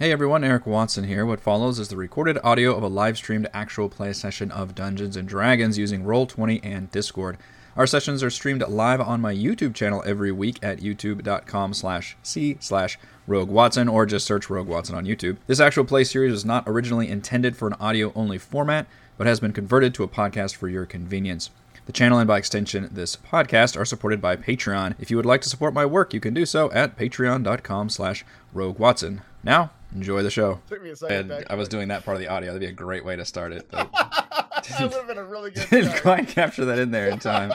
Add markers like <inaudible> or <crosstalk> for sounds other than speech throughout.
Hey everyone, Eric Watson here. What follows is the recorded audio of a live streamed actual play session of Dungeons and Dragons using Roll20 and Discord. Our sessions are streamed live on my YouTube channel every week at youtube.com slash c slash Rogue Watson or just search Rogue Watson on YouTube. This actual play series was not originally intended for an audio only format, but has been converted to a podcast for your convenience. The channel and by extension this podcast are supported by Patreon. If you would like to support my work, you can do so at patreon.com slash Rogue Watson. Now, enjoy the show. Took me a second. And back I was doing that part of the audio. That'd be a great way to start it. But <laughs> <laughs> that would have been a really good. <laughs> didn't start. quite capture that in there in time.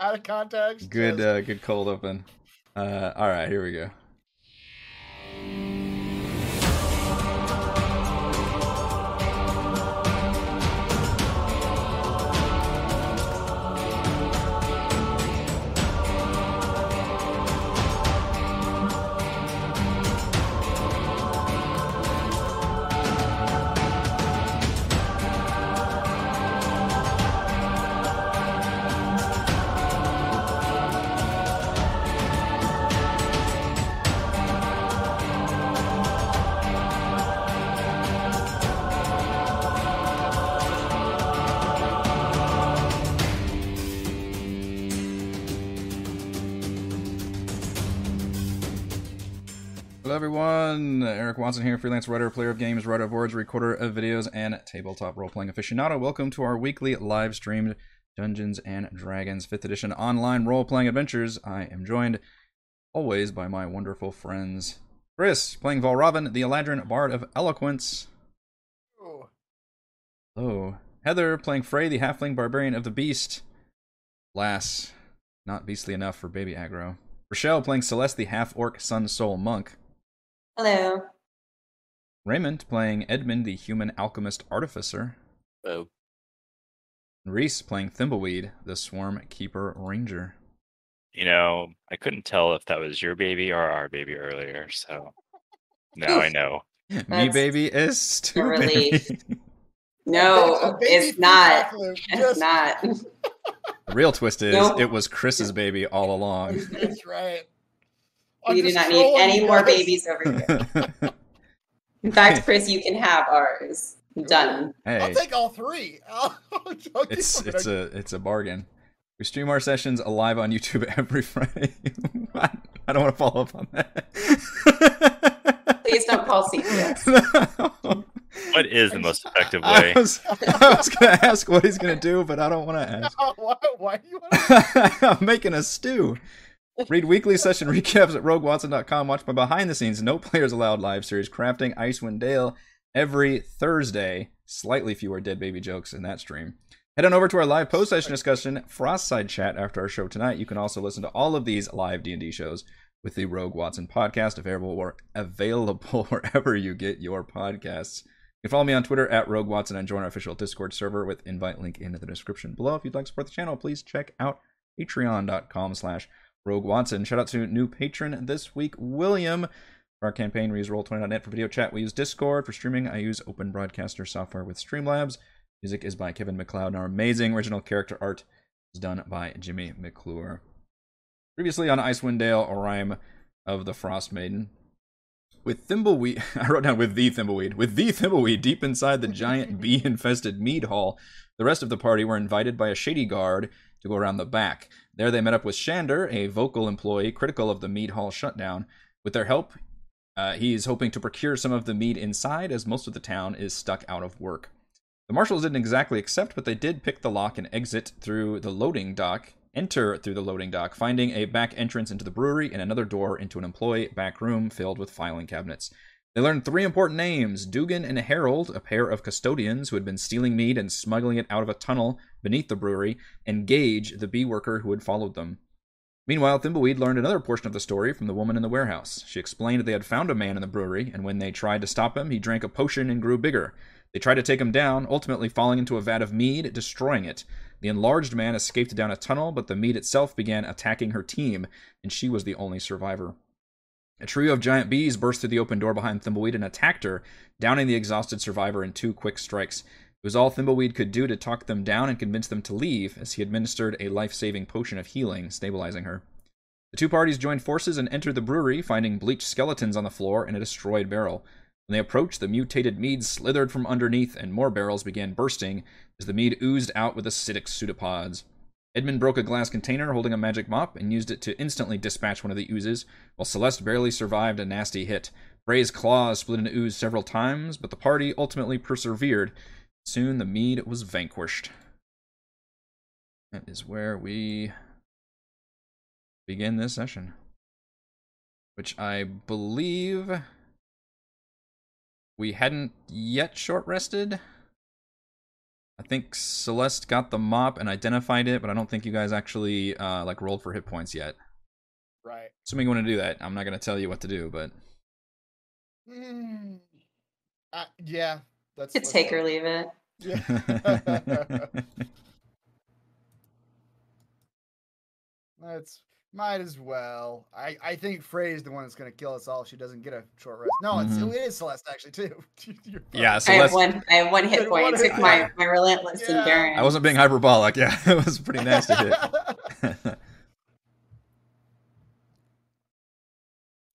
Out of context. Good, uh, good cold open. Uh, all right, here we go. Watson here, freelance writer, player of games, writer of words, recorder of videos, and tabletop role playing aficionado. Welcome to our weekly live streamed Dungeons and Dragons 5th edition online role playing adventures. I am joined always by my wonderful friends Chris, playing Valravn, the Eladrin Bard of Eloquence. Ooh. Hello. Heather, playing Frey, the Halfling Barbarian of the Beast. Lass, not beastly enough for baby aggro. Rochelle, playing Celeste, the Half Orc Sun Soul Monk. Hello. Raymond playing Edmund, the human alchemist artificer. Oh, Reese playing Thimbleweed, the swarm keeper ranger. you know, I couldn't tell if that was your baby or our baby earlier, so now I know. <laughs> Me baby is stu relief. <laughs> baby. No, baby it's not. It's just- not. <laughs> the real twist is Nope. it was Chris's baby all along. That's right. We I'm do not need any more babies over here. In fact, <laughs> Chris, you can have ours. Done. I'll take all three. <laughs> I'll, I'll it's it's a it's a bargain. We stream our sessions live on YouTube <laughs> every Friday. What? I don't want to follow up on that. Please don't call CPS. What is the most effective I way? was, I was gonna ask what he's gonna do, but I don't want to ask. why, why do you want I'm making a stew. Read weekly session recaps at roguewatson.com. Watch my behind the scenes, no players allowed live series, Crafting Icewind Dale, every Thursday. Slightly fewer dead baby jokes in that stream. Head on over to our live post session discussion, Frostside Chat after our show tonight. You can also listen to all of these live D&D shows with the Rogue Watson podcast available or available <laughs> wherever you get your podcasts. You can follow me on Twitter at Rogue Watson and join our official Discord server with invite link in the description below. If you'd like to support the channel, please check out patreon.com slash Rogue Watson. Shout out to new patron this week, William. For our campaign, we use Roll20.net for video chat. We use Discord. For streaming, I use Open Broadcaster software with Streamlabs. Music is by Kevin MacLeod, and our amazing original character art is done by Jimmy McClure. Previously on Icewind Dale, a Rime of the Frost Maiden. With Thimbleweed, <laughs> I wrote down with the Thimbleweed. With the Thimbleweed deep inside the giant <laughs> bee infested mead hall, the rest of the party were invited by a shady guard to go around the back. There they met up with Shander, a vocal employee critical of the mead hall shutdown. With their help, uh, he is hoping to procure some of the mead inside, as most of the town is stuck out of work. The marshals didn't exactly accept, but they did pick the lock and exit through the loading dock, enter through the loading dock, finding a back entrance into the brewery and another door into an employee back room filled with filing cabinets. They learned three important names Dugan and Harold, a pair of custodians who had been stealing mead and smuggling it out of a tunnel beneath the brewery, and Gage, the bee worker who had followed them. Meanwhile, Thimbleweed learned another portion of the story from the woman in the warehouse. She explained that they had found a man in the brewery, and when they tried to stop him, he drank a potion and grew bigger. They tried to take him down, ultimately falling into a vat of mead, destroying it. The enlarged man escaped down a tunnel, but the mead itself began attacking her team, and she was the only survivor. A trio of giant bees burst through the open door behind Thimbleweed and attacked her, downing the exhausted survivor in two quick strikes. It was all Thimbleweed could do to talk them down and convince them to leave, as he administered a life saving potion of healing, stabilizing her. The two parties joined forces and entered the brewery, finding bleached skeletons on the floor and a destroyed barrel. When they approached, the mutated mead slithered from underneath, and more barrels began bursting as the mead oozed out with acidic pseudopods. Edmund broke a glass container holding a magic mop and used it to instantly dispatch one of the oozes, while Celeste barely survived a nasty hit. Frey's claws split an ooze several times, but the party ultimately persevered. Soon the mead was vanquished. That is where we begin this session. Which I believe we hadn't yet short rested. I think Celeste got the mop and identified it, but I don't think you guys actually uh, like rolled for hit points yet. Right. Assuming you want to do that, I'm not going to tell you what to do, but Hmm. Uh, yeah. That's To let's take or leave it. Yeah. <laughs> <laughs> That's might as well. I I think Frey's the one that's gonna kill us all. if She doesn't get a short rest. No, it's, Mhm. it is Celeste actually too. <laughs> You're yeah, I have Celeste. one. I have one hit <laughs> One point. It hit took my point. my relentless Yeah. endurance. I wasn't being hyperbolic. Yeah, <laughs> it was a pretty nasty hit.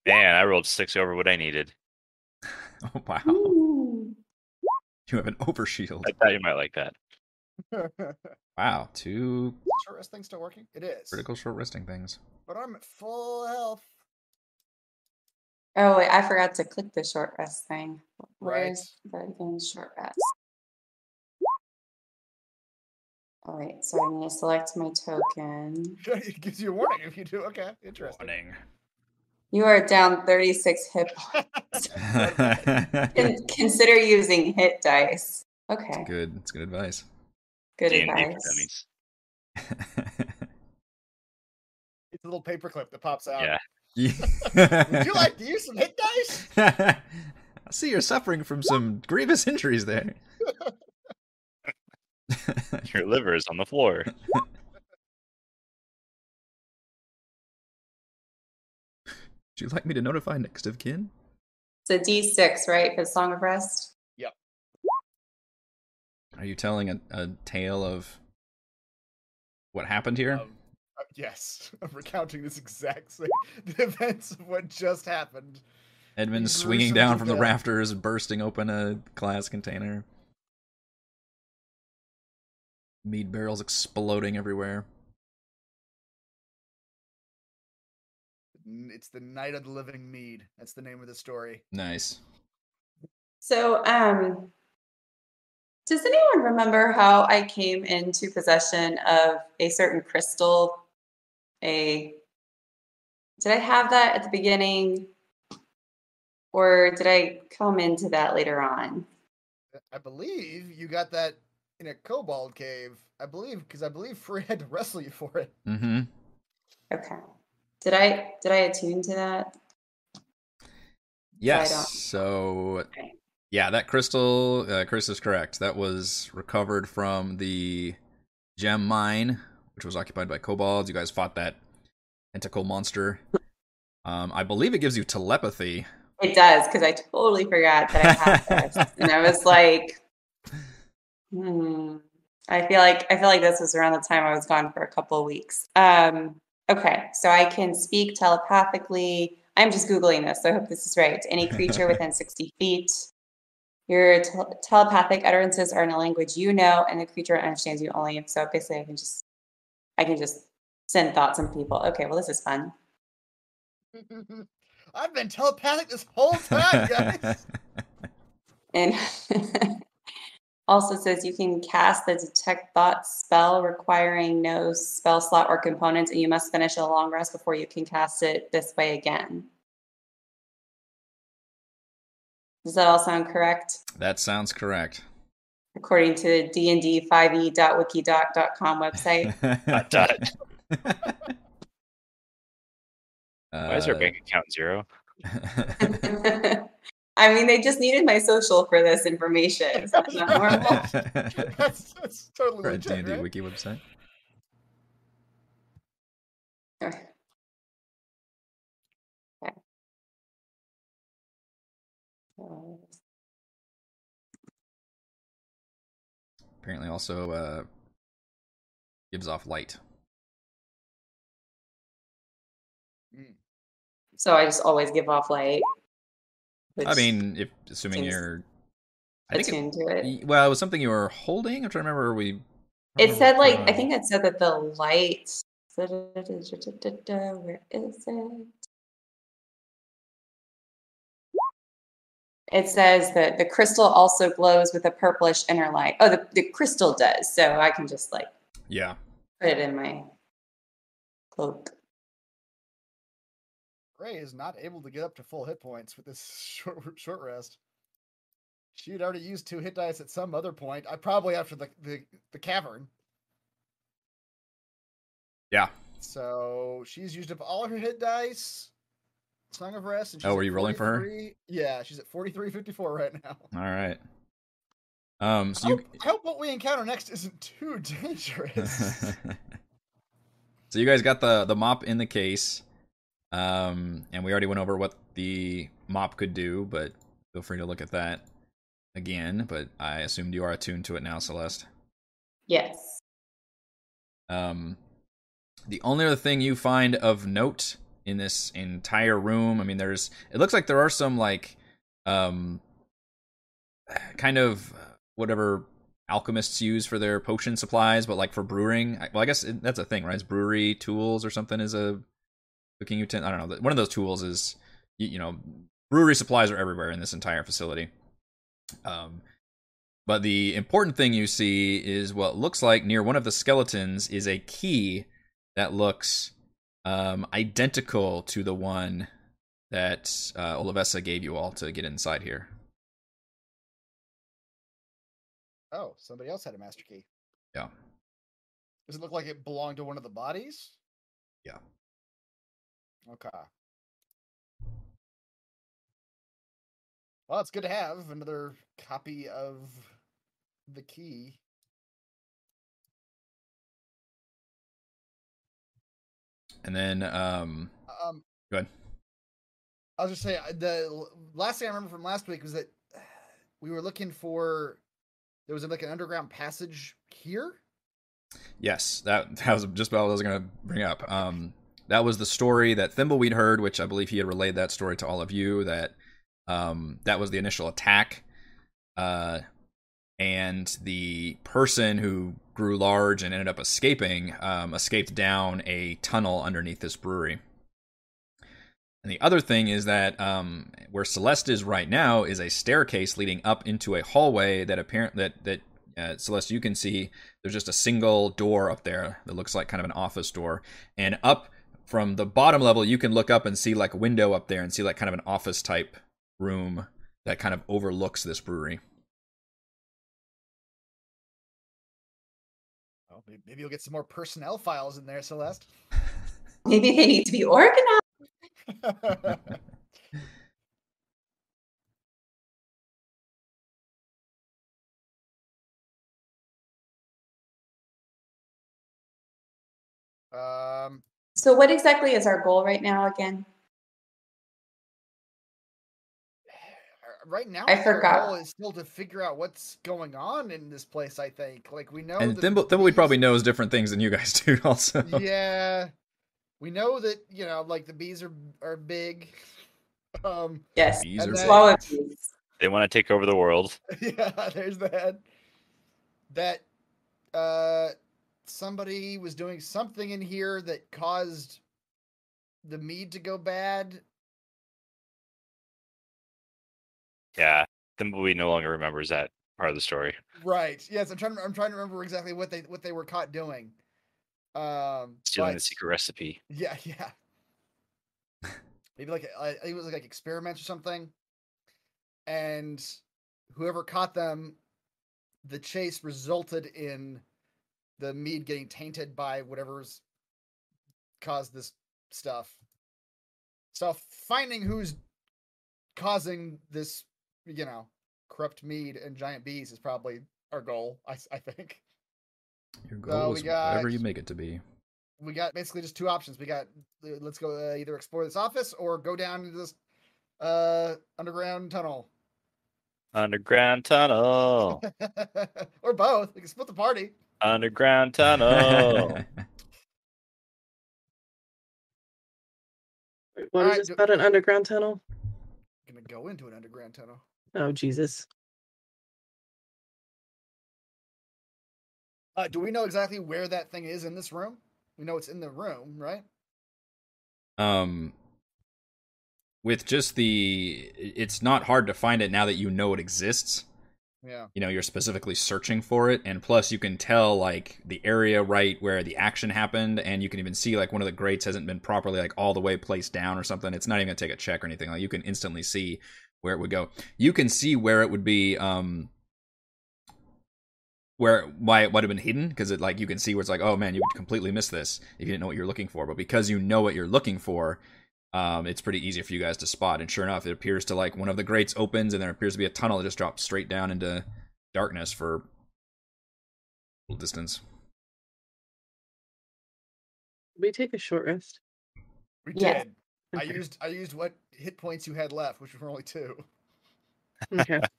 Man, I rolled six over what I needed. oh, wow. Ooh. You have an overshield. I thought you might like that. Wow, two short rest thing still working? It is. critical short resting things. But I'm at full health. Oh wait, I forgot to click the short rest thing. Right. Where's the again short rest? All right, so I need to select my token. <laughs> it gives you a warning if you do. Okay, interesting. Warning. You are down 36 hit <laughs> points. <laughs> Con- Consider using hit dice. Okay, good. That's good advice. Good D&D for advice. dummies. <laughs> It's a little paperclip that pops out. Yeah. <laughs> Would you like to use some hit dice? <laughs> I see you're suffering from some grievous injuries there. Your liver is on the floor. Would you like me to notify next of kin? It's a D6, right, for the Song of Rest? Are you telling a, a tale of what happened here? Um, uh, yes, <laughs> I'm recounting this exact same <laughs> the events of what just happened. Edmund gruesome swinging down from the death. rafters, bursting open a glass container. Mead barrels exploding everywhere. It's the Night of the Living Mead. That's the name of the story. Nice. So, um, does anyone remember how I came into possession of a certain crystal? A did I have that at the beginning, or did I come into that later on? I believe you got that in a kobold cave. I believe because I believe Frey had to wrestle you for it. Mm-hmm. Okay. Did I did I attune to that? Yes. don't- So, Okay. Yeah, that crystal, uh, Chris is correct. That was recovered from the gem mine, which was occupied by kobolds. You guys fought that tentacle monster. Um, I believe it gives you telepathy. It does because I totally forgot that I had this, and I was like, hmm. I feel like I feel like this was around the time I was gone for a couple of weeks. Um, okay, so I can speak telepathically. I'm just googling this, so I hope this is right. Any creature within <laughs> 60 feet. Your tel- telepathic utterances are in a language you know, and the creature understands you only. So basically, I can just, I can just send thoughts on people. Okay, well, this is fun. <laughs> I've been telepathic this whole time, guys. <laughs> And <laughs> also says you can cast the detect thoughts spell requiring no spell slot or components, and you must finish a long rest before you can cast it this way again. Does that all sound correct? that sounds correct. According to the dnd5e.wikidot.com website. <laughs> Dot, dot. <laughs> Why is our Uh, bank account zero? <laughs> I mean, they just needed my social for this information. Is that not normal? that's, that's totally For a legit, D&D right? wiki website. Okay. Okay. Apparently, also uh, gives off light. Mm. So I just always give off light. I mean, if assuming you're, I think attuned to it. it, well, it was something you were holding. I'm trying to remember. We. It said like remember, I think it said that the light. Where is it? It says that the crystal also glows with a purplish inner light. Oh, the, the crystal does. So I can just like Yeah. put it in my cloak. Frey is not able to get up to full hit points with this <laughs> short short rest. She'd already used two hit dice at some other point. I probably after the the, the cavern. Yeah. So she's used up all her hit dice. Song of Rest. And Oh, she's were at you rolling for her? Yeah, she's at forty three fifty four right now. All right. Um. So I you. hope, I hope what we encounter next isn't too <laughs> dangerous. <laughs> so you guys got the the mop in the case, um, and we already went over what the mop could do, but feel free to look at that again. But I assumed you are attuned to it now, Celeste. Yes. Um, the only other thing you find of note in this entire room, I mean, there's it looks like there are some like, um, kind of whatever alchemists use for their potion supplies, but like for brewing. Well, I guess it, that's a thing, right? It's brewery tools or something is a cooking utensil. I don't know. One of those tools is, you, you know, brewery supplies are everywhere in this entire facility. Um, but the important thing you see is what looks like near one of the skeletons is a key that looks um, identical to the one that uh, Olivessa gave you all to get inside here. oh, somebody else had a master key. Yeah. Does it look like it belonged to one of the bodies? Yeah. Okay. Well, it's good to have another copy of the key. And then, um, Um, Go ahead. I was just saying the last thing I remember from last week was that <sighs> we were looking for there was like an underground passage here. Yes, that <laughs> that was just about what I was going to bring up. Um, that was the story that Thimbleweed heard, which I believe he had relayed that story to all of you. That um, that was the initial attack, uh, and the person who grew large and ended up escaping um, escaped down a tunnel underneath this brewery. And the other thing is that um, where Celeste is right now is a staircase leading up into a hallway that apparent that that uh, Celeste you can see there's just a single door up there that looks like kind of an office door and up from the bottom level you can look up and see like a window up there and see like kind of an office type room that kind of overlooks this brewery maybe you'll get some more personnel files in there, Celeste. <laughs> Maybe they need to be organized. <laughs> um, So, what exactly is our goal right now again? Right now, I think forgot. goal is still to figure out what's going on in this place. I think, like we know, and that Thimble, the Thimbleweed probably bees- knows different things than you guys <laughs> do also yeah, we know that you know, like the bees are are big. Um, Yes. Bees And are then- Swallow bees. They want to take over the world. <laughs> yeah, there's that. That uh somebody was doing something in here that caused the mead to go bad. Yeah, Thimbleweed no longer remembers that part of the story. Right. Yes, I'm trying to, I'm trying to remember exactly what they what they were caught doing. Um Stealing but- the secret recipe. Yeah, <laughs> yeah. Maybe like uh, I it was like experiments or something. And whoever caught them, the chase resulted in the mead getting tainted by whatever's caused this stuff. So finding who's causing this, you know, corrupt mead and giant bees is probably our goal. I, I think. your So goal we is whatever you make it to be we got basically just two options. We got uh, let's go uh, either explore this office or go down into this uh underground tunnel Underground tunnel. <laughs> or both. We can split the party. Underground tunnel. <laughs> What Alright, is do- this about an underground tunnel? You gonna go into an underground tunnel. Oh Jesus. Uh, do we know exactly where that thing is in this room? We know it's in the room, right? um with just the it's not hard to find it now that you know it exists Yeah. you know you're specifically searching for it and plus you can tell like the area right where the action happened and you can even see like one of the grates hasn't been properly like all the way placed down or something it's not even gonna take a check or anything like you can instantly see where it would go you can see where it would be um where why it would have been hidden because it like you can see where it's like oh man you would completely miss this if you didn't know what you're looking for but because you know what you're looking for um, it's pretty easy for you guys to spot and sure enough it appears to like one of the grates opens and there appears to be a tunnel that just drops straight down into darkness for a little distance We take a short rest. We Yes. did. I used I used what hit points you had left, which were only two. Okay. <laughs>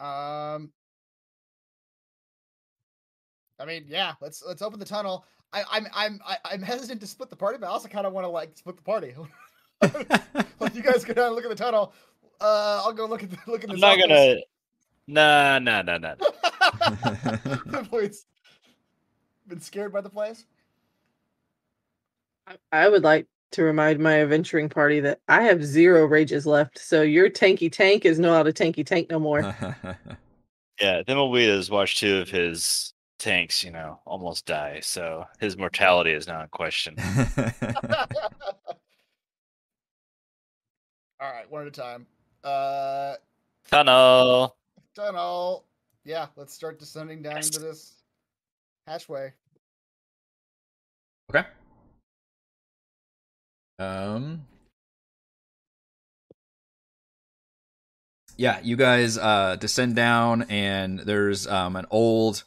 Um I mean, yeah, let's let's open the tunnel. I, I'm I'm I, I'm hesitant to split the party, but I also kind of want to like split the party. <laughs> like you guys go down and look at the tunnel. Uh, I'll go look at the, look at the. I'm not gonna. Nah, nah, nah, nah. the <laughs> place. Been scared by the place. I- I would like to remind my adventuring party that I have zero rages left. So your tanky tank is not a tanky tank no more. <laughs> Yeah, Thimbleweed has watched two of his tanks, you know, almost die. So his mortality is not in question. <laughs> All right, one at a time. Uh, Tunnel. tunnel. Yeah, let's start descending down Yes. into this hatchway. okay. Um yeah you guys uh descend down and there's um an old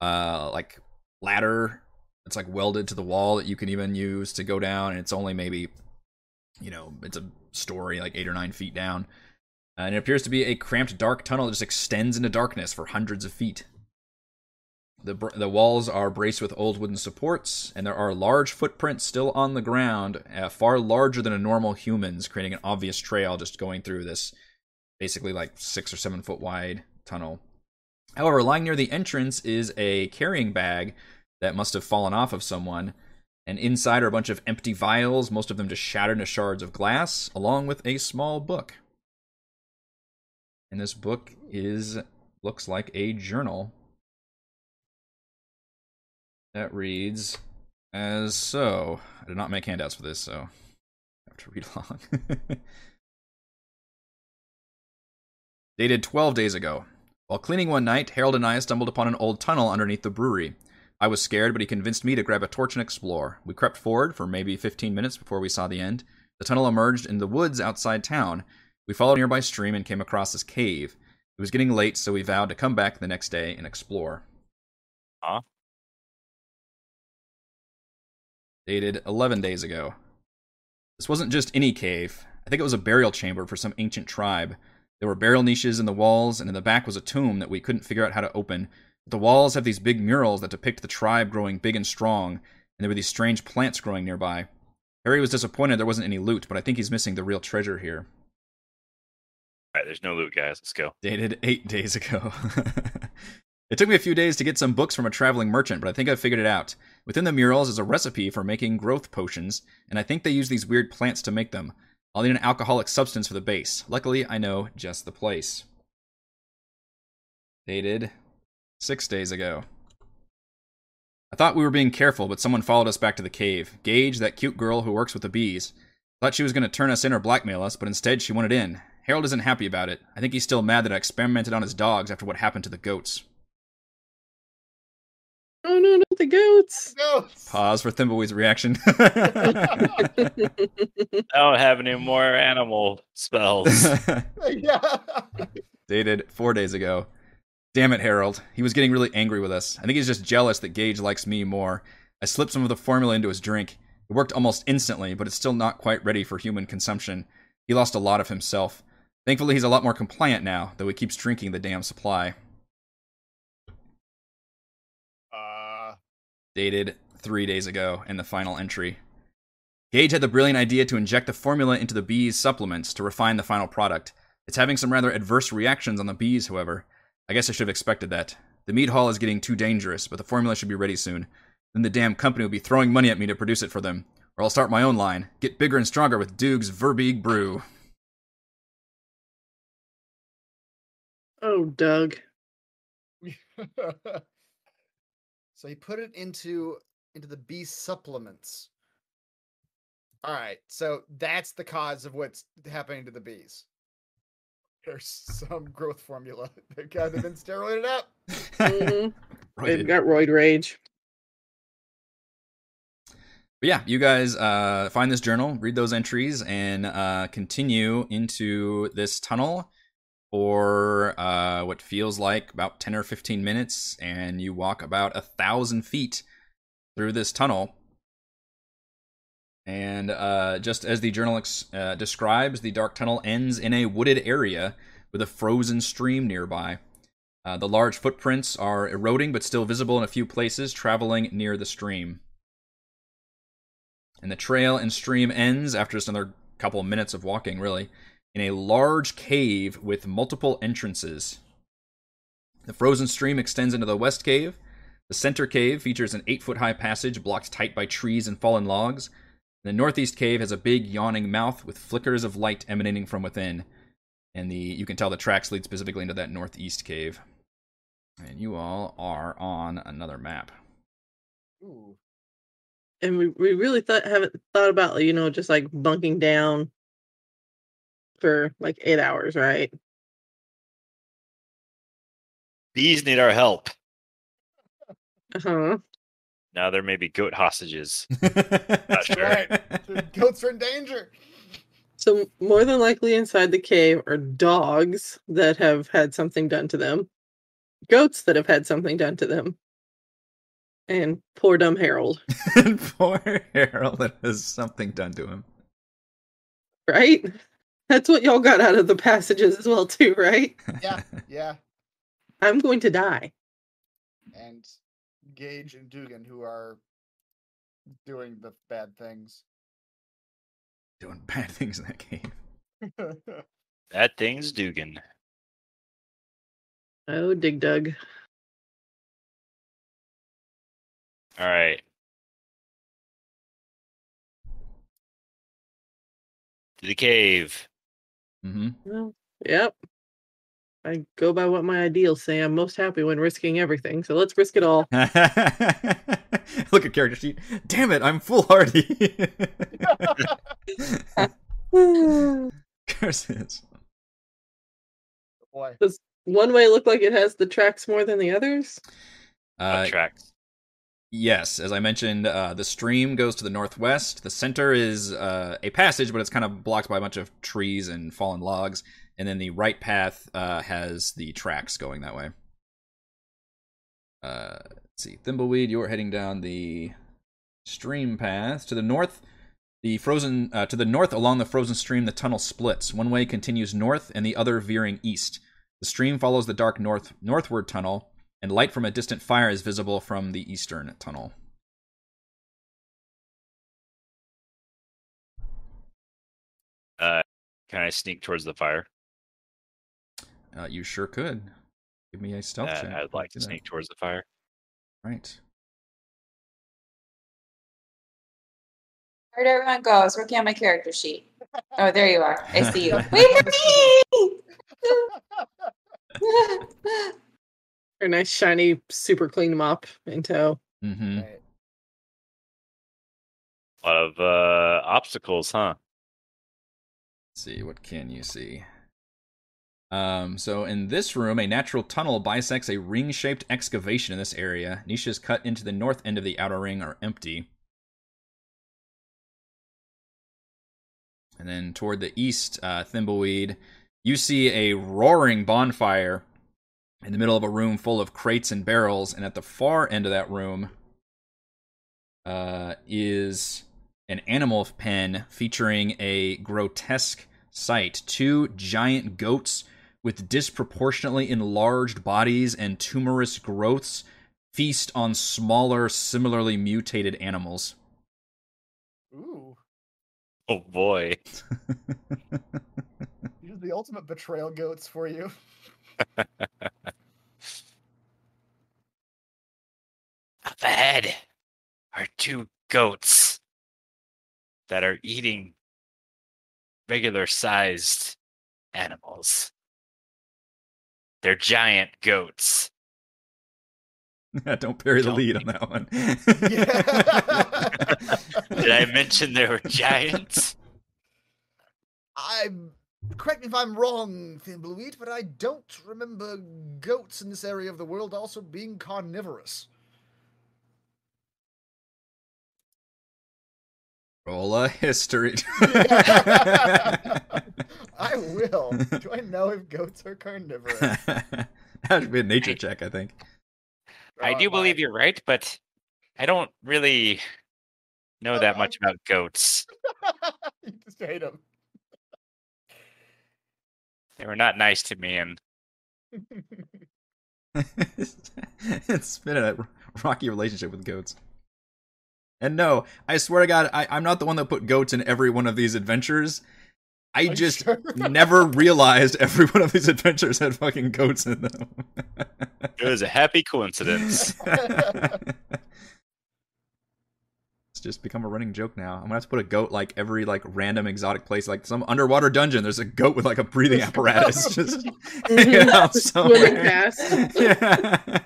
uh like ladder it's like welded to the wall that you can even use to go down and it's only maybe you know it's a story like eight or nine feet down. And it appears to be a cramped dark tunnel that just extends into darkness for hundreds of feet the, the walls are braced with old wooden supports, and there are large footprints still on the ground, uh, far larger than a normal human's, creating an obvious trail just going through this basically like six or seven foot wide tunnel. However, lying near the entrance is a carrying bag that must have fallen off of someone, and inside are a bunch of empty vials, most of them just shattered into shards of glass, along with a small book. And this book is looks like a journal that reads as so. I did not make handouts for this, so I have to read <laughs> along. Dated 12 days ago. While cleaning one night, Harold and I stumbled upon an old tunnel underneath the brewery. I was scared, but he convinced me to grab a torch and explore. We crept forward for maybe 15 minutes before we saw the end. The tunnel emerged in the woods outside town. We followed a nearby stream and came across this cave. It was getting late, so we vowed to come back the next day and explore. Huh? Dated 11 days ago. This wasn't just any cave. I think it was a burial chamber for some ancient tribe. There were burial niches in the walls, and in the back was a tomb that we couldn't figure out how to open. The walls have these big murals that depict the tribe growing big and strong, and there were these strange plants growing nearby. Harry was disappointed there wasn't any loot, but I think he's missing the real treasure here. All right, there's no loot, guys. Let's go. Dated eight days ago. <laughs> it took me a few days to get some books from a traveling merchant, but I think I figured it out. Within the murals is a recipe for making growth potions, and I think they use these weird plants to make them. I'll need an alcoholic substance for the base. Luckily, I know just the place. Dated six days ago. I thought we were being careful, but someone followed us back to the cave. Gage, that cute girl who works with the bees. Thought she was going to turn us in or blackmail us, but instead she wanted in. Harold isn't happy about it. I think he's still mad that I experimented on his dogs after what happened to the goats. Oh no, not the goats. No. Pause for Thimbleweed's reaction. <laughs> <laughs> I don't have any more animal spells. yeah. <laughs> Dated four days ago. Damn it, Harold. He was getting really angry with us. I think he's just jealous that Gage likes me more. I slipped some of the formula into his drink. It worked almost instantly, but it's still not quite ready for human consumption. He lost a lot of himself. Thankfully, he's a lot more compliant now, though he keeps drinking the damn supply. Dated three days ago in the final entry. Gage had the brilliant idea to inject the formula into the bees' supplements to refine the final product. It's having some rather adverse reactions on the bees, however. I guess I should have expected that. The meat hall is getting too dangerous, but the formula should be ready soon. Then the damn company will be throwing money at me to produce it for them. Or I'll start my own line. Get bigger and stronger with Duke's Verbeeg Brew. Oh, Doug. <laughs> so he put it into into the bee supplements. All right, so that's the cause of what's happening to the bees. There's some growth formula. <laughs> They've kind of been steroided up. Mhm. <laughs> Right. They've got roid rage. But yeah, you guys uh, find this journal, read those entries, and uh, continue into this tunnel for uh, what feels like about 10 or 15 minutes. And you walk about a thousand feet through this tunnel. And uh, just as the journal ex- uh, describes, the dark tunnel ends in a wooded area with a frozen stream nearby. Uh, the large footprints are eroding but still visible in a few places, traveling near the stream. And the trail and stream ends after just another couple minutes of walking, really, in a large cave with multiple entrances. The frozen stream extends into the west cave. The center cave features an eight foot high passage blocked tight by trees and fallen logs. The northeast cave has a big yawning mouth with flickers of light emanating from within. And the you can tell the tracks lead specifically into that northeast cave. And you all are on another map. Ooh. And we, we really thought haven't thought about you know just like bunking down for like eight hours, right? Bees need our help. Uh huh. Now there may be goat hostages. <laughs> Not sure. right. Goats are in danger. So more than likely inside the cave are dogs that have had something done to them, goats that have had something done to them, and poor dumb Harold. <laughs> Poor Harold that has something done to him. Right? That's what y'all got out of the passages as well, too, right? <laughs> Yeah, yeah. I'm going to die. And Gage and Dugan, who are doing the bad things. Doing bad things in that cave. That <laughs> thing's Dugan. Oh, Dig Dug. All right. To the cave. Hmm Well, yep. I go by what my ideals say. I'm most happy when risking everything. So let's risk it all. <laughs> Look at character sheet. Damn it, I'm foolhardy. <laughs> <laughs> Curses. Boy. Does one way look like it has the tracks more than the others? Uh, tracks. Yes, as I mentioned, uh, the stream goes to the northwest. The center is uh, a passage, but it's kind of blocked by a bunch of trees and fallen logs. And then the right path uh, has the tracks going that way. Uh, let's see, Thimbleweed, you're heading down the stream path to the north. The frozen uh, to the north along the frozen stream, the tunnel splits. One way continues north, and the other veering east. The stream follows the dark north northward tunnel, and light from a distant fire is visible from the eastern tunnel. Uh, can I sneak towards the fire? Uh, you sure could. Give me a stealth Uh, check. I'd like to Do that. sneak towards the fire. Right. Where'd everyone go? I was working on my character sheet. Oh, there you are. I see you. <laughs> Wait for me! <laughs> <laughs> A nice, shiny, super clean mop in tow. Mm-hmm. Right. A lot of uh, obstacles, huh? Let's see, what can you see? Um, so in this room, a natural tunnel bisects a ring-shaped excavation in this area. Niches cut into the north end of the outer ring are empty. And then toward the east, uh, Thimbleweed, you see a roaring bonfire in the middle of a room full of crates and barrels, and at the far end of that room uh, is an animal pen featuring a grotesque sight two giant goats with disproportionately enlarged bodies and tumorous growths feast on smaller, similarly mutated animals. Ooh, Oh boy. <laughs> these are the ultimate betrayal goats for you. Up ahead are two goats that are eating regular sized animals. They're giant goats. <laughs> Don't bury the Don't lead on that one. <laughs> Did I mention they were giants? <laughs> I correct me if I'm wrong, Thimbleweed, but I don't remember goats in this area of the world also being carnivorous. Roll a history. <laughs> I will. Do I know if goats are carnivorous? <laughs> that should be a nature check, I think. I Oh, do believe my- you're right, but I don't really know that much about goats. <laughs> you just hate them. They were not nice to me, and <laughs> <laughs> it's been a rocky relationship with goats. And no, I swear to God, I, I'm not the one that put goats in every one of these adventures. I Are just sure? never <laughs> realized every one of these adventures had fucking goats in them. it was a happy coincidence. It's just become a running joke now. I'm gonna have to put a goat like every like random exotic place, like some underwater dungeon. There's a goat with like a breathing apparatus just <laughs> hanging out swimming past. <laughs> yeah.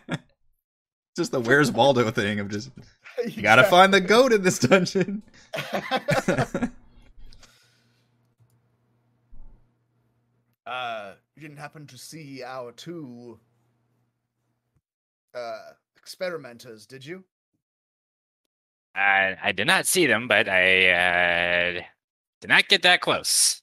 Just the Where's Waldo thing of just you gotta find the goat in this dungeon. <laughs> uh, you didn't happen to see our two uh experimenters, did you? I, I did not see them, but I uh, did not get that close.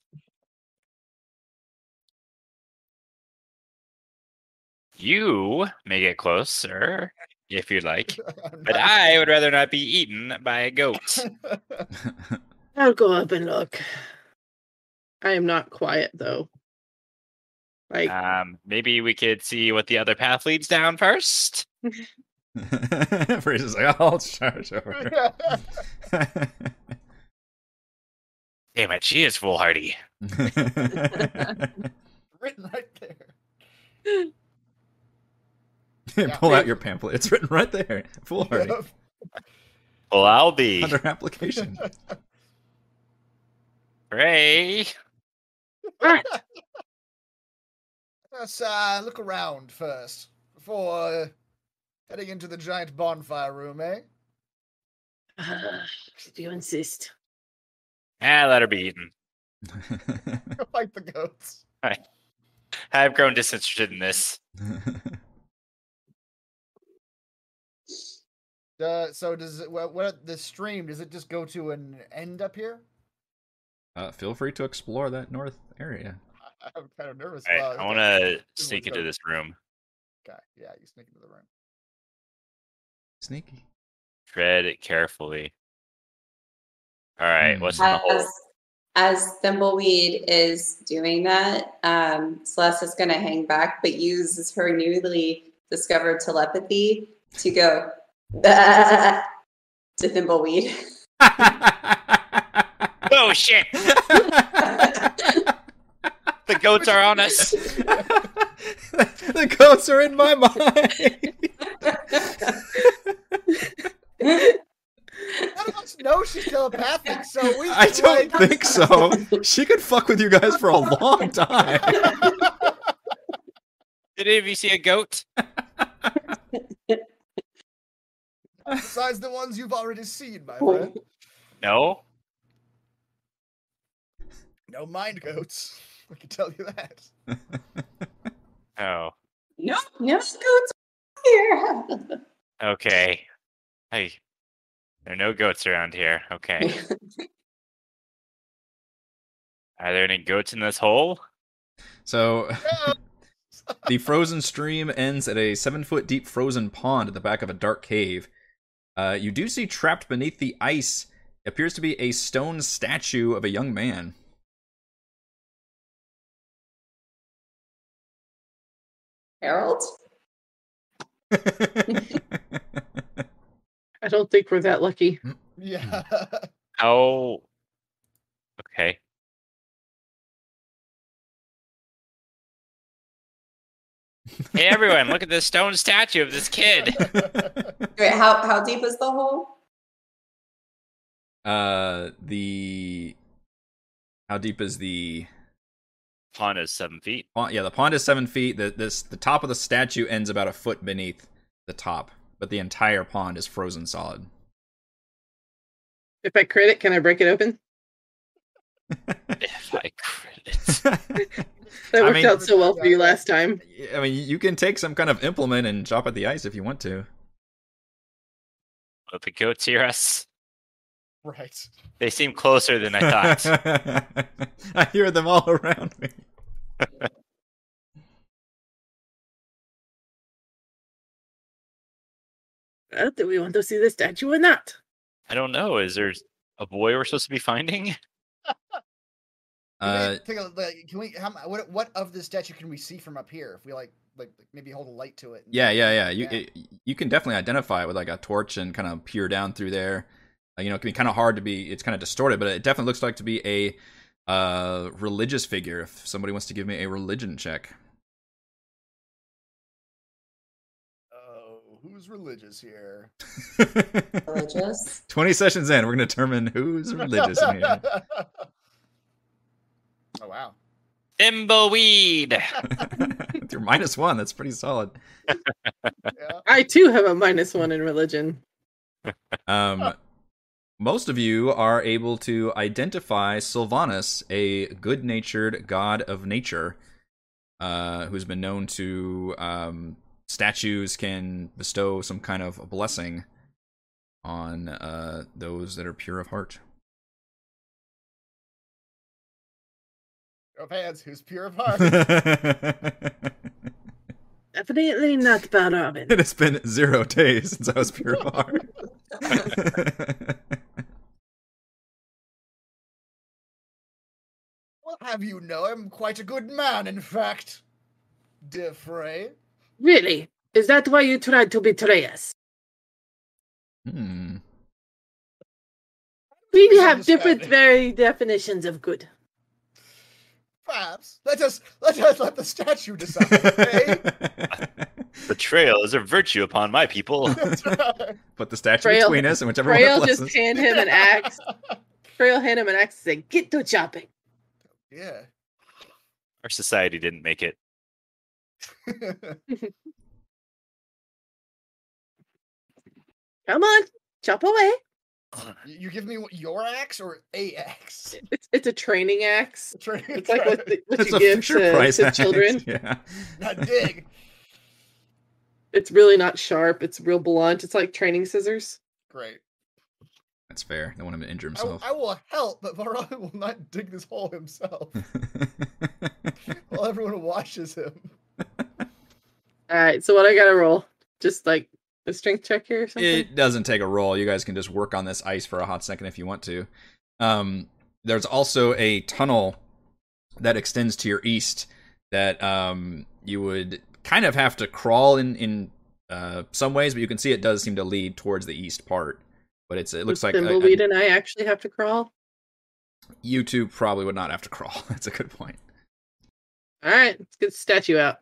You may get closer if you'd like, <laughs> but I would rather not be eaten by a goat. <laughs> I'll go up and look. I am not quiet though. Like Um, maybe we could see what the other path leads down first. <laughs> <laughs> Fraser's like, I'll charge over. Damn it, she is foolhardy. <laughs> <laughs> written right there. Pull out your pamphlet. It's written right there. Foolhardy. Yep. Well, I'll be. Under application. Ray. Let's uh, look around first before uh, heading into the giant bonfire room, eh? Uh, <sighs> do you insist. Ah, let her be eaten. <laughs> <laughs> like the goats. I've grown disinterested in this. <laughs> Uh, so does it, what, what the stream? Does it just go to an end up here? uh, feel free to explore that north area. I- I'm kind of nervous. All right, I want to sneak into this room. Okay, yeah, you sneak into the room. Sneaky. Tread it carefully. All right, what's in the hole? As, as Thimbleweed is doing that, um, Celeste is going to hang back, but uses her newly discovered telepathy to go "Bah," <laughs> to Thimbleweed. <laughs> Oh shit! <laughs> The goats are on us. the goats are in my mind. None of us know she's telepathic, so we. I don't like- think so. She could fuck with you guys for a long time. Did any of you see a goat? Besides the ones you've already seen, my friend. No. No mind goats. I can tell you that. <laughs> Oh. no, no goats here. Okay. Hey. There are no goats around here. Okay. <laughs> Are there any goats in this hole? So <laughs> the frozen stream ends at a seven foot deep frozen pond at the back of a dark cave. Uh, you do see trapped beneath the ice appears to be a stone statue of a young man. Harold? <laughs> I don't think we're that lucky. Yeah. How? <laughs> Okay. Hey everyone, look at this stone statue of this kid. <laughs> Wait, how how deep is the hole? uh, the how deep is the Pond is seven feet. pond? Yeah, the pond is seven feet. The this the top of the statue ends about a foot beneath the top, but the entire pond is frozen solid. If I crit it, can I break it open? <laughs> If I crit it. <laughs> That I worked mean- out so well for you last time. I mean, you can take some kind of implement and chop at the ice if you want to. If the goats hear us, right. they seem closer than I thought. <laughs> I hear them all around me. Well, do we want to see the statue or not? I don't know. Is there a boy we're supposed to be finding? Can Uh, we, take a, can we? How, what? What of the statue can we see from up here? If we like, like maybe hold a light to it. yeah, yeah, yeah. You Yeah. It, you can definitely identify it with like a torch and kind of peer down through there. Uh, you know, it can be kind of hard to be. It's kind of distorted, but it definitely looks like to be a uh, religious figure. If somebody wants to give me a religion check, Oh, who's religious here? Religious. <laughs> Twenty sessions in, we're going to determine who's religious in here. <laughs> oh wow. Thimbleweed. <laughs> With your minus one, that's pretty solid. Yeah. I too have a minus one in religion. Um, most of you are able to identify Silvanus, a good-natured god of nature, uh, who's been known to um, statues can bestow some kind of blessing on uh, those that are pure of heart. Of hands, who's pure of <laughs> heart? it <laughs> Definitely not it has been zero days since I was pure of heart. <laughs> Well, have you know I'm quite a good man, in fact. Dear Frey. Really? Is that why you tried to betray us? hmm. We have different very definitions of good. Perhaps. Let us let us let the statue decide. eh? <laughs> Betrayal is a virtue upon my people. <laughs> That's right. Put the statue Frail- between us, and whichever Frail one just hand him an axe. <laughs> Frail hand him an axe and say, Get to chopping. Yeah. Our society didn't make it. <laughs> Come on, chop away. You you give me what- your axe or a axe? It's it's a training axe. Tra- It's like what, the, what It's you a give to, Price to axe, children. <laughs> Yeah. not dig. It's really not sharp. It's real blunt. It's like training scissors. Great. That's fair. Don't want him to injure I, himself. I will help, but Varane will not dig this hole himself. <laughs> while everyone watches him. All right. So what I gotta roll? Just like a strength check here or something. it doesn't take a roll. You guys can just work on this ice for a hot second if you want to. Um, there's also a tunnel that extends to your east that um, you would kind of have to crawl in in uh, some ways, but you can see it does seem to lead towards the east part. But it's it looks Does like a- a- Thimbleweed and I actually have to crawl. you two probably would not have to crawl. <laughs> That's a good point. All right, let's get the statue out.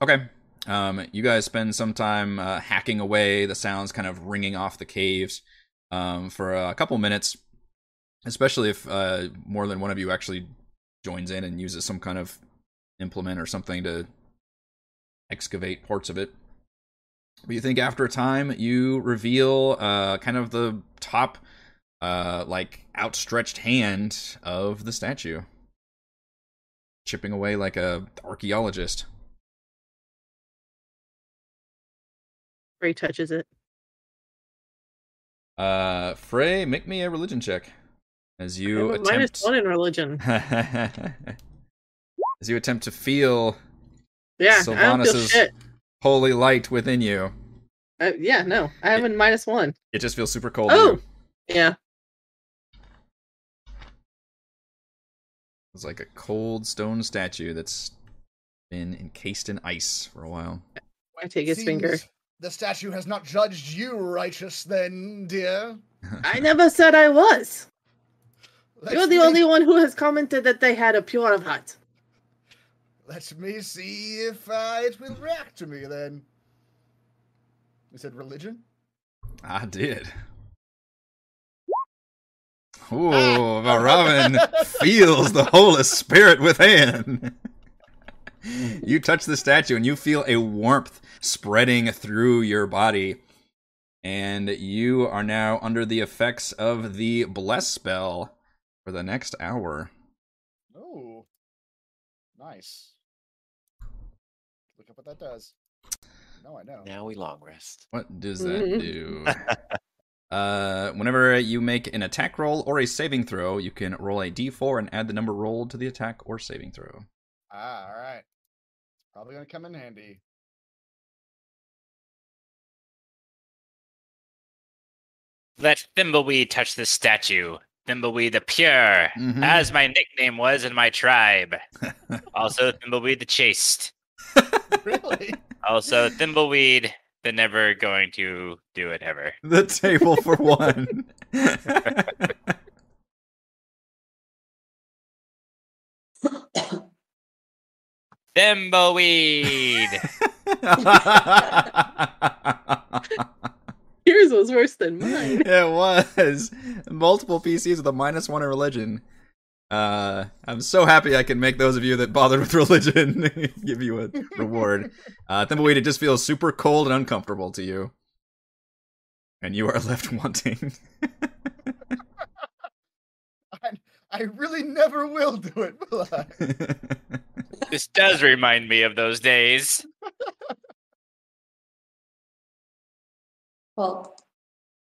Okay. Um, you guys spend some time uh, hacking away, the sounds kind of ringing off the caves um, for a couple minutes, especially if uh, more than one of you actually joins in and uses some kind of implement or something to excavate parts of it. But you think after a time, you reveal uh, kind of the top, uh, like outstretched hand of the statue, chipping away like a archaeologist. Frey touches it. Uh, Frey, make me a religion check as you attempt one in religion. <laughs> as you attempt to feel Yeah, I don't feel Silvanus's- shit. holy light within you. Uh, yeah, no, I have a minus one. It just feels super cold. to Oh, you. yeah. It's like a cold stone statue that's been encased in ice for a while. I take his finger. The statue has not judged you righteous, then, dear. <laughs> I never said I was. Let You're the me- only one who has commented that they had a pure of heart. Let me see if uh, it will react to me then. You said religion? I did. Ooh, Valravn feels the Holy Spirit within. you touch the statue and you feel a warmth spreading through your body. And you are now under the effects of the Bless spell for the next hour. Oh, nice. Look up what that does. No, I know. Now we long rest. What does <laughs> that do? uh, whenever you make an attack roll or a saving throw, you can roll a d4 and add the number rolled to the attack or saving throw. Ah, all right. Probably gonna come in handy. Let Thimbleweed touch the statue. Thimbleweed the Pure, Mhm. as my nickname was in my tribe. <laughs> also, Thimbleweed the Chaste. <laughs> really? Also, Thimbleweed the Never Going to Do It Ever. <laughs> The table for one. <laughs> Thimbleweed! Yours was worse than mine. it was multiple PCs with a minus one in religion. Uh, I'm so happy I can make those of you that bothered with <laughs> religion <laughs> give you a reward. Uh, Thimbleweed, it just feels super cold and uncomfortable to you, and you are <laughs> left wanting. I, I really never will do it, will I? this does remind me of those days. Well,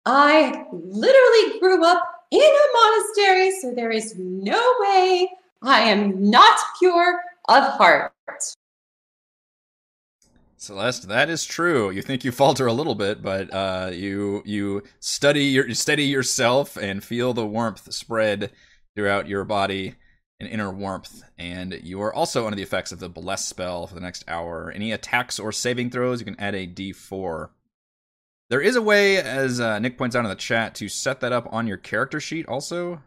I literally grew up in a monastery, so there is no way I am not pure of heart. Celeste, that is true. You think you falter a little bit, but uh, you you study your you steady yourself and feel the warmth spread throughout your body, an inner warmth, and you are also under the effects of the bless spell for the next hour. Any attacks or saving throws, you can add a D4. There is a way, as uh, Nick points out in the chat, to set that up on your character sheet. Also,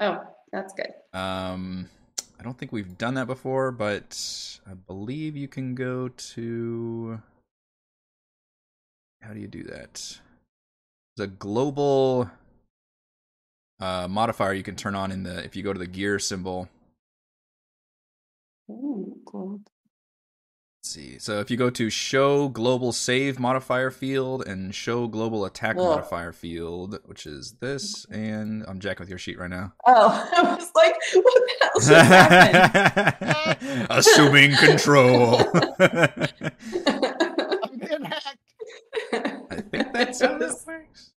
Oh, that's good. um, I don't think we've done that before, but I believe you can go to. How do you do that? There's a global uh, modifier you can turn on in the if you go to the gear symbol. Ooh, cool. Let's see. So if you go to show global save modifier field and show global attack Whoa. modifier field, which is this, mm-hmm. and I'm jacking with your sheet right now. Oh, <laughs> I was like, what the hell just happened? <laughs> <laughs> Assuming control. I'm being hacked. I think that's how that works.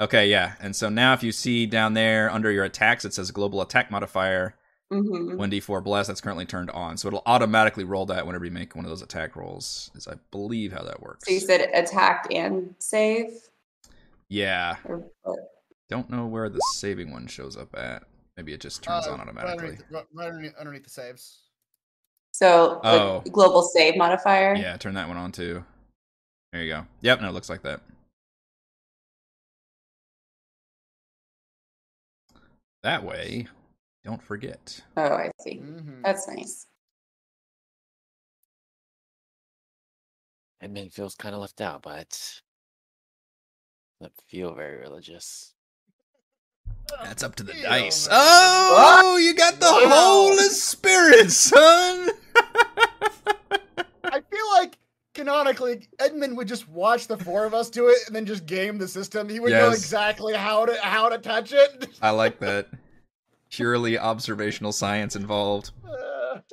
Okay, yeah. And so now if you see down there under your attacks, it says global attack modifier, Mhm. 1d4 blast, that's currently turned on. So it'll automatically roll that whenever you make one of those attack rolls, is I believe how that works. So you said attack and save? Yeah. Don't know where the saving one shows up at. Maybe it just turns Uh, on right automatically. underneath, right, right underneath, underneath the saves. So like, Oh. global save modifier? Yeah, turn that one on too. There you go. Yep, no, it looks like that. That way, don't forget. Oh, I see. Mhm. That's nice. Edmund feels kind of left out, but doesn't feel very religious. That's up to the Ew, dice. man. Oh, you got the Wow. Holy Spirit, son. I feel like canonically Edmund would just watch the four of us do it and then just game the system. He would know exactly how to how to touch it. I like that. Purely observational science involved. <laughs>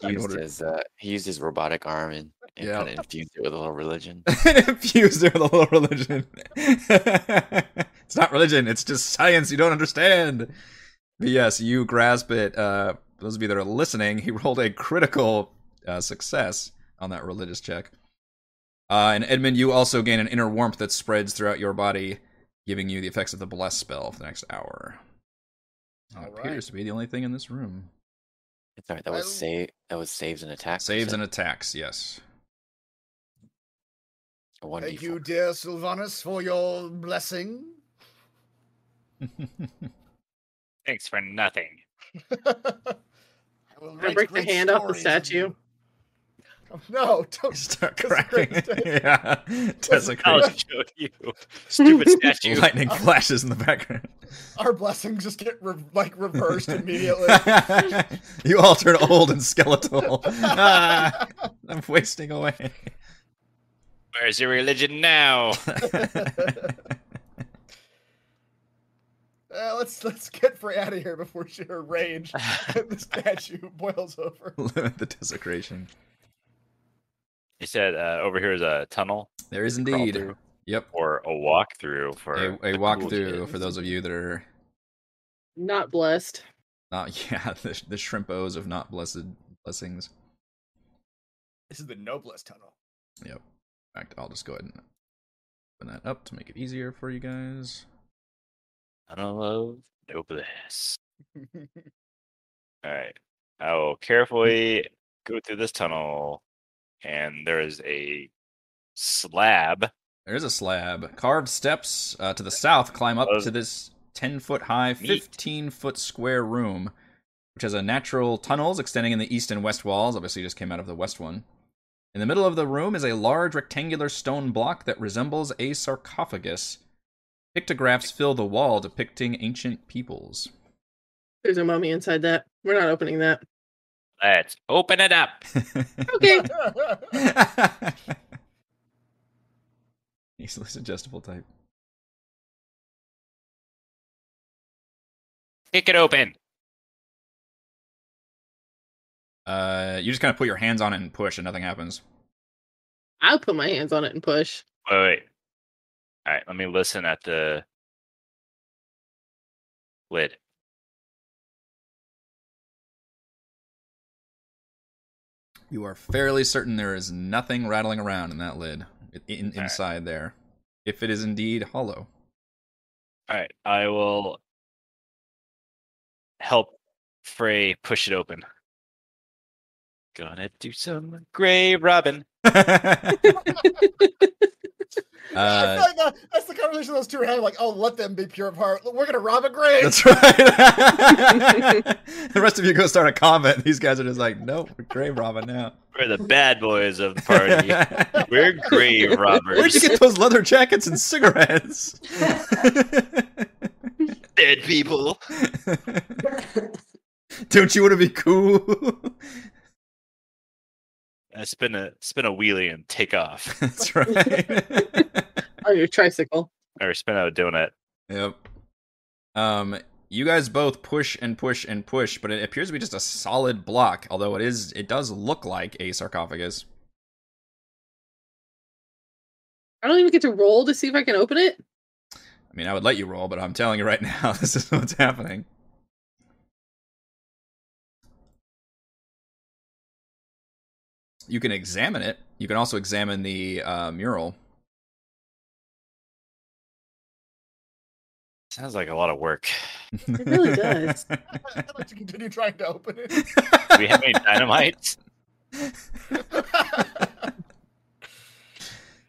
He In used his uh, he used his robotic arm and, and Yeah. kind of infused it with a little religion. <laughs> Infused with a little religion. <laughs> it's not religion, it's just science you don't understand. But yes, you grasp it. Uh, those of you that are listening, he rolled a critical uh, success on that religious check. Uh, and Edmund, you also gain an inner warmth that spreads throughout your body, giving you the effects of the bless spell for the next hour. All appears right. to be the only thing in this room. It's alright. That was Well- save. That was saves and attacks. Saves and attacks, yes. Thank d4. you, dear Silvanus, for your blessing. <laughs> Thanks for nothing. <laughs> I will I break the hand off the statue. You. <laughs> No, don't Start Desecrate cracking. <laughs> the yeah. I'll Desecrate. show you. Stupid <laughs> statue. Lightning flashes in the background. our blessings just get re- like reversed immediately. you all turn old and skeletal. Ah, I'm wasting away. Where's your religion now? Uh, let's let's get Frey out of here before she her rage and the statue boils over. Limit the desecration. He said uh, over here is a tunnel There is indeed. Yep. or a walkthrough for A, a the cool walkthrough for those of you that are Not blessed. not, <laughs> yeah, the, the shrimpos of not blessed blessings. This is the noblest tunnel. Yep. In fact, I'll just go ahead and open that up to make it easier for you guys. Tunnel of Noblesse. <laughs> All right. I will carefully go through this tunnel, and there is a slab. There's a slab. Carved steps uh, to the south climb up to this 10 foot high, 15 foot square room, which has a natural tunnels extending in the east and west walls. Obviously, just came out of the west one. In the middle of the room is a large rectangular stone block that resembles a sarcophagus. Pictographs fill the wall depicting ancient peoples. There's a mummy inside that. We're not opening that. Let's open it up. Okay. <laughs> Easily suggestible type. Kick it open. Uh, you just kind of put your hands on it and push, and nothing happens. I'll put my hands on it and push. Wait, wait. All right, let me listen at the lid. You are fairly certain there is nothing rattling around in that lid, in, in- Alright. inside there, if it is indeed hollow. All right, I will help Frey push it open. Gonna do some grave robbing. <laughs> <laughs> <laughs> uh, I feel like that, that's the conversation those two are having. Like, oh, let them be pure of heart. We're gonna rob a grave. that's right. <laughs> the rest of you go start a comment. These guys are just like, nope, we're grave robbing now. We're the bad boys of the party. <laughs> We're grave robbers. Where'd you get those leather jackets and cigarettes? <laughs> dead people? Don't you want to be cool? I spin a spin a wheelie and take off, <laughs> That's <laughs> right. On your tricycle. or spin out a donut. Yep. Um, you guys both push and push and push, but it appears to be just a solid block. Although it is, it does look like a sarcophagus. I don't even get to roll to see if I can open it. I mean, I would let you roll, but I'm telling you right <laughs> now, this is what's happening. You can examine it. You can also examine the uh, mural. Sounds like a lot of work. It really does. I'd like to continue trying to open it. <laughs> Do we have any dynamite? <laughs>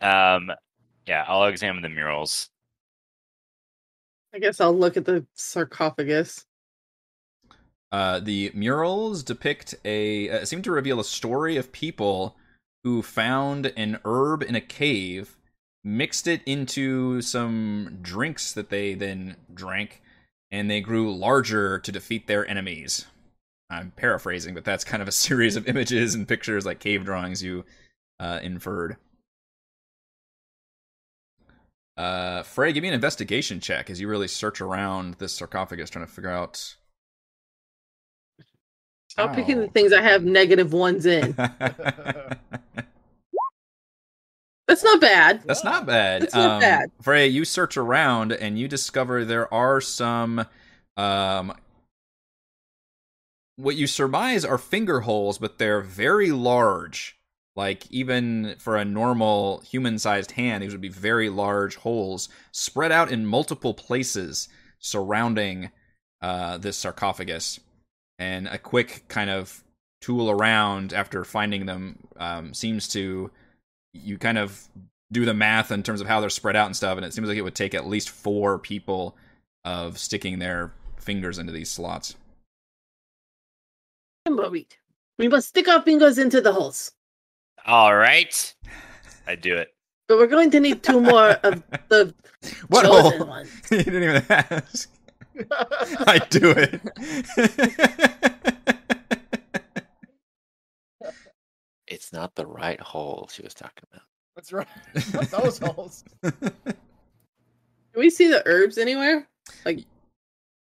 Um, yeah, I'll examine the murals. I guess I'll look at the sarcophagus. Uh, the murals depict a uh, seem to reveal a story of people who found an herb in a cave, mixed it into some drinks that they then drank, and they grew larger to defeat their enemies. I'm paraphrasing, but that's kind of a <laughs> series of images and pictures, like cave drawings, you uh, inferred. Uh, Frey, give me an investigation check as you really search around this sarcophagus, trying to figure out Stop picking the things I have negative ones in. <laughs> That's not bad. That's not bad. That's not um, bad. Frey, you search around and you discover there are some um what you surmise are finger holes, but they're very large. Like even for a normal human-sized hand, these would be very large holes spread out in multiple places surrounding uh, this sarcophagus. And a quick kind of tool around after finding them um, seems to you kind of do the math in terms of how they're spread out and stuff, and it seems like it would take at least four people of sticking their fingers into these slots. Tumbleweed. We must stick our fingers into the holes. All right. I do it. But we're going to need two more of <laughs> the What chosen hole? ones. <laughs> you didn't even ask. I do it. It's not the right hole she was talking about. That's right. <laughs> Not those holes. Can we see the herbs anywhere? Like,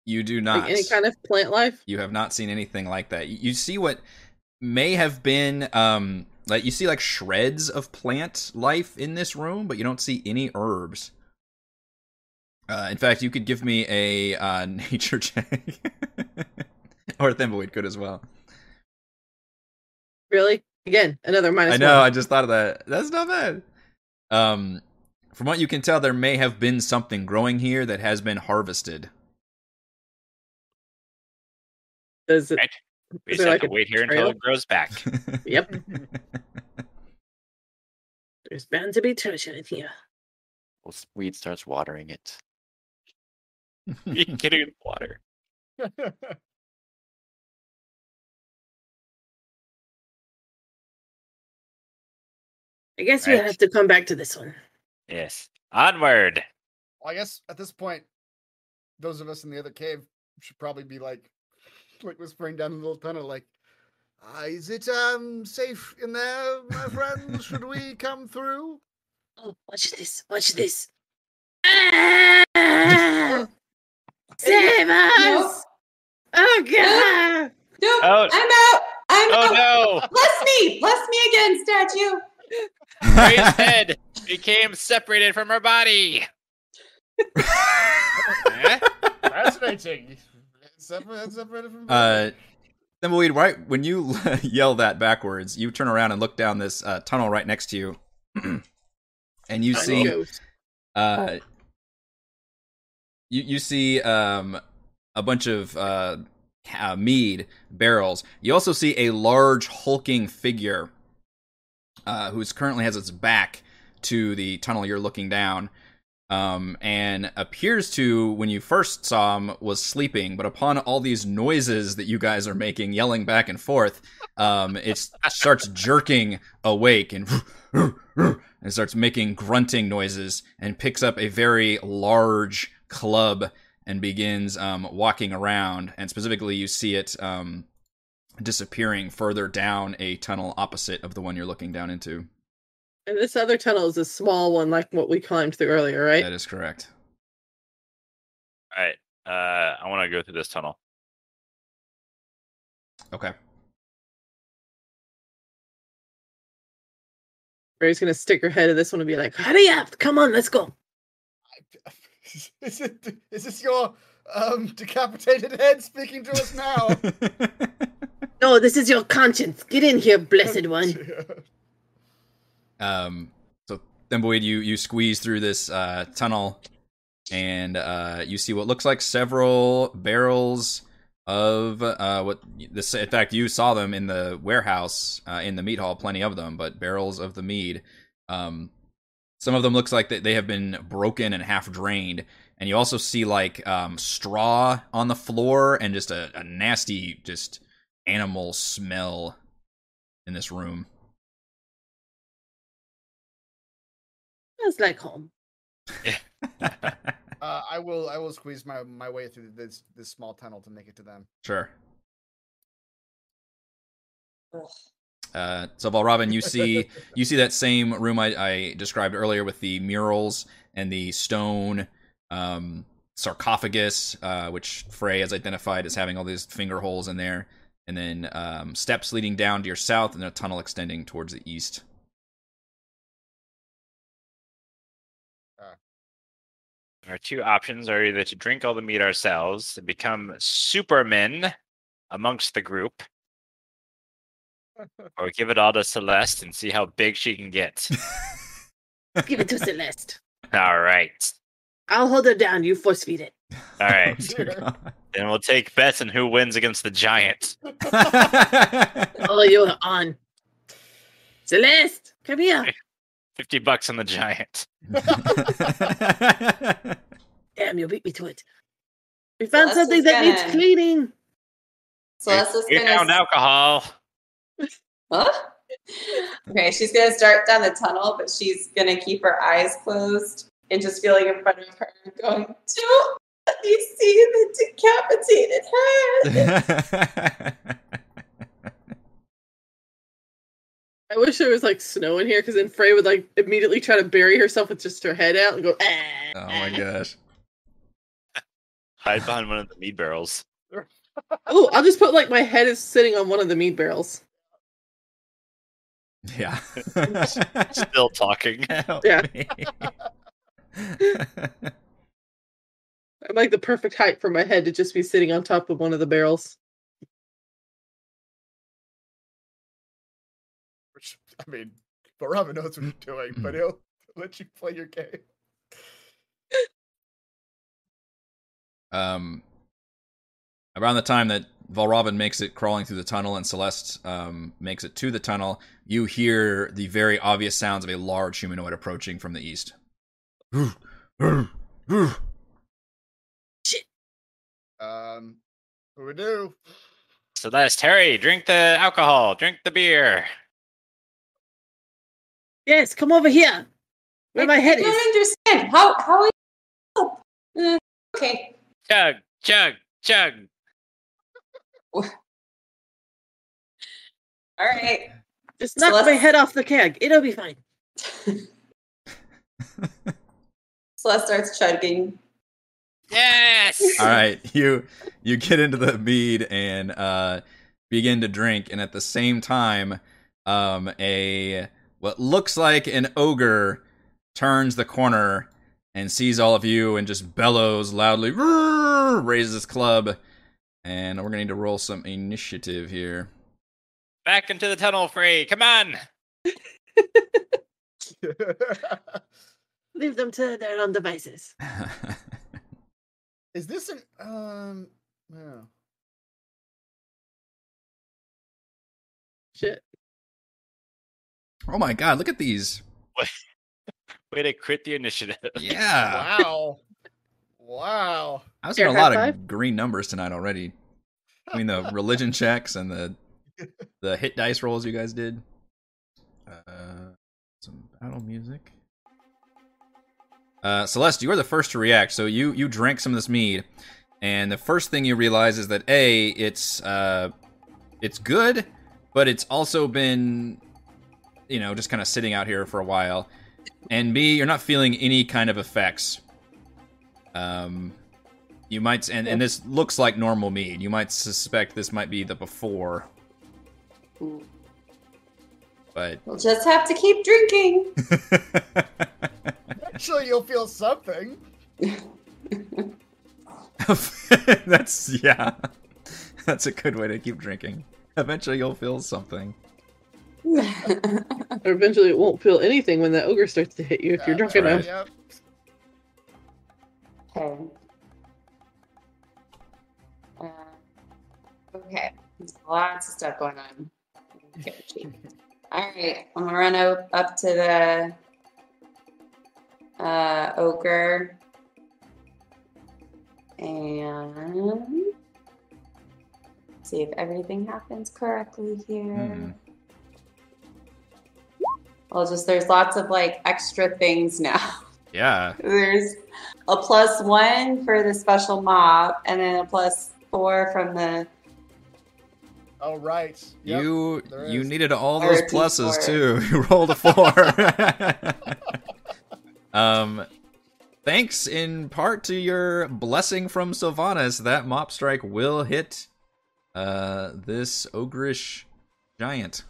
you do not. like any kind of plant life? You have not seen anything like that. You- You see what may have been um like you see like shreds of plant life in this room, but you don't see any herbs. Uh, in fact, you could give me a uh, <laughs> nature check, <laughs> or Thimbleweed could as well. Really? Again, another minus I know. one. I just thought of that. That's not bad. Um, from what you can tell, there may have been something growing here that has been harvested. Does it? Right. We just have like to a wait here until it grows back. <laughs> Yep. There's bound to be treasure in here. Well, s- Weed starts watering it. <laughs> you can get it in the water. <laughs> I guess we have to come back to this one. Yes. Onward. Well, I guess at this point, those of us in the other cave should probably be like, like whispering down the little tunnel, like, uh, "Is it um safe in there, my <laughs> friends? should we come through?" Oh, watch this! Watch this! Ah! Save us! Oh god! Nope, Oh. I'm out. I'm Oh out. no! Bless me. Bless me again, statue. Ray's <laughs> head became separated from her body. Eh? Fascinating. Separate, separated from. Uh, Thimbleweed, right when you <laughs> yell that backwards, you turn around and look down this uh, tunnel right next to you, <clears throat> and you see uh, you you see um a bunch of uh, uh mead barrels. You also see a large hulking figure uh, who's currently has its back to the tunnel you're looking down. Um, and appears to, when you first saw him, was sleeping, but upon all these noises that you guys are making, yelling back and forth, um, it starts jerking awake and <laughs> and starts making grunting noises and picks up a very large club and begins um, walking around. And specifically, you see it um, disappearing further down a tunnel opposite of the one you're looking down into. And this other tunnel is a small one, like what we climbed through earlier, right? That is correct. All right. Uh, I want to go through this tunnel. Okay. Ray's gonna stick her head in this one and be like, "Hurry up! Come on, let's go!" <laughs> is it? Is this your um decapitated head speaking to us now? <laughs> No, this is your conscience. Get in here, blessed one. <laughs> um, so Thimbleweed, you you squeeze through this uh, tunnel, and uh, you see what looks like several barrels of uh, what this. In fact, you saw them in the warehouse uh, in the meat hall, plenty of them, but barrels of the mead. Um, some of them looks like they have been broken and half drained, and you also see like um, straw on the floor and just a, a nasty just animal smell in this room. Smells like home. <laughs> Uh, I will. I will squeeze my my way through this this small tunnel to make it to them. Sure. Ugh. Uh, so Valravn, you see you see that same room I, I described earlier with the murals and the stone um, sarcophagus, uh, which Frey has identified as having all these finger holes in there, and then um, steps leading down to your south, and a tunnel extending towards the east. Our two options are either to drink all the meat ourselves and become supermen amongst the group, <laughs> or give it all to Celeste and see how big she can get. <laughs> Give it to Celeste. all right. I'll hold her down. You force feed it. All right. <laughs> Oh, dear God. then we'll take bets on who wins against the giant. Oh, you're on. Celeste, come here. 50 bucks on the giant. Damn, you beat me to it. We found Celeste something that needs gonna- cleaning. Celeste's We gonna found alcohol. Huh? Okay, she's gonna start down the tunnel, but she's gonna keep her eyes closed and just feeling in front of her, going, "Don't let me see the decapitated head." <laughs> I wish there was like snow in here because then Frey would like immediately try to bury herself with just her head out and go, ah, oh my gosh. Hide behind one of the mead barrels. <laughs> Oh, I'll just put like my head is sitting on one of the mead barrels. Yeah. <laughs> Still talking. <laughs> Yeah. <laughs> I'm like the perfect height for my head to just be sitting on top of one of the barrels. Which, I mean, but Robin knows what he's doing, but he'll let you play your game. um, around the time that Valravn makes it crawling through the tunnel and Celeste um, makes it to the tunnel, you hear the very obvious sounds of a large humanoid approaching from the east. Um, what we do? Celeste, Harry, drink the alcohol, drink the beer. Yes, come over here. Where my head I is. don't understand. How how are you? Uh, okay. Chug, chug, chug. <laughs> All right. Just knock my head off the keg. It'll be fine. <laughs> Celeste starts chugging. Yes. <laughs> All right, you you get into the mead and uh, begin to drink, and at the same time, um, a what looks like an ogre turns the corner and sees all of you and just bellows loudly, "Roar!" raises his club, and we're gonna need to roll some initiative here. Back into the tunnel, Free. Come on. <laughs> Leave them to their own devices. Is this an um? No. Shit. oh my god, look at these! <laughs> Way to crit the initiative. Yeah, Wow. Wow. I was Here, getting a lot high of green numbers tonight already. <laughs> I mean, the religion checks and the <laughs> the hit dice rolls you guys did. Uh, some battle music. Uh, Celeste, you are the first to react. So you you drink some of this mead, and the first thing you realize is that a it's uh it's good, but it's also been you know just kind of sitting out here for a while, and b you're not feeling any kind of effects. Um, you might and and this looks like normal mead. You might suspect this might be the before, but We'll just have to keep drinking. <laughs> Actually, you'll feel something. <laughs> that's yeah. That's a good way to keep drinking. Eventually, you'll feel something. Or <laughs> eventually it won't feel anything when the ogre starts to hit you if you're That's drunk right. enough. Yep. Okay. Uh, okay. There's lots of stuff going on. All right. I'm gonna run up, up to the uh, ogre and see if everything happens correctly here. Mhm. Well, just there's lots of like extra things now. <laughs> Yeah. There's a plus one for the special mob, and then a plus four from the. Oh right. Yep. You you needed all those pluses D4. too. <laughs> You rolled a four. <laughs> um, thanks in part to your blessing from Silvanus, that mop strike will hit uh this ogreish giant.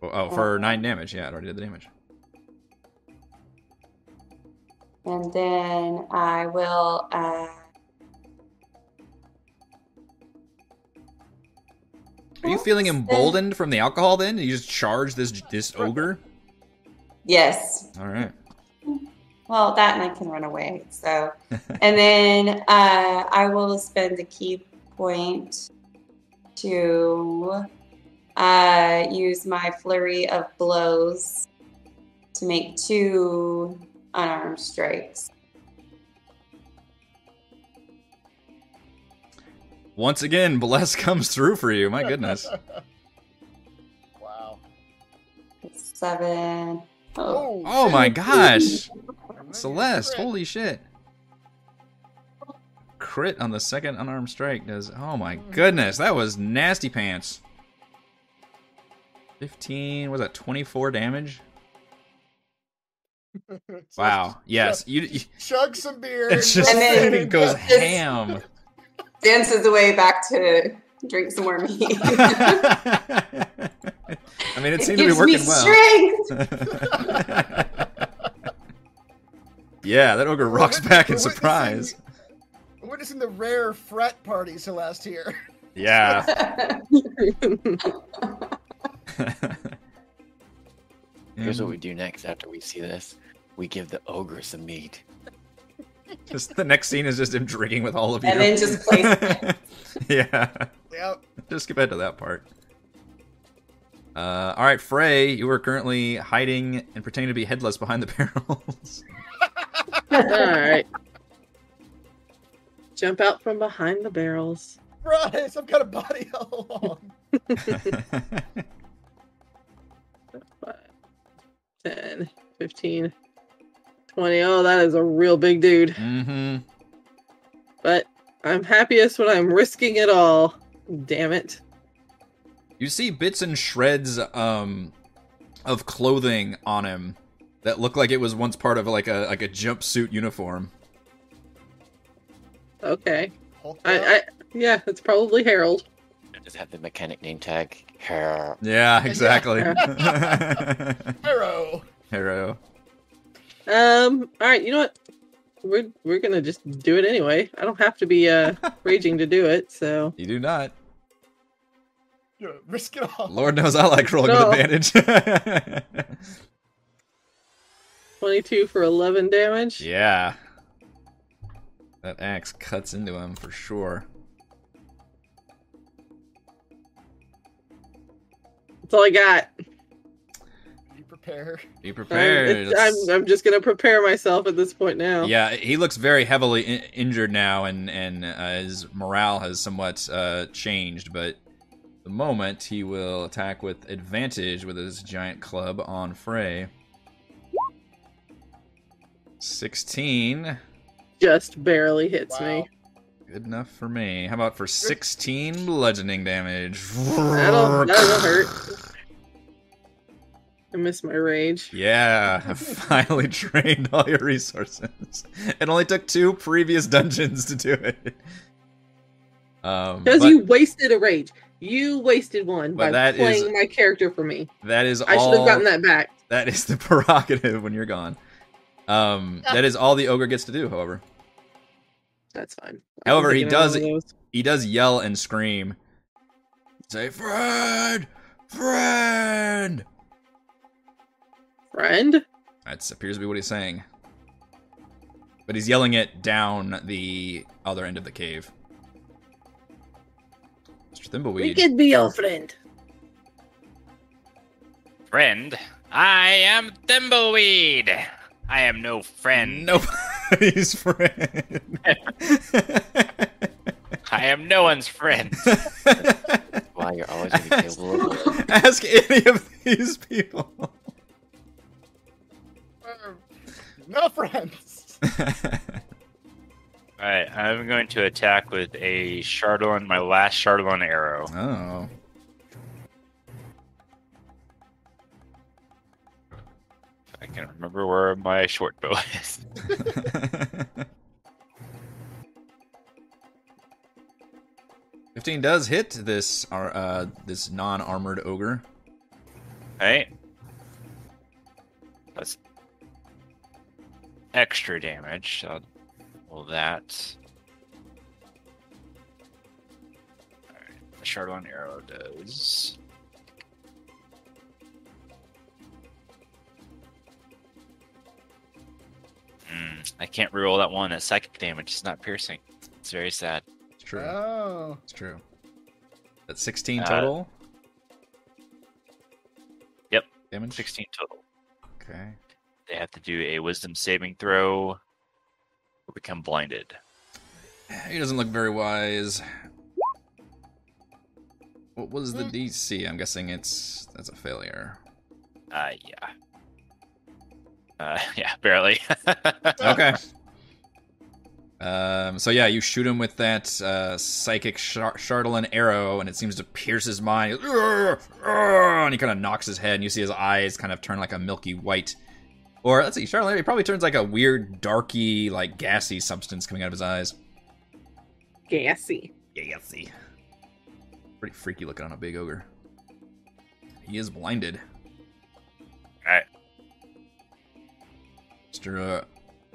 Oh, oh, for Uh-huh. nine damage. Yeah, it already did the damage. And then I will. Uh, Are you feeling emboldened from the alcohol? Then you just charge this this ogre. yes. All right. Well, that and I can run away. So, and then uh, I will spend a ki point to uh, use my flurry of blows to make two unarmed strikes. Once again, Bless <laughs> comes through for you. My goodness. <laughs> wow. Seven. Oh, Oh my gosh. <laughs> Celeste, holy shit. Crit on the second unarmed strike does. Oh my hmm. goodness, that was nasty pants. 15, was that 24 damage? <laughs> Just Wow. Yes. You, you Chug some beer. it's and just And then- fucking goes <laughs> It's- ham. dances away back to drink some more meat. <laughs> I mean, it It seemed to be gives me working well. yeah, that ogre rocks We're back in surprise. We're witnessing the rare fret party Celeste here. Yeah. Here's what mm. we do next after we see this. We give the ogre some meat. <laughs> Just the next scene is just him drinking with all of you. And then just <laughs> place it. yeah. Yep. Just skip ahead to that part. Uh, all right, Frey, you are currently hiding and pretending to be headless behind the <laughs> barrels. All right. Jump out from behind the barrels. Right, some kind of body all along. 10, 15, 20. Oh, that is a real big dude. mm-hmm. But I'm happiest when I'm risking it all. Damn it. You see bits and shreds um, of clothing on him that look like it was once part of like a like a jumpsuit uniform. Okay. I. I yeah, it's probably Harold. Does it have the mechanic name tag? Her. Yeah, <laughs> exactly. Arrow. <laughs> Hero. Um, all right, you know what? We're we're gonna just do it anyway. I don't have to be uh <laughs> raging to do it, so You do not. Yeah, risk it all. Lord knows I like rolling No. with advantage. <laughs> 22 for 11 damage. yeah. That axe cuts into him for sure. That's all I got. Be prepared. I'm, I'm, I'm just gonna prepare myself at this point now. Yeah, he looks very heavily in- injured now, and and uh, his morale has somewhat uh, changed. But the moment he will attack with advantage with his giant club on Frey. Sixteen, Just barely hits Wow. me. good enough for me. How about for sixteen bludgeoning damage? That'll that'll hurt. <laughs> I miss my rage. Yeah, <laughs> I finally <laughs> drained all your resources. <laughs> It only took two previous dungeons to do it. Um, Because but you wasted a rage. You wasted one by that is- playing my character for me. that is I should have gotten that back. That is the prerogative when you're gone. Um, that is all the ogre gets to do. However, That's fine. I However, he does- one of those. he does yell and scream, say "Friend, friend." Friend? That appears to be what he's saying. But he's yelling it down the other end of the cave. Mr. Thimbleweed. We could be your friend. Friend, I am Thimbleweed. I am no friend. Nobody's <laughs> friend. <laughs> I am no one's friend. <laughs> Why you're always going to be capable of Ask any of these people. No friends. <laughs> Alright, I'm going to attack with a Chardalyn, my last Chardalyn arrow. oh. I can remember where my short bow <laughs> is. <laughs> Fifteen does hit this uh this non-armored ogre. Right? That's extra damage. So well, that. Alright, the Chardalyn arrow does. Hmm, I can't reroll that one. That psychic damage is not piercing. It's very sad. It's true. Oh. It's true. That's sixteen total. Uh, total. damage. 16 total. Okay. They have to do a wisdom saving throw or become blinded. He doesn't look very wise. What was the Hmm. DC? I'm guessing it's that's a failure. Uh, yeah. Uh, <laughs> yeah, barely. <laughs> Okay. Um, so yeah, you shoot him with that uh, psychic shar- Chardalyn arrow, and it seems to pierce his mind. "Arr! Arr!" And he kind of knocks his head, and you see his eyes kind of turn like a milky white. Or let's see, Chardalyn, he probably turns like a weird, darky, like gassy substance coming out of his eyes. Gassy. Gassy. Pretty freaky looking on a big ogre. He is blinded. Alright. Mr. Uh,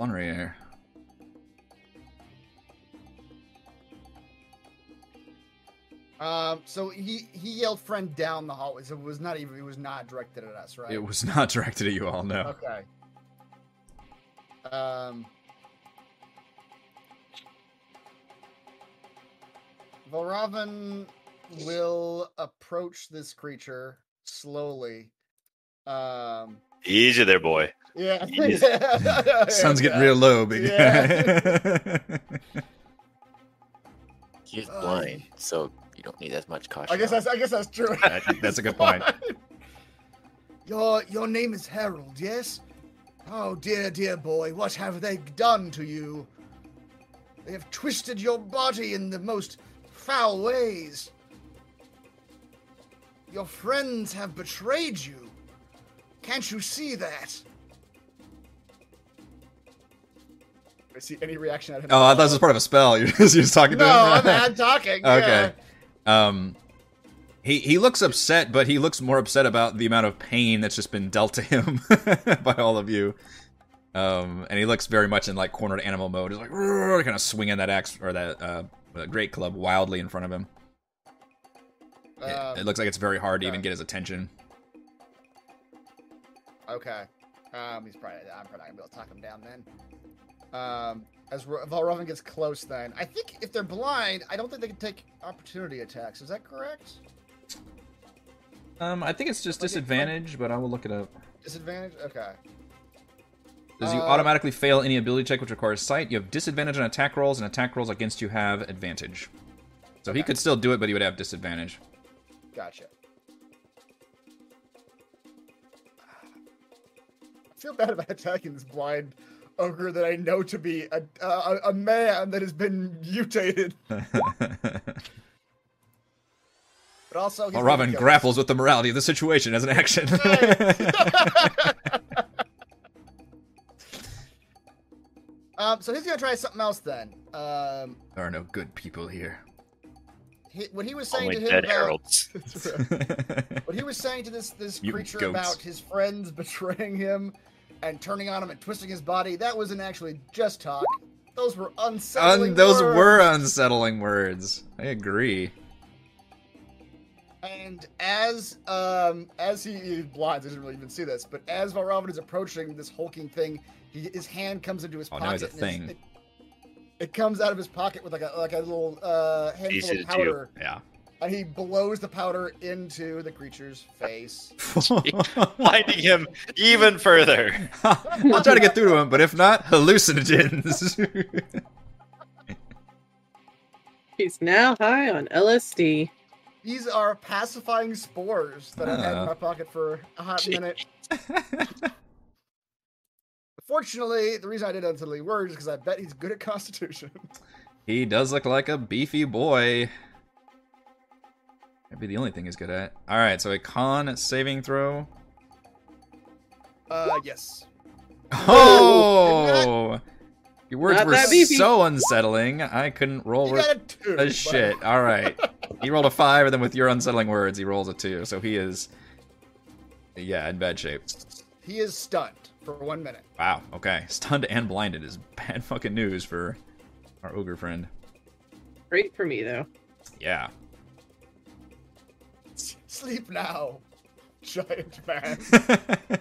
Onrier. Um, so he he yelled "friend" down the hallway. So it was not even it was not directed at us, right? It was not <laughs> directed at you all, no. Okay. Um. Valravn will approach this creature slowly. Um. Easy there, boy. Yeah. <laughs> Yes. Sun's getting Yeah. real low, big Yeah. <laughs> He's Uh, blind, so you don't need as much caution. I guess that's I guess that's true. I that's a good point. <laughs> Your your name is Harold, yes? Oh dear, dear boy, what have they done to you? They have twisted your body in the most foul ways. Your friends have betrayed you. Can't you see that? I see any reaction out of him. Oh, I thought this was part of a spell. <laughs> You're just, you're just talking No, to him. I'm, I'm talking. <laughs> Okay. Um, he he looks upset, but he looks more upset about the amount of pain that's just been dealt to him <laughs> by all of you. Um, and he looks very much in like cornered animal mode. He's like kind of swinging that axe or that uh, uh, great club wildly in front of him. It- it, looks like it's very hard to even get his attention. Okay. Um, he's probably. I'm probably not gonna be able to talk him down then. Um, as Ro- Valravn gets close, then I think if they're blind, I don't think they can take opportunity attacks. Is that correct? Um, I think it's just disadvantage, but I will look it up. Disadvantage. Okay. Does you Uh, automatically fail any ability check which requires sight? You have disadvantage on attack rolls, and attack rolls against you have advantage. So he could still do it, but he would have disadvantage. Gotcha. I feel bad about attacking this blind ogre that I know to be a a, a man that has been mutated, <laughs> but also. he's Well, Robin kill grapples with the morality of the situation as an action. <laughs> um, so he's gonna try something else then. Um, there are no good people here. he, what he was saying Only to him dead about <laughs> what he was saying to this this You creature goats. about his friends <laughs> betraying him and turning on him and twisting his body. That wasn't actually just talk. Those were unsettling. Un- those words. were unsettling words. I agree. And as um as he blinds, blind, doesn't really even see this, but as Valravn is approaching this hulking thing, he, his hand comes into his Oh, pocket. now he's a and thing. It, it comes out of his pocket with like a like a little uh, handful Easy of powder, Yeah. and he blows the powder into the creature's face. <laughs> Blinding him even further. <laughs> I'll try to get through to him, but if not, hallucinogens. <laughs> He's now high on LSD. These are pacifying spores that I've had in my pocket for a hot minute. <laughs> Fortunately, the reason I did unsettling words is because I bet he's good at Constitution. he does look like a beefy boy. That'd be the only thing he's good at. All right, so a con saving throw. Uh, yes. Oh, your words Not were so unsettling. I couldn't roll You with got a two. a but- shit. All right, he rolled a five, and then with your unsettling words, he rolls a two. So he is, yeah, in bad shape. He is stunned for one minute. Wow. Okay, stunned and blinded is <laughs> bad fucking news for our ogre friend. Great for me though. Yeah. S- Sleep now, giant man. <laughs>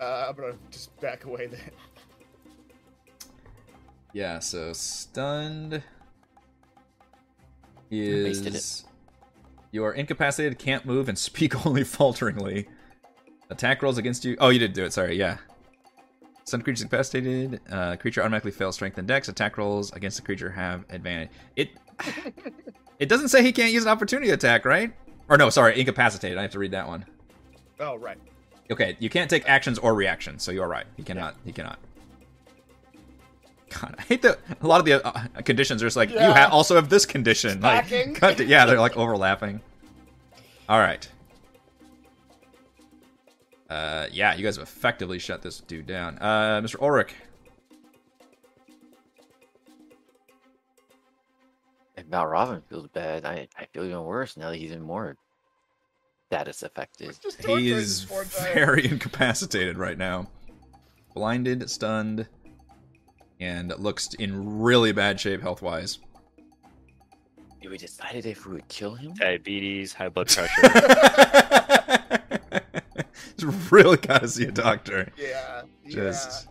Uh, I'm gonna just back away then. yeah. So stunned is You are incapacitated, can't move, and speak <laughs> only falteringly. Attack rolls against you. Oh, you did do it. Sorry. Yeah. Some creatures incapacitated. Uh, creature automatically fails strength and dex. Attack rolls against the creature have advantage. It. <sighs> it doesn't say he can't use an opportunity attack, right? Or no, sorry, incapacitated. I have to read that one. Oh, right. Okay, you can't take actions or reactions, so you're right. He cannot. He cannot. God, I hate that a lot of the uh, conditions are just like you ha- also have this condition. Like, Stacking. cut to- yeah, they're like overlapping. All right. Uh, yeah, you guys have effectively shut this dude down. Uh, Mr. Ulrich. If Valravn feels bad, I, I feel even worse now that he's even more status affected. He is this poor guy. very <laughs> incapacitated right now. Blinded, stunned, and looks in really bad shape health wise. We decided if we would kill him. Diabetes, high blood <laughs> pressure. Just really gotta see a doctor. Yeah. Just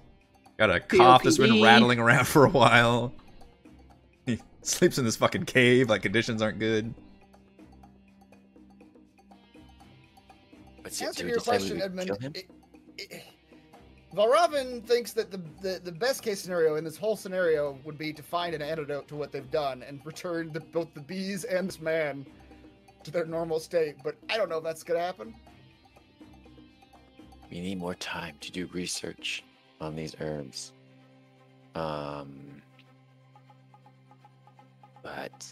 got a cough that's been rattling around for a while. He sleeps in this fucking cave, like conditions aren't good. But To so, answer do your question, Edmund, it, it, Valravn thinks that the, the the best case scenario in this whole scenario would be to find an antidote to what they've done and return the, both the bees and this man to their normal state. But I don't know if that's gonna happen. We need more time to do research on these herbs. Um, but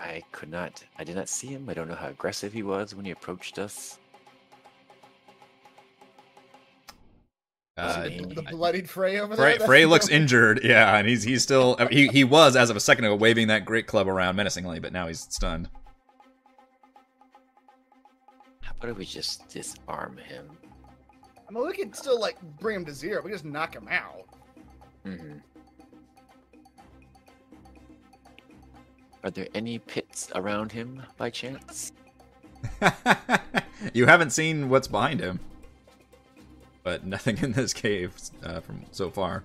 I could not. I did not see him. I don't know how aggressive he was when he approached us. Uh, The bloodied Frey over there. Frey, Frey looks <laughs> injured, yeah, and he's he's still he he was as of a second ago waving that great club around menacingly, but now he's stunned. How about if we just disarm him? I mean, we could still like bring him to zero. We just knock him out. hmm Are there any pits around him by chance? <laughs> you haven't seen what's behind him, but nothing in this cave uh, from so far.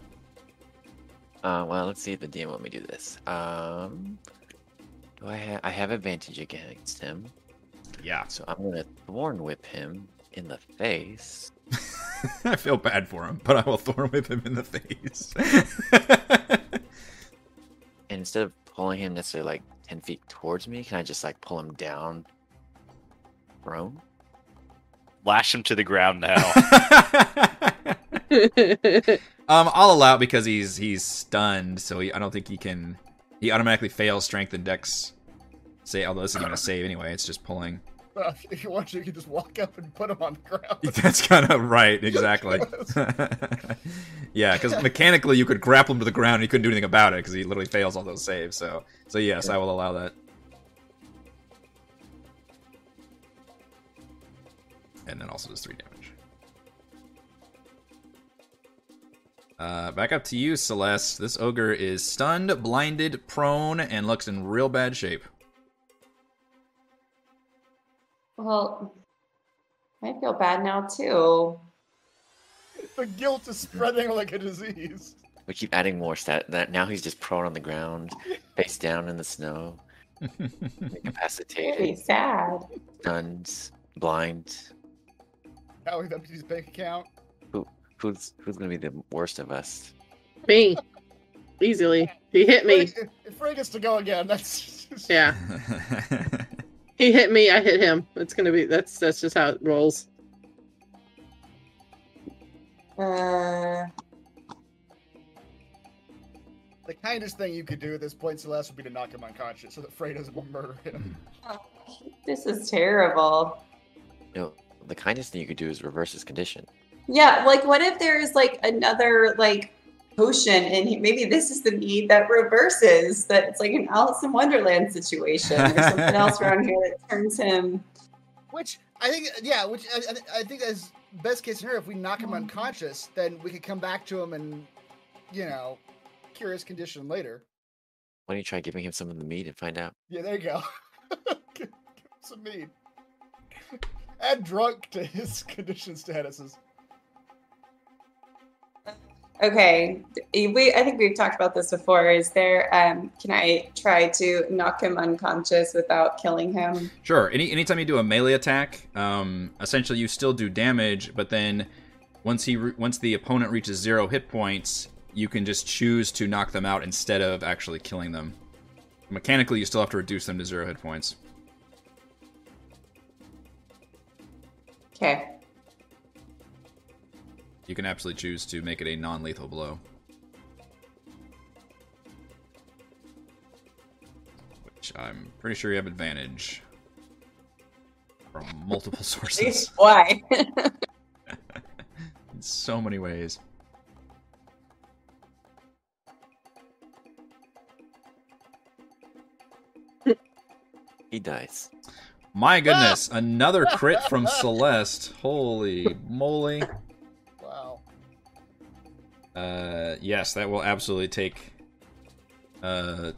Uh, well, let's see if the DM let me do this. Um, do I have? I have advantage against him, Yeah, so I'm gonna thorn whip him in the face. <laughs> I feel bad for him, but I will thorn whip him in the face. And instead of pulling him necessarily like ten feet towards me, can I just like pull him down, prone? Lash him to the ground now. <laughs> <laughs> um, I'll allow it because he's he's stunned, so he, I don't think he can. He automatically fails strength and dex. Say, although this isn't gonna save anyway. It's just pulling. Uh, <laughs> if you want to, you can just walk up and put him on the ground. <laughs> That's kind of right, exactly. <laughs> yeah, because mechanically you could grapple him to the ground and he couldn't do anything about it because he literally fails all those saves. So, so yes, I will allow that. And then also does three damage. Uh, back up to you, Celeste. This ogre is stunned, blinded, prone, and looks in real bad shape. Well, I feel bad now too. the guilt is spreading like a disease. We keep adding more stat. That now he's just prone on the ground, face down in the snow, <laughs> Really incapacitated, sad. stunned, blind. Now we've emptied his bank account. Who, Who's who's gonna be the worst of us? Me. Easily. He hit me. Frey, if Frey gets to go again, that's Yeah. <laughs> He hit me, I hit him. It's gonna be that's that's just how it rolls. Uh, the kindest thing you could do at this point, Celeste, would be to knock him unconscious so that Frey doesn't murder him. this is terrible. No, the kindest thing you could do is reverse his condition. Yeah, like what if there's like another like potion and maybe this is the mead that reverses that it's like an Alice in Wonderland situation or something else around here that turns him Which I think, yeah, which I, I- I think as best case scenario, if we knock him unconscious, then we could come back to him and, you know, cure his condition later. Why don't you try giving him some of the meat and find out? Yeah, there you go. <laughs> Give him some mead. <laughs> Add drunk to his <laughs> condition statuses. Okay, we I think we've talked about this before. Is there? Um, can I try to knock him unconscious without killing him? Sure. Any anytime you do a melee attack, um, essentially you still do damage, but then once he re- once the opponent reaches zero hit points, you can just choose to knock them out instead of actually killing them. Mechanically, you still have to reduce them to zero hit points. Okay. You can absolutely choose to make it a non-lethal blow. Which I'm pretty sure you have advantage from multiple <laughs> sources <laughs> Why? <laughs> in so many ways. He dies. My goodness, another crit from Celeste. Holy moly. Wow. Uh yes, that will absolutely take uh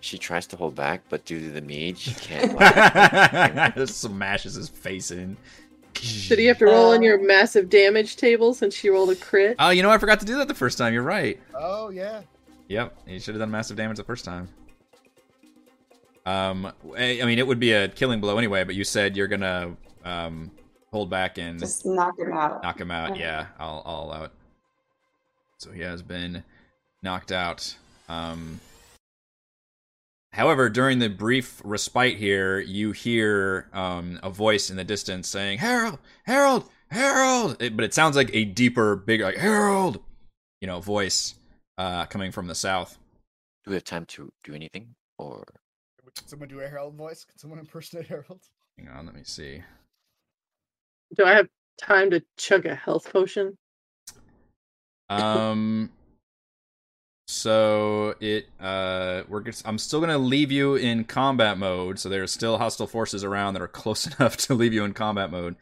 She tries to hold back, but due to the mead, she can't. <laughs> like, <laughs> just smashes his face in. Did he have to roll on your massive damage table since she rolled a crit? Oh, you know I forgot to do that the first time. You're right. Oh yeah. Yep, he should have done massive damage the first time. Um, I I mean, it would be a killing blow anyway, but you said you're gonna um hold back and Just knock him out. knock him out. Okay. Yeah, I'll, I'll allow it. So he has been knocked out. Um, however, during the brief respite here, you hear um, a voice in the distance saying, "Harold, Harold, Harold!" It- but it sounds like a deeper, bigger, like "Harold," you know, voice uh, coming from the south. do we have time to do anything? Or Can someone do a Harold voice? Can someone impersonate Harold? Hang on, let me see. Do I have time to chug a health potion? Um. So it uh we're just, I'm still gonna leave you in combat mode. So there's still hostile forces around that are <laughs> close enough to leave you in combat mode.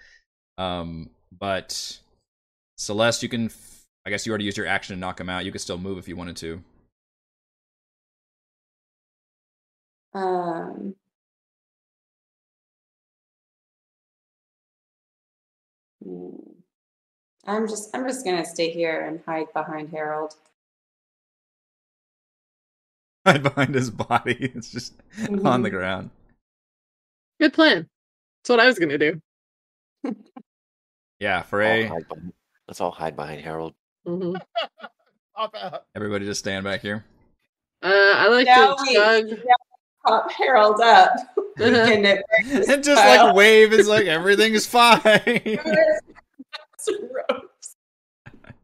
Um, but Celeste, you can. I guess you already used your action to knock him out. You could still move if you wanted to. Um. hmm. I'm just I'm just gonna stay here and hide behind Harold. <laughs> Hide behind his body, <laughs> it's just on the ground. Good plan. That's what I was gonna do. Yeah, all Frey. hide let's all hide behind Harold. hmm <laughs> Pop out. Everybody just stand back here. Uh, I like Now to we- chug. Pop Harold up. Weaken it. and just like wave is like everything is <laughs> fine.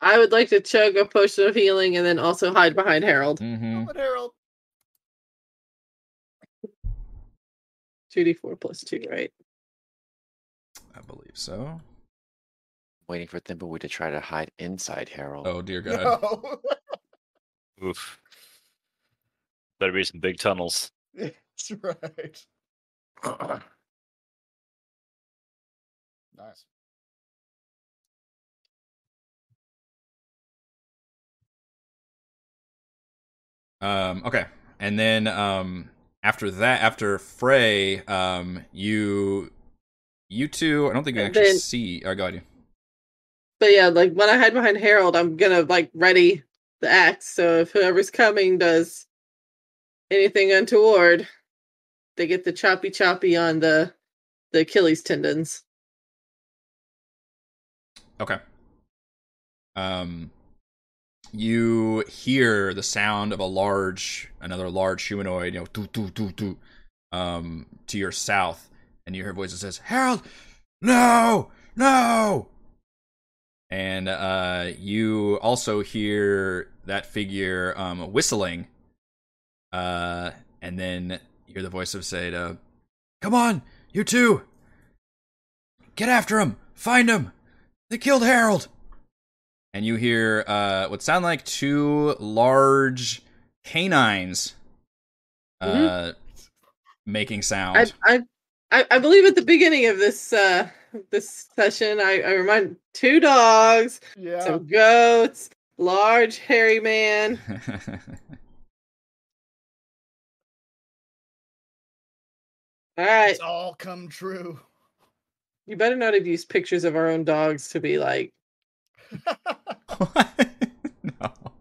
I would like to chug a potion of healing and then also hide behind Harold. hmm But Harold. 2d4 plus 2, right? I believe so. Waiting for Thimbleweed to try to hide inside Harold. Oh dear God. No. <laughs> Oof. Better be some big tunnels. That's right. <laughs> Nice. Um, okay, and then um, after that, after Frey, um, you, you two, I don't think you And actually then- see. I got you. But yeah, like when I hide behind Harold, I'm gonna like ready the axe. So if whoever's coming does anything untoward, they get the choppy choppy on the the Achilles tendons. Okay. Um, you hear the sound of a large, another large humanoid, you know, doo doo doo doo, um, to your south, and you hear a voice that says, "Harold, no, no." And uh, you also hear that figure um, whistling, uh, and then you hear the voice of said, uh, "Come on, you two, get after him, find him." They killed Harold. And you hear uh, what sound like two large canines uh, making sound. I, I I I believe at the beginning of this uh this session I, I remind two dogs, Yeah. some goats, large hairy man. <laughs> All right. It's all come true. You better not have used pictures of our own dogs to be like, no. <laughs>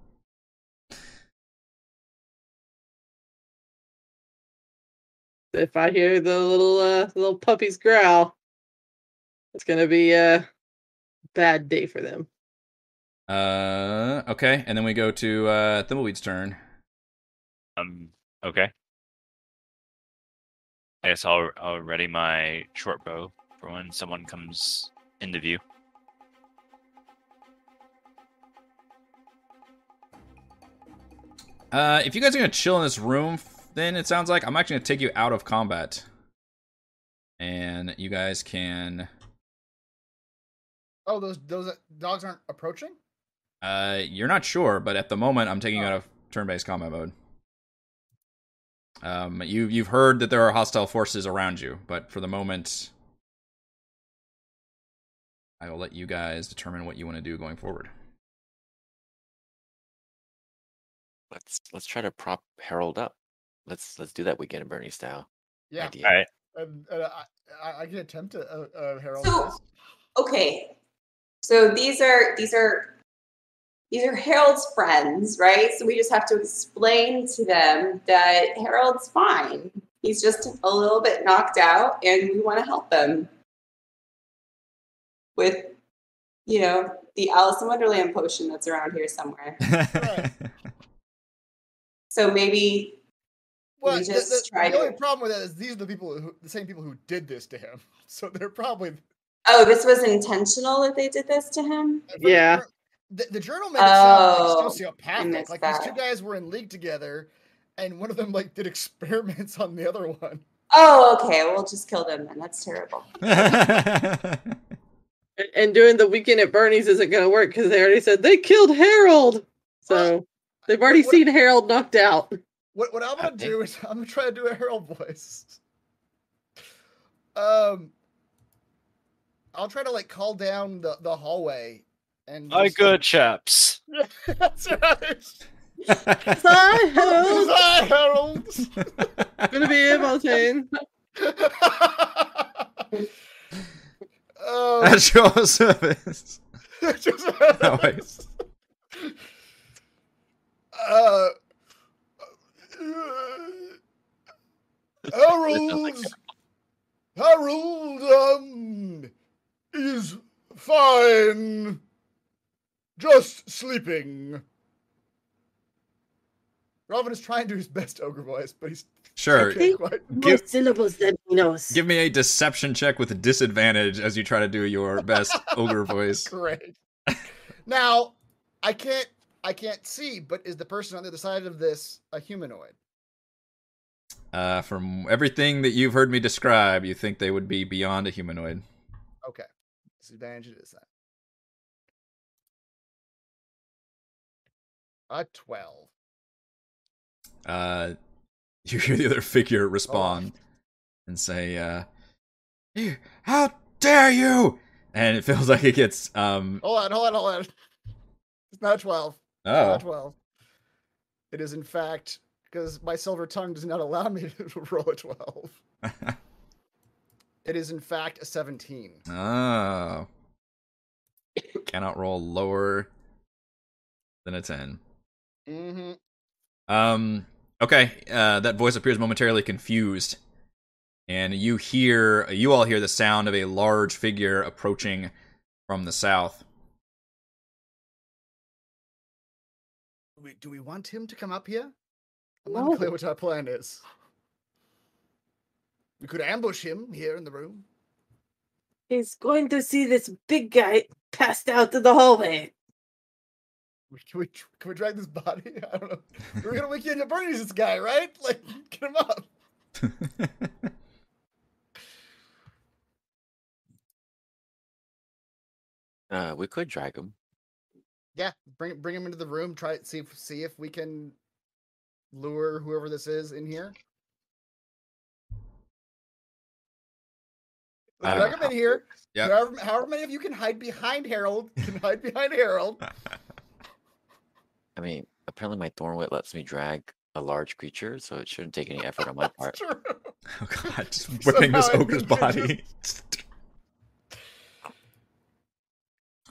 If I hear the little uh, little puppies growl, it's gonna be a bad day for them. Uh, okay, and then we go to uh, Thimbleweed's turn. Um, okay. I guess I'll I'll ready my short bow for when someone comes into view. Uh, if you guys are gonna chill in this room, then it sounds like I'm actually gonna take you out of combat, and you guys can. Oh, those those dogs aren't approaching. Uh, you're not sure, but at the moment, I'm taking you Oh. out of turn-based combat mode. Um, you you've heard that there are hostile forces around you, but for the moment, I will let you guys determine what you want to do going forward. Let's let's try to prop Harold up. Let's let's do that weekend at Bernie style. Yeah, idea. All right. and, and I, I, I can attempt to uh, uh, Harold. So- Okay. So these are these are these are Harold's friends, right? So we just have to explain to them that Harold's fine. He's just a little bit knocked out and we want to help him with you know, the Alice in Wonderland potion that's around here somewhere. <laughs> So maybe Well, we the, just the, try the only to- problem with that is these are the people who, the same people who did this to him. <laughs> So they're probably Oh, this was intentional that they did this to him? Yeah. The, the journal made it sound Oh, like sociopathic. missed Like these two guys were in league together, and one of them like did <laughs> experiments on the other one. Oh, okay. We'll just kill them then. That's terrible. <laughs> And- And doing the weekend at Bernie's isn't gonna work because they already said they killed Harold. So they've already what- seen Harold knocked out. What what I'm gonna Okay. do is <laughs> I'm gonna try to do a Harold voice. Um, I'll try to like call down the the hallway and. My just- good chaps. <laughs> That's right. <laughs> Hi, Harold. Hi, Harold. Gonna be Hamilton. um, At your service. just- Oh, wait. Uh, sounds Harold, Harold, um, is fine. Just sleeping. Robin is trying to do his best ogre voice, but he's Sure. can't quite. Give- syllables that he knows. Give me a deception check with disadvantage as you try to do your best <laughs> ogre voice. Great. now, I can't, I can't see, but is the person on the other side of this a humanoid? Uh, from everything that you've heard me describe, you think they would be beyond a humanoid. Okay. Disadvantage is then. A 12. Uh, <laughs> you hear the other figure respond and say, uh, how dare you? And it feels <laughs> like it gets, um, Hold on, hold on, hold on. It's not a 12. It's not oh, 12. It is, in fact, because my silver tongue does not allow me <laughs> to roll a 12. <laughs> It is, in fact, a 17. oh. Cannot roll lower than a 10. Mm-hmm. Um. Okay. Uh, that voice appears momentarily confused, and you hear, you all hear the sound of a large figure approaching from the south. We, do we want him to come up here? I'm No. unclear what our plan is. We could ambush him here in the room. He's going to see this big guy passed out in the hallway. Can we can we drag this body? <laughs> I don't know. We're gonna weekend at Bernie's this guy, right? <laughs> Like get him up. <laughs> Uh, we could drag him. Yeah, bring bring him into the room. Try see if see if we can lure whoever this is in here. Uh, drag him in here. <laughs> Yep. However, however many of you can hide behind Harold can hide behind Harold. <laughs> I mean, apparently my thorn whip lets me drag a large creature, so it shouldn't take any effort on my <laughs> part. That's true. oh god, just whipping this Somehow it ogre's can body.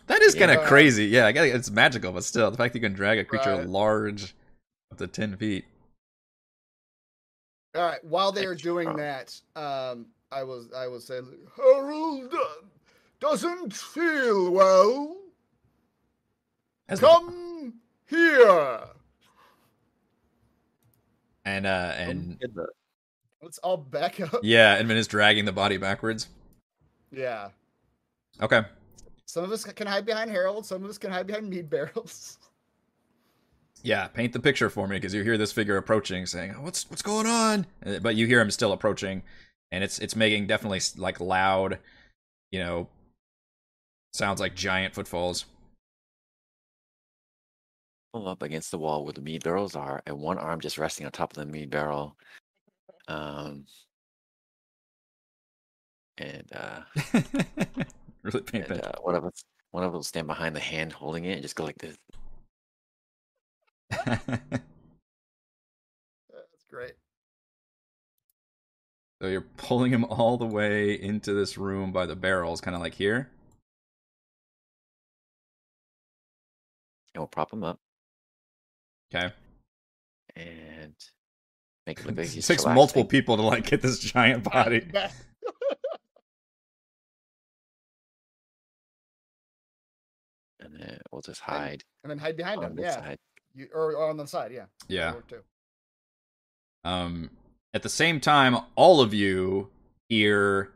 That is kind of Yeah. crazy. Yeah, I guess it's magical, but still, the fact that you can drag a creature Right. large up to ten feet. All right. While they are doing that, um, I was I will say Harold doesn't feel well. As the- Come here. and uh and Good. Let's all back up. yeah, and then is dragging the body backwards. Yeah. Okay. Some of us can hide behind Harold. Some of us can hide behind mead barrels. <laughs> Yeah, paint the picture for me because you hear this figure approaching, saying, "What's what's going on?" Uh, But you hear him still approaching, and it's it's making definitely like loud, you know, sounds like giant footfalls. Pull up against the wall where the mead barrels are, and one arm just resting on top of the mead barrel. Um, and uh, <laughs> really paint and that. uh, one of us, one of us will stand behind the hand holding it and just go like this. <laughs> That's great. so you're pulling him all the way into this room by the barrels, kind of like here. And we'll prop him up Okay. and make it look like It <laughs> he's takes multiple people to like get this giant body. Back- and then we'll just hide and then hide behind them. Yeah. side. You, or, or on the side. Yeah. Yeah. That'll work too. Um, at the same time, all of you hear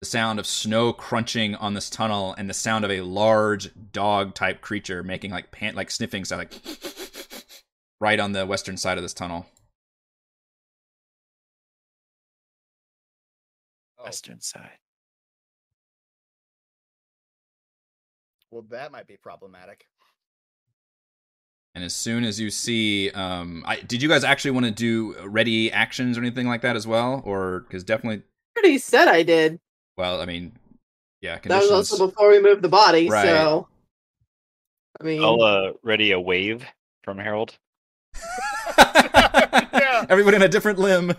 the sound of snow crunching on this tunnel and the sound of a large dog type creature making like pant like sniffing sound like <laughs> right on the western side of this tunnel. Oh, Western side. Well, that might be problematic. And as soon as you see, um, I, did you guys actually want to do ready actions or anything like that as well, or because definitely, Already said I did. well, I mean, yeah, That was also before we moved the body. Right. So, I mean, I'll uh, ready a wave from Harold. Yeah. <laughs> Everybody in a different limb.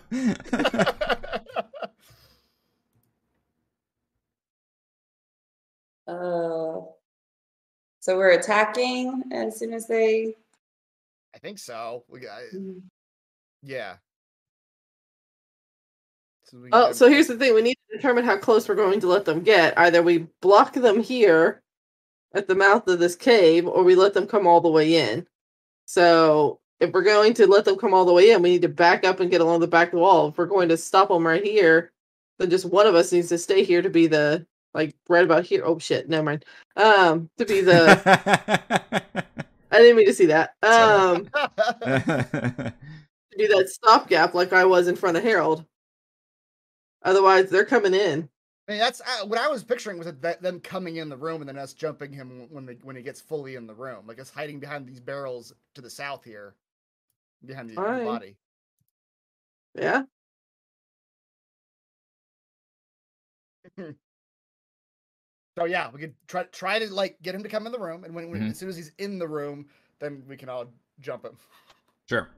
Oh. <laughs> So we're attacking as soon as they. I think so. We got. Mm. Yeah. So we oh, so here's the thing: we need to determine how close we're going to let them get. Either we block them here at the mouth of this cave, or we let them come all the way in. So, if we're going to let them come all the way in, we need to back up and get along the back of the wall. If we're going to stop them right here, then just one of us needs to stay here to be the like right about here. Oh shit, never mind. Um, to be the <laughs> I didn't mean to see that. Um, <laughs> to be that stopgap like I was in front of Harold. Otherwise, they're coming in. I mean, that's uh, what I was picturing was that them coming in the room and then us jumping him when they, when he gets fully in the room, like us hiding behind these barrels to the south here, behind the, the body. Yeah. <laughs> So yeah, we could try try to like get him to come in the room, and when, when Mhm. as soon as he's in the room, then we can all jump him, sure.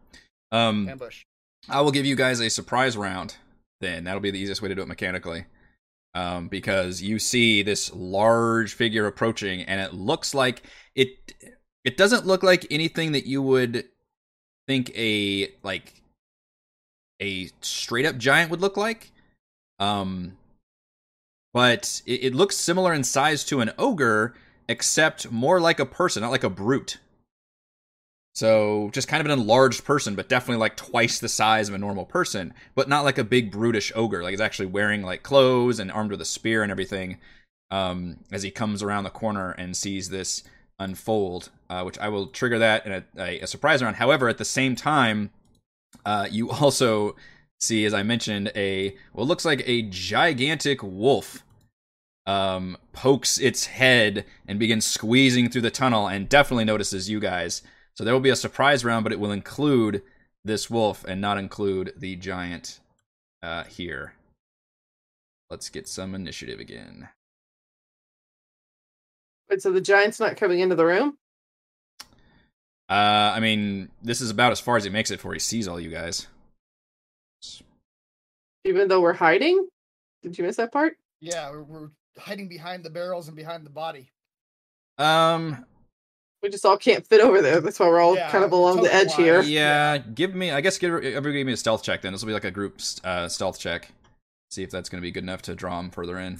Um, ambush. I will give you guys a surprise round. Then that'll be the easiest way to do it mechanically, um, because you see this large figure approaching, and it looks like it. It doesn't look like anything that you would think a like a straight up giant would look like. Um, but it, it looks similar in size to an ogre, except more like a person, not like a brute. So just kind of an enlarged person, but definitely like twice the size of a normal person, but not like a big brutish ogre. Like he's actually wearing like clothes and armed with a spear and everything. Um, as he comes around the corner and sees this unfold, uh, which I will trigger that in a, a, a surprise round. However, at the same time, uh, you <laughs> also see, as I mentioned, a what looks like a gigantic wolf um, pokes its head and begins squeezing through the tunnel and definitely notices you guys. So there will be a surprise round, but it will include this wolf and not include the giant uh, here. Let's get some initiative again. Wait, so the giant's not coming into the room? Uh, I mean, this is about as far as he makes it before he sees all you guys. Even though we're hiding? Did you miss that part? Yeah, we're, we're hiding behind the barrels and behind the body. Um, We just all can't fit over there. That's why we're all Yeah, kind of along the edge here. token-wise. Yeah, give me. I guess give everybody give me a stealth check. Then this will be like a group uh, stealth check. See if that's going to be good enough to draw them further in.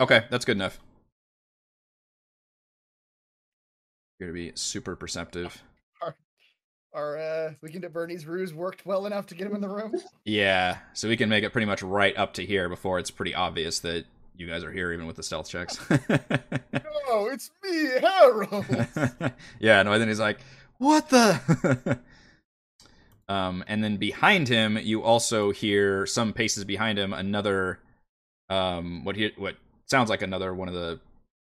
Okay, that's good enough. You're going to be super perceptive. Our uh, weekend at Bernie's ruse worked well enough to get him in the room. Yeah, so we can make it pretty much right up to here before it's pretty obvious that you guys are here, even with the stealth checks. <laughs> no, it's me, Harold. <laughs> yeah, no, and then he's like, "What the?" <laughs> um, and then behind him, you also hear some paces behind him another, um, what he what sounds like another one of the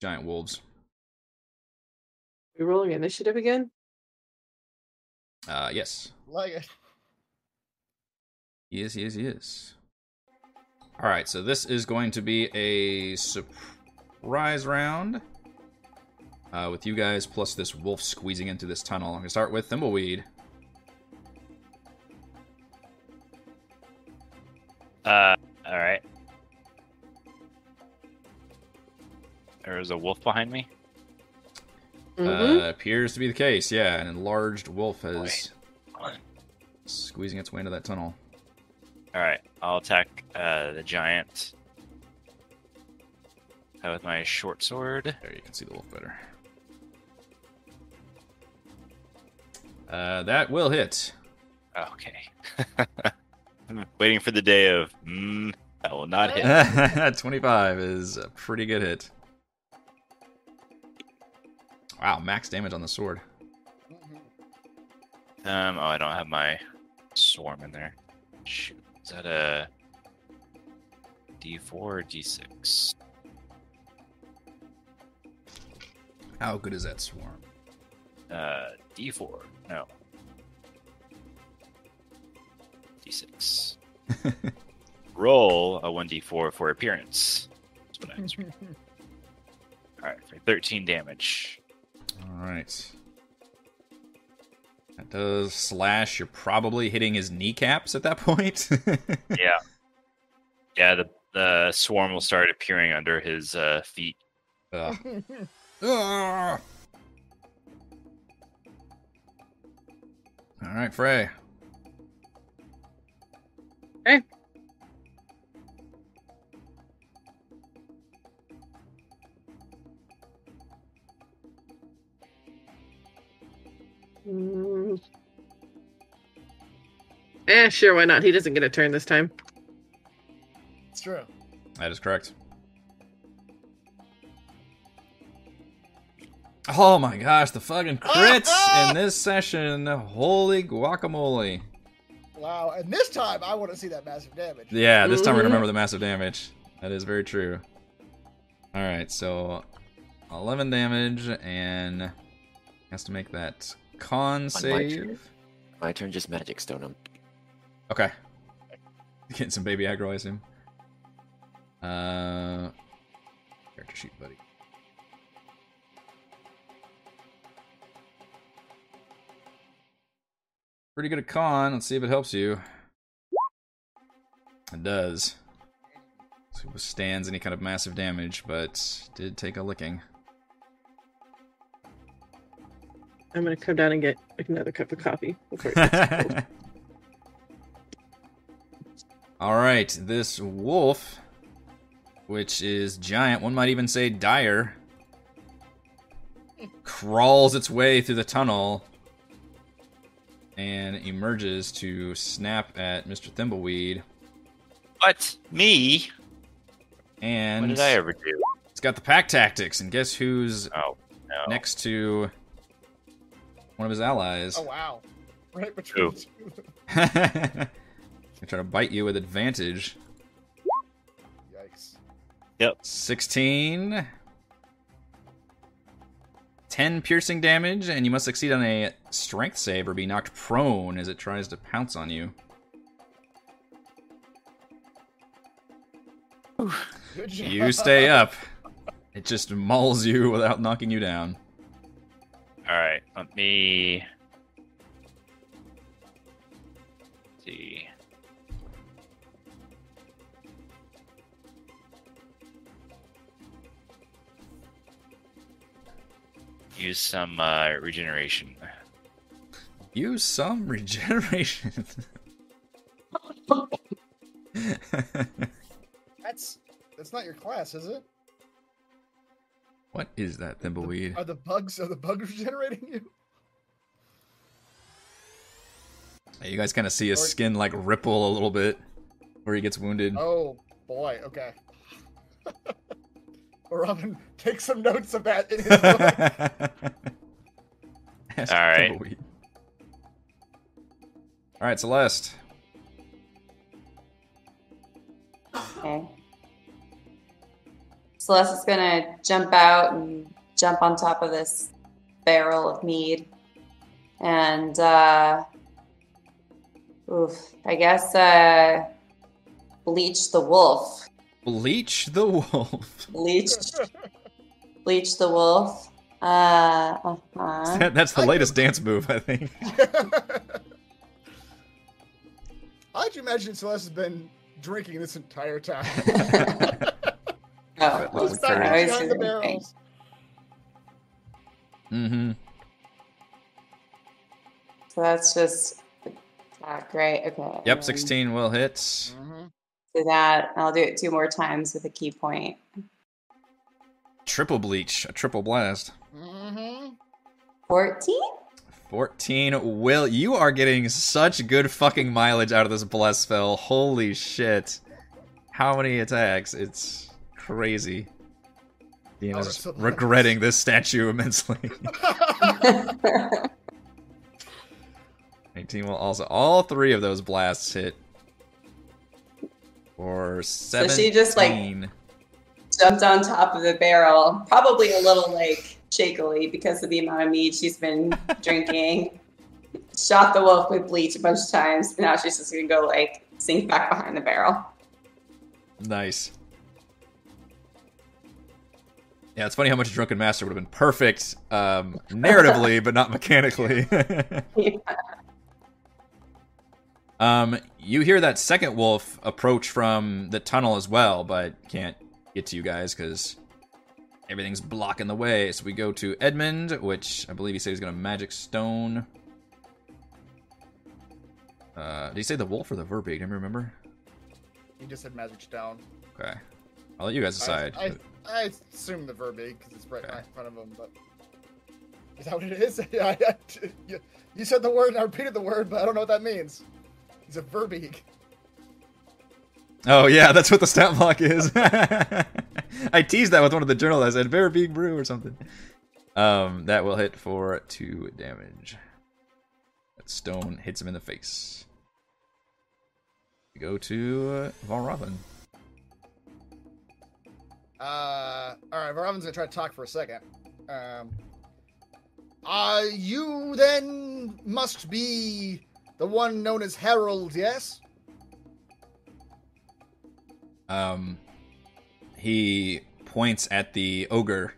giant wolves. We rolling initiative again? Uh, yes, like it. Yes, is. He is. He is. All right, so this is going to be a surprise round. Uh, with you guys plus this wolf squeezing into this tunnel. I'm gonna start with Thimbleweed. Uh, all right. There's a wolf behind me. Mhm. Uh, appears to be the case. Yeah, an enlarged wolf has Boy. squeezing its way into that tunnel. All right, I'll attack uh, the giant uh, with my short sword. There, you can see the wolf better. Uh, that will hit. Okay. I'm <laughs> waiting for the day of mm, that will not hit. <laughs> 25 is a pretty good hit. Wow, max damage on the sword. Um, oh, I don't have my swarm in there. Shoot, is that a D4 or D6? How good is that swarm? Uh, D4. No. D6. <laughs> Roll a 1D4 for appearance. That's what I. <laughs> All right, for 13 damage. All right. That does slash. You're probably hitting his kneecaps at that point. <laughs> Yeah. Yeah, the the swarm will start appearing under his uh, feet. Ugh. <laughs> Ugh. All right, Frey. Mm. Eh, sure, why not? He doesn't get a turn this time. It's true. That is correct. Oh my gosh, the fucking crits in this session. Holy guacamole. Wow. And this time, I want to see that massive damage. Yeah, this time we Mhm. remember the massive damage. That is very true. Alright, so 11 damage and has to make that con my save. turn. My turn, just magic stone him. Okay. <laughs> Getting some baby aggro, I assume. Uh, character sheet, buddy. Pretty good at con. Let's see if it helps you. It does. So it withstands any kind of massive damage, but did take a licking. I'm gonna come down and get another cup of coffee before it gets cold. <laughs> All right, this wolf, which is giant, one might even say dire, crawls its way through the tunnel and emerges to snap at Mr. Thimbleweed. What? Me? And What did I ever do? it's got the pack tactics, and guess who's Oh, no. next to one of his allies? Oh, wow. Right between Who? the two. I <laughs> try to bite you with advantage. Yikes. Yep. 16. 10 piercing damage, and you must succeed on a strength save or be knocked prone as it tries to pounce on you. Good job. You stay up. It just mauls you without knocking you down. All right, let me see. Use some uh, regeneration. Use some <laughs> regeneration. that's that's not your class, is it? What is that thimbleweed? Are the bugs are the bugs <laughs> regenerating you? You guys kind of see his Or- skin like ripple a little bit where he gets wounded. Oh boy, okay. <laughs> Robin, take some notes of that in his book. <laughs> All right. Thimbleweed. All right, Celeste. Okay. Celeste is gonna jump out and jump on top of this barrel of mead, and uh, oof, I guess uh, bleach the wolf. Bleach the wolf. <laughs> Bleach, bleach the wolf. Uh, uh-huh. That- <laughs> That's the I latest dance move, I think. <laughs> How'd you imagine Celeste has been drinking this entire time? Oh, Well, Just we back was behind the doing barrels. mm-hmm. So that's just attack, right? Okay. Yep, 16 will hit. Mhm. Do that. I'll do it two more times with a ki point. Triple bleach, a triple blast. Mm-hmm. 14? 14 will. You are getting such good fucking mileage out of this bless spell. Holy shit. How many attacks? It's crazy. Dean Oh, is that's so regretting this statue immensely. <laughs> <laughs> 18 will also. All three of those blasts hit. For So she just, like, Jumped on top of the barrel, probably a little like shakily because of the amount of mead she's been <laughs> drinking. Shot the wolf with bleach a bunch of times, and now she's just gonna go like sink back behind the barrel. Nice. Yeah, it's funny how much Drunken Master would have been perfect um, narratively, but not mechanically. <laughs> um, you hear that second wolf approach from the tunnel as well, but can't get to you guys because everything's blocking the way. So we go to Edmund, which I believe he said he's going to Magic Stone. Uh, did he say the wolf or the Verbeeg? I don't remember. He just said magic stone. Okay. I'll let you guys decide. I, I, I assume the verbeeg because it's right Okay. in front of him, but is that what it is? <laughs> yeah, I, I- you, you said the word and I repeated the word, but I don't know what that means. He's a verbeeg. Oh yeah, that's what the stat block is. <laughs> I teased that with one of the journals. I said "very brew" or something. Um, that will hit for two damage. That stone hits him in the face. We go to uh, Von Robin. Uh, all right, Robin's gonna try to talk for a second. Um, uh, you then must be the one known as Harold, yes? Um, he points at the ogre.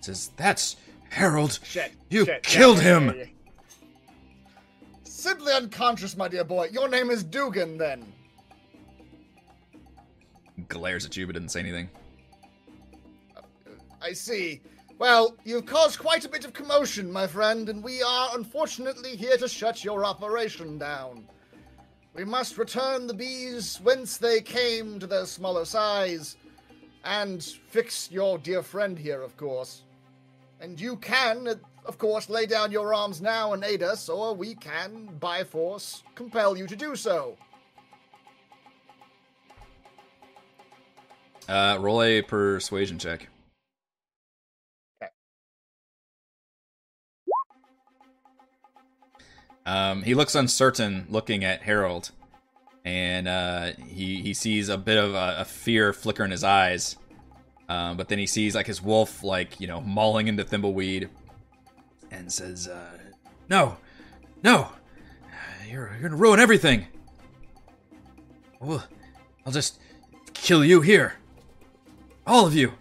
Says, "That's Harold. Shit. You shit, killed him!" yeah, yeah. Simply unconscious, my dear boy. Your name is Dugan, then. Glares at you, but didn't say anything. I see. Well, you've caused quite a bit of commotion, my friend, and we are unfortunately here to shut your operation down. We must return the bees whence they came to their smaller size, and fix your dear friend here, of course. And you can, of course, lay down your arms now and aid us, or we can, by force, compel you to do so. Uh, roll a persuasion check. Um, he looks uncertain, looking at Harold, and uh, he he sees a bit of a, a fear flicker in his eyes. Um, but then he sees like his wolf, like you know, mauling into Thimbleweed, and says, uh, "No, no, you're you're gonna ruin everything. Well, I'll just kill you here, all of you."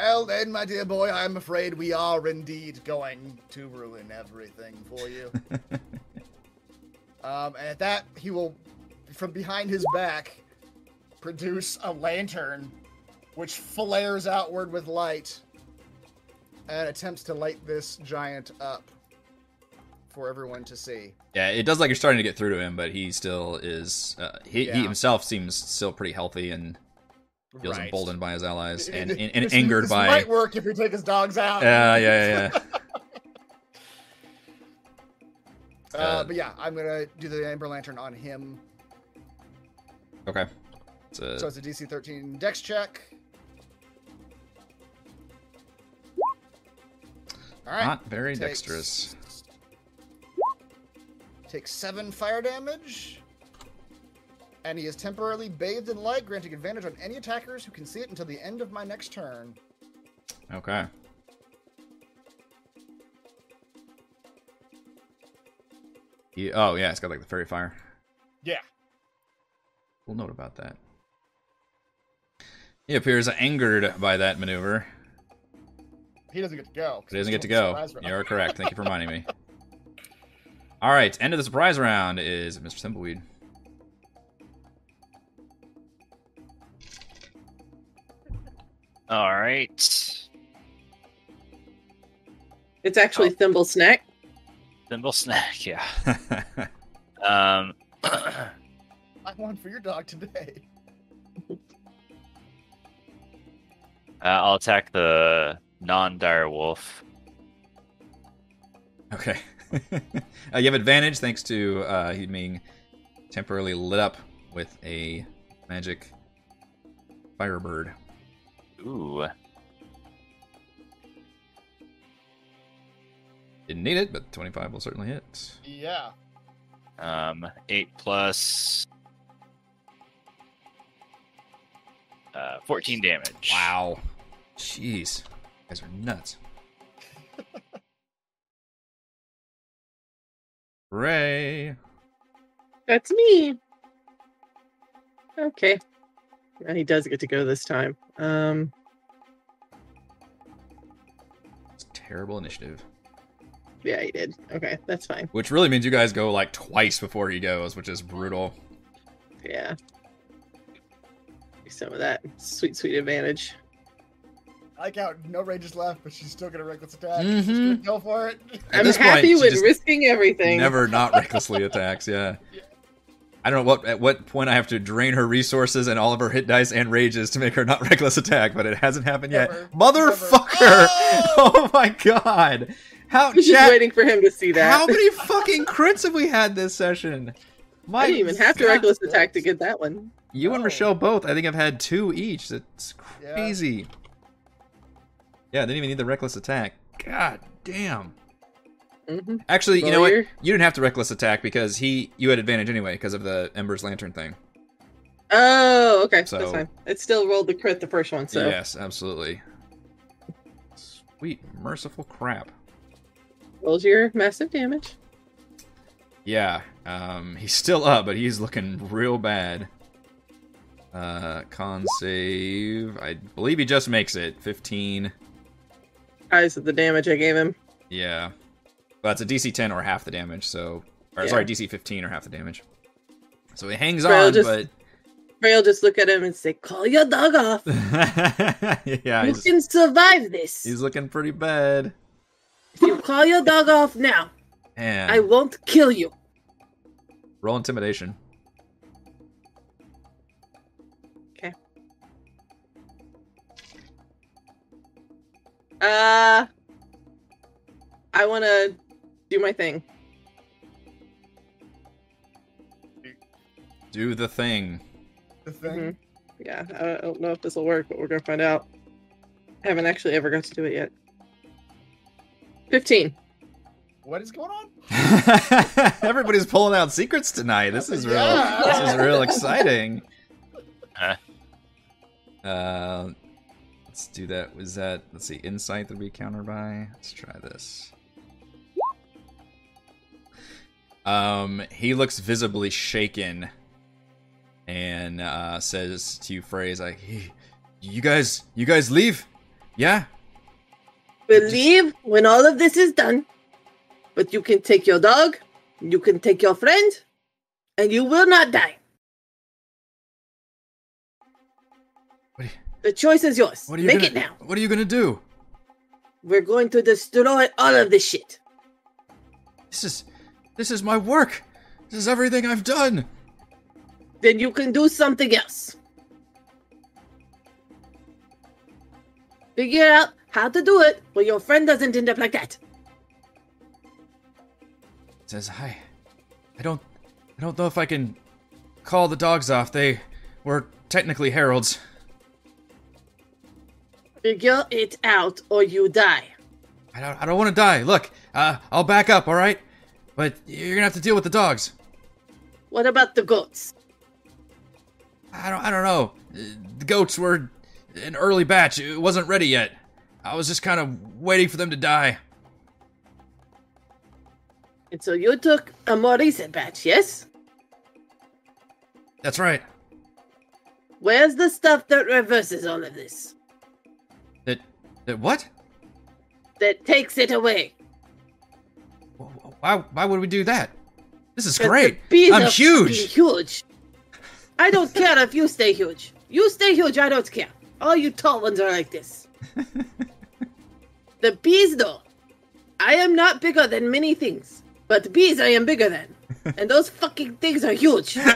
Well, then, my dear boy, I'm afraid we are indeed going to ruin everything for you. <laughs> um, and at that, he will, from behind his back, produce a lantern, which flares outward with light. and attempts to light this giant up for everyone to see. Yeah, it does like you're starting to get through to him, but he still is. Uh, he, Yeah. he himself seems still pretty healthy and feels Right. emboldened by his allies and, and, and this- angered this by. might work if we take his dogs out. Yeah, yeah, yeah. <laughs> Uh, Uh, but yeah, I'm gonna do the Amber Lantern on him. Okay. It's a, So it's a DC 13 Dex check. All right. not very takes- dexterous. Takes seven fire damage. And he is temporarily bathed in light, granting advantage on any attackers who can see it until the end of my next turn. Okay. He, oh yeah, it's got like the fairy fire. Yeah. We'll note about that. He appears angered by that maneuver. He doesn't get to go. He doesn't get to go. You're correct. Thank you for reminding me. <laughs> All right, end of the surprise round is Mr. Thimbleweed. All right. It's actually Thimble Snack. Thimble snack. Yeah. <laughs> Um. <clears throat> I want for your dog today. <laughs> Uh, I'll attack the non-dire wolf. okay. <laughs> uh, you have advantage thanks to uh, he being temporarily lit up with a magic firebird. Ooh. Didn't need it, but 25 will certainly hit. Yeah. Um, eight plus uh, fourteen damage. Wow. Jeez. You guys are nuts. <laughs> Ray. That's me. Okay. Yeah, he does get to go this time. Um, It's terrible initiative. yeah, he did. Okay, that's fine. Which really means you guys go like twice before he goes, which is brutal. Yeah. Some of that sweet, sweet advantage. I like how no rage is left, but she's still gonna reckless attack. Mhm. She's gonna go for it. At I'm this point, happy she with risking everything. Never not recklessly attacks, yeah. <laughs> Yeah. I don't know what at what point I have to drain her resources and all of her hit dice and rages to make her not <laughs> reckless attack, but it hasn't happened yet. Motherfucker! Never. <laughs> Oh! my god! How I was just waiting for him to see that. How many fucking crits have we had this session? My <laughs> I didn't even have to God. reckless attack to get that one. You and No. Rochelle both, I think, I've had two each. That's Yeah. crazy. Yeah, I didn't even need the reckless attack. God damn. Hmm Actually, you know what? You didn't have to reckless attack because he you had advantage anyway because of the Ember's lantern thing. Oh, okay. So- That's fine. It still rolled the crit the first one, so Yes, absolutely. Sweet merciful crap. rolls your massive damage. Yeah, um, he's still up, but he's looking real bad. Uh, con save. I believe he just makes it. 15. Eyes of the damage I gave him. Yeah. Well, it's a DC 10 or half the damage, so. Or, Yeah. sorry, DC 15 or half the damage. So he hangs on, just- but. Frail just look at him and say, "Call your dog off. <laughs> yeah, you can survive this. he's looking pretty bad. If you call your dog off now, And I won't kill you." roll intimidation. Okay. Uh, I want to do my thing. Do the thing. The thing. Mhm. Yeah, I don't know if this will work, but we're gonna find out. I Haven't actually ever got to do it yet. Fifteen. What is going on? <laughs> Everybody's pulling out secrets tonight. This is real. Yeah. This is real exciting. <laughs> Uh, let's do that. Was that let's see, insight that we counter by? Let's try this. Um, he looks visibly shaken, and uh, says to you, phrase like, "Hey, "You guys, you guys leave, yeah." We'll leave when all of this is done. But you can take your dog, you can take your friend, and you will not die. You, The choice is yours. what are you Make gonna, it now. What are you gonna do? We're going to destroy all of this shit. This is this is my work. This is everything I've done. Then you can do something else. Figure out how to do it where your friend doesn't end up like that. says hi. I don't I don't know if I can call the dogs off. They were technically heralds. Figure it out or you die. I don't I don't want to die. Look, uh, I'll back up, all right? But you're gonna have to deal with the dogs. What about the goats? I don't I don't know. The goats were an early batch. It wasn't ready yet. I was just kind of waiting for them to die. And so you took a more recent batch, yes? That's right. Where's the stuff that reverses all of this? That that what? That takes it away? Why why would we do that? This is great. I'm huge. Huge. I don't care if you stay huge. You stay huge, I don't care. All you tall ones are like this. <laughs> the bees, though, I am not bigger than many things, but bees I am bigger than. And those fucking things are huge. <laughs>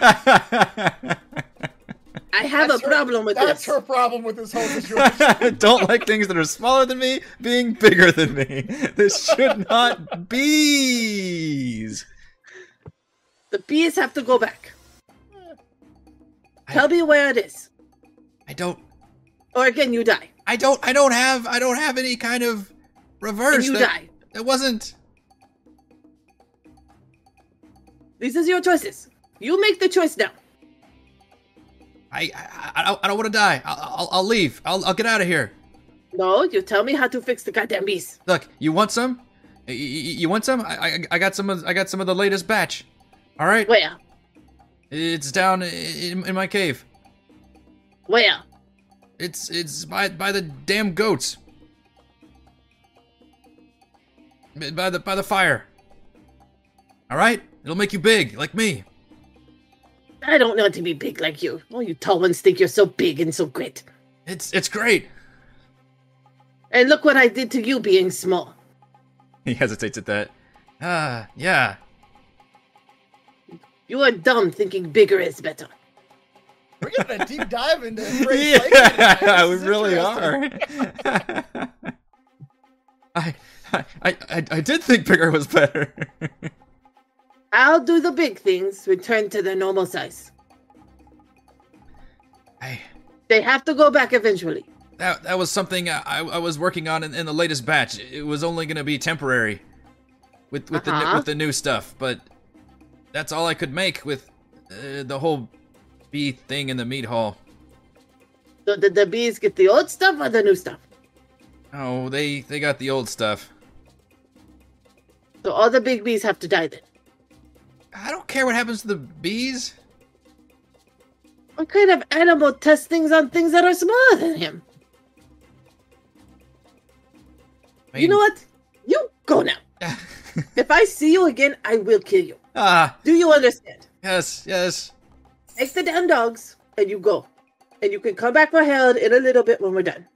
I have That's a her- problem with this. That's her problem with this whole situation. I <laughs> don't like things that are smaller than me being bigger than me. This should not be. The bees have to go back. Tell me where it is, I don't. or again you die. I don't. I don't have. I don't have any kind of reverse. And you that, die. That wasn't. These are your choices. You make the choice now. I. I, I don't. I don't want to die. I'll, I'll. I'll leave. I'll. I'll get out of here. No, you tell me how to fix the goddamn bees. Look. You want some? Y- y- You want some? I. I, I got some of. I got some of the latest batch. All right. Where? It's down in, in my cave. Where? It's. It's by by the damn goats. By the by the fire. All right. It'll make you big, like me. I don't want to be big like you. All you tall ones think you're so big and so great. It's. It's great. And look what I did to you being small. He hesitates at that. Ah, yeah. You are dumb thinking bigger is better. We're getting a deep dive into <laughs> Bray's. Yeah, This <laughs> we really are. <laughs> I, I, I, I did think bigger was better. I'll do the big things, return to their normal size. I, They have to go back eventually. that, that was something I, I was working on in, in the latest batch. It was only going to be temporary with with the Uh-huh. new, with the new stuff, but that's all I could make with uh, the whole bee thing in the meat hall. So did the bees get the old stuff or the new stuff? Oh, they they got the old stuff. So all the big bees have to die then. I don't care what happens to the bees. What kind of animal tests things on things that are smaller than him? I You know what? You go now. <laughs> If I see you again, I will kill you. ah, Do you understand? yes, yes. Take the damn dogs and you go. And you can come back for Harold in a little bit when we're done.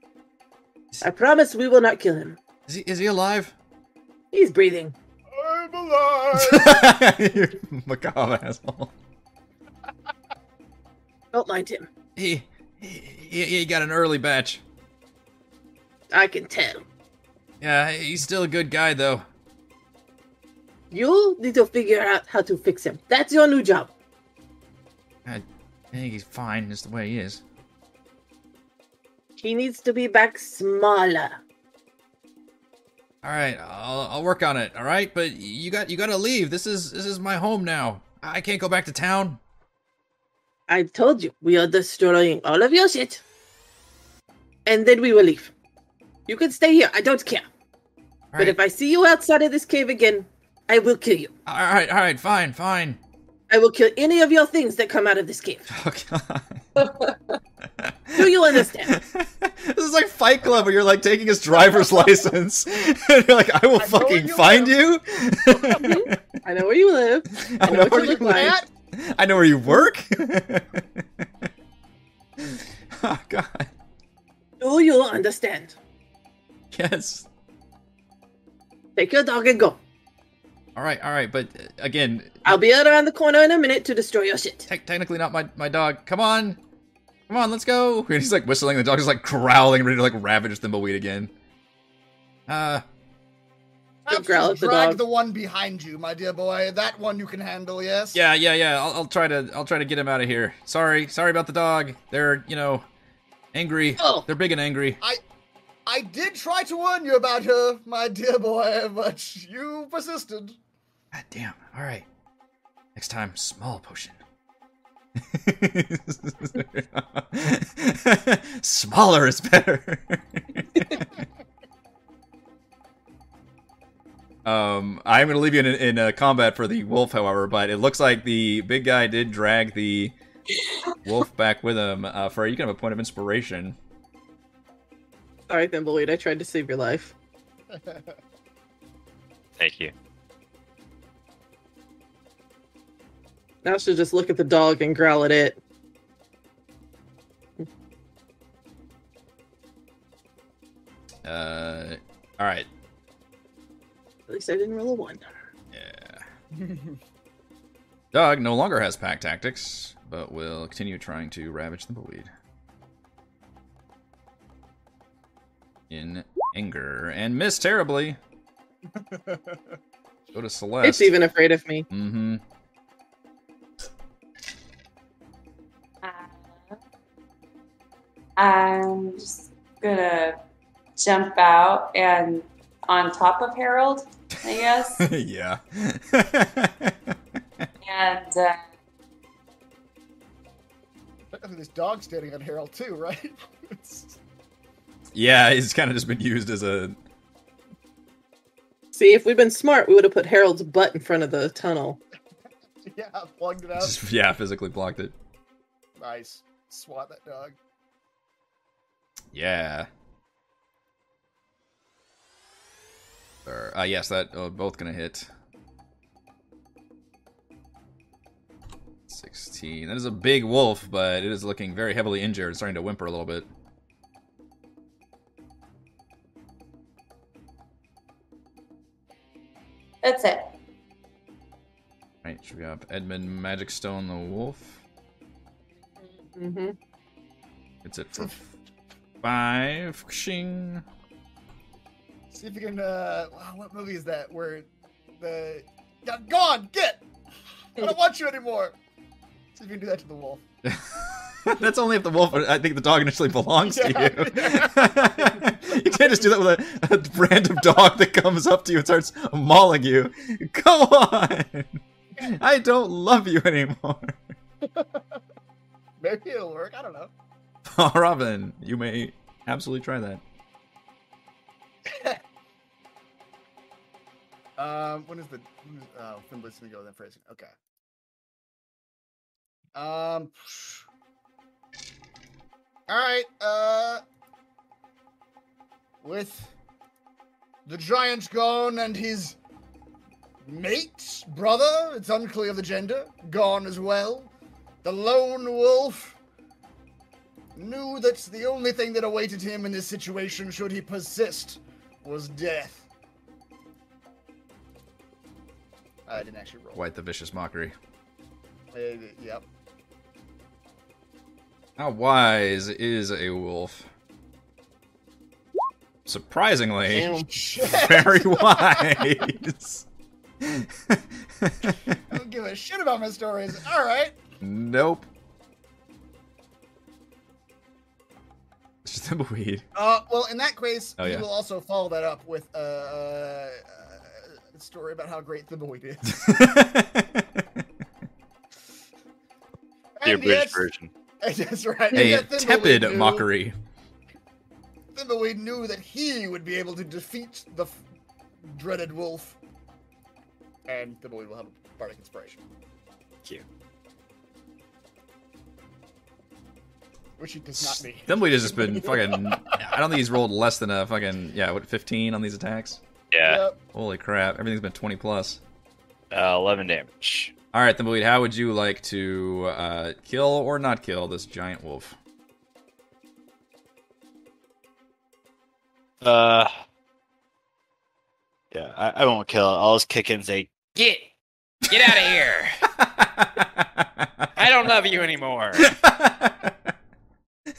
I promise we will not kill him. Is he is he alive? He's breathing. I'm alive. you macabre asshole. Don't mind him. He, he he got an early batch. I can tell. Yeah, he's still a good guy though. You need to figure out how to fix him. That's your new job. I think he's fine just the way he is. He needs to be back smaller. All right, I'll I'll work on it. All right, but you got you got to leave. This is this is my home now. I can't go back to town. I told you we are destroying all of your shit. And then we will leave. You can stay here. I don't care. All But right, if I see you outside of this cave again, I will kill you. all right, all right, fine, fine. I will kill any of your things that come out of this cave. <laughs> Oh God. Do you understand? <laughs> this is like Fight Club, where you're like taking his driver's license, <laughs> and you're like, "I will I fucking you find live." you." <laughs> I know where you live. I know what where you look live. like. I know where you work. oh God. Do you understand? Yes. Take your dog and go. All right, all right, but uh, again, I'll be around the corner in a minute to destroy your shit. te- technically not my my dog. Come on, come on, let's go. <laughs> And he's like whistling. The dog is like growling, ready to like ravage Thimbleweed again. Uh, Go growl at the drag dog. the one behind you, my dear boy. That one you can handle, yes? yeah, yeah, yeah. I'll, I'll try to I'll try to get him out of here. Sorry, sorry about the dog. They're you know angry. Oh. They're big and angry. I I did try to warn you about her, my dear boy, but you persisted. God damn. All right. Next time, small potion. <laughs> Smaller is better. <laughs> um, I'm going to leave you in, in uh, combat for the wolf, however, but it looks like the big guy did drag the wolf back with him. Uh, for you can have a point of inspiration. Sorry, Thimbleweed. I tried to save your life. Thank you. Now she'll just look at the dog and growl at it. Uh, all right. At least I didn't roll a one. Yeah. <laughs> Doug no longer has pack tactics, but will continue trying to ravage the bullied. In anger and miss terribly. <laughs> Go to Celeste. It's even afraid of me. Mm-hmm. I'm just gonna jump out and on top of Harold, I guess, <laughs> yeah. and uh, this dog standing on Harold too, right? <laughs> Yeah, he's kind of just been used as a. See, if we'd been smart, we would have put Harold's butt in front of the tunnel. <laughs> yeah, plugged it out. Just, yeah, physically blocked it. Nice. Swat that dog. Yeah. Or, uh, yes, that uh, both gonna hit. 16. That is a big wolf, but it is looking very heavily injured, starting to whimper a little bit. that's it. Right, should we have Edmund Magic Stone the wolf? Mm-hmm. It's it for <laughs> five. Shing. See if you can. Uh, wow, what movie is that? Where the yeah, go on, get. I don't want you anymore. See if you can do that to the wolf. <laughs> That's only if the wolf, I think the dog initially belongs to Yeah. you. <laughs> you can't just do that with a, a random dog that comes up to you and starts mauling you. Come on! I don't love you anymore. <laughs> Maybe it'll work. I don't know. <laughs> Robin, you may absolutely try that. Um, <laughs> when is the when oh Fimble's gonna go then phrasing? Okay. Um. <sighs> All right. Uh. With the giant gone and his mate, brother, it's unclear the gender, gone as well. The lone wolf knew that the only thing that awaited him in this situation, should he persist, was death. I didn't actually roll. Quite the vicious mockery. Uh, yep. How wise is a wolf? Surprisingly, Damn. <laughs> very wise. <laughs> I don't give a shit about my stories. All right. <laughs> nope. <laughs> tumbleweed. Uh, well, in that case, Oh, we yeah. will also follow that up with uh, uh, a story about how great Thimbleweed is. The <laughs> And abridged version. <laughs> That's right. a tepid knew- mockery. Thimbleweed knew that he would be able to defeat the f- dreaded wolf, and Thimbleweed will have a bardic inspiration. Cute. Which he does not need. Tumbleweed has just been fucking. I don't think he's rolled less than a fucking yeah. What 15 on these attacks? Yeah, Yep. Holy crap! Everything's been 20 plus. uh, 11 damage. All right, Thimbleweed, how would you like to uh, kill or not kill this giant wolf? Uh, yeah. I, I won't kill. I'll just kick it and say, Get, get out of here. <laughs> I don't love you anymore. <laughs>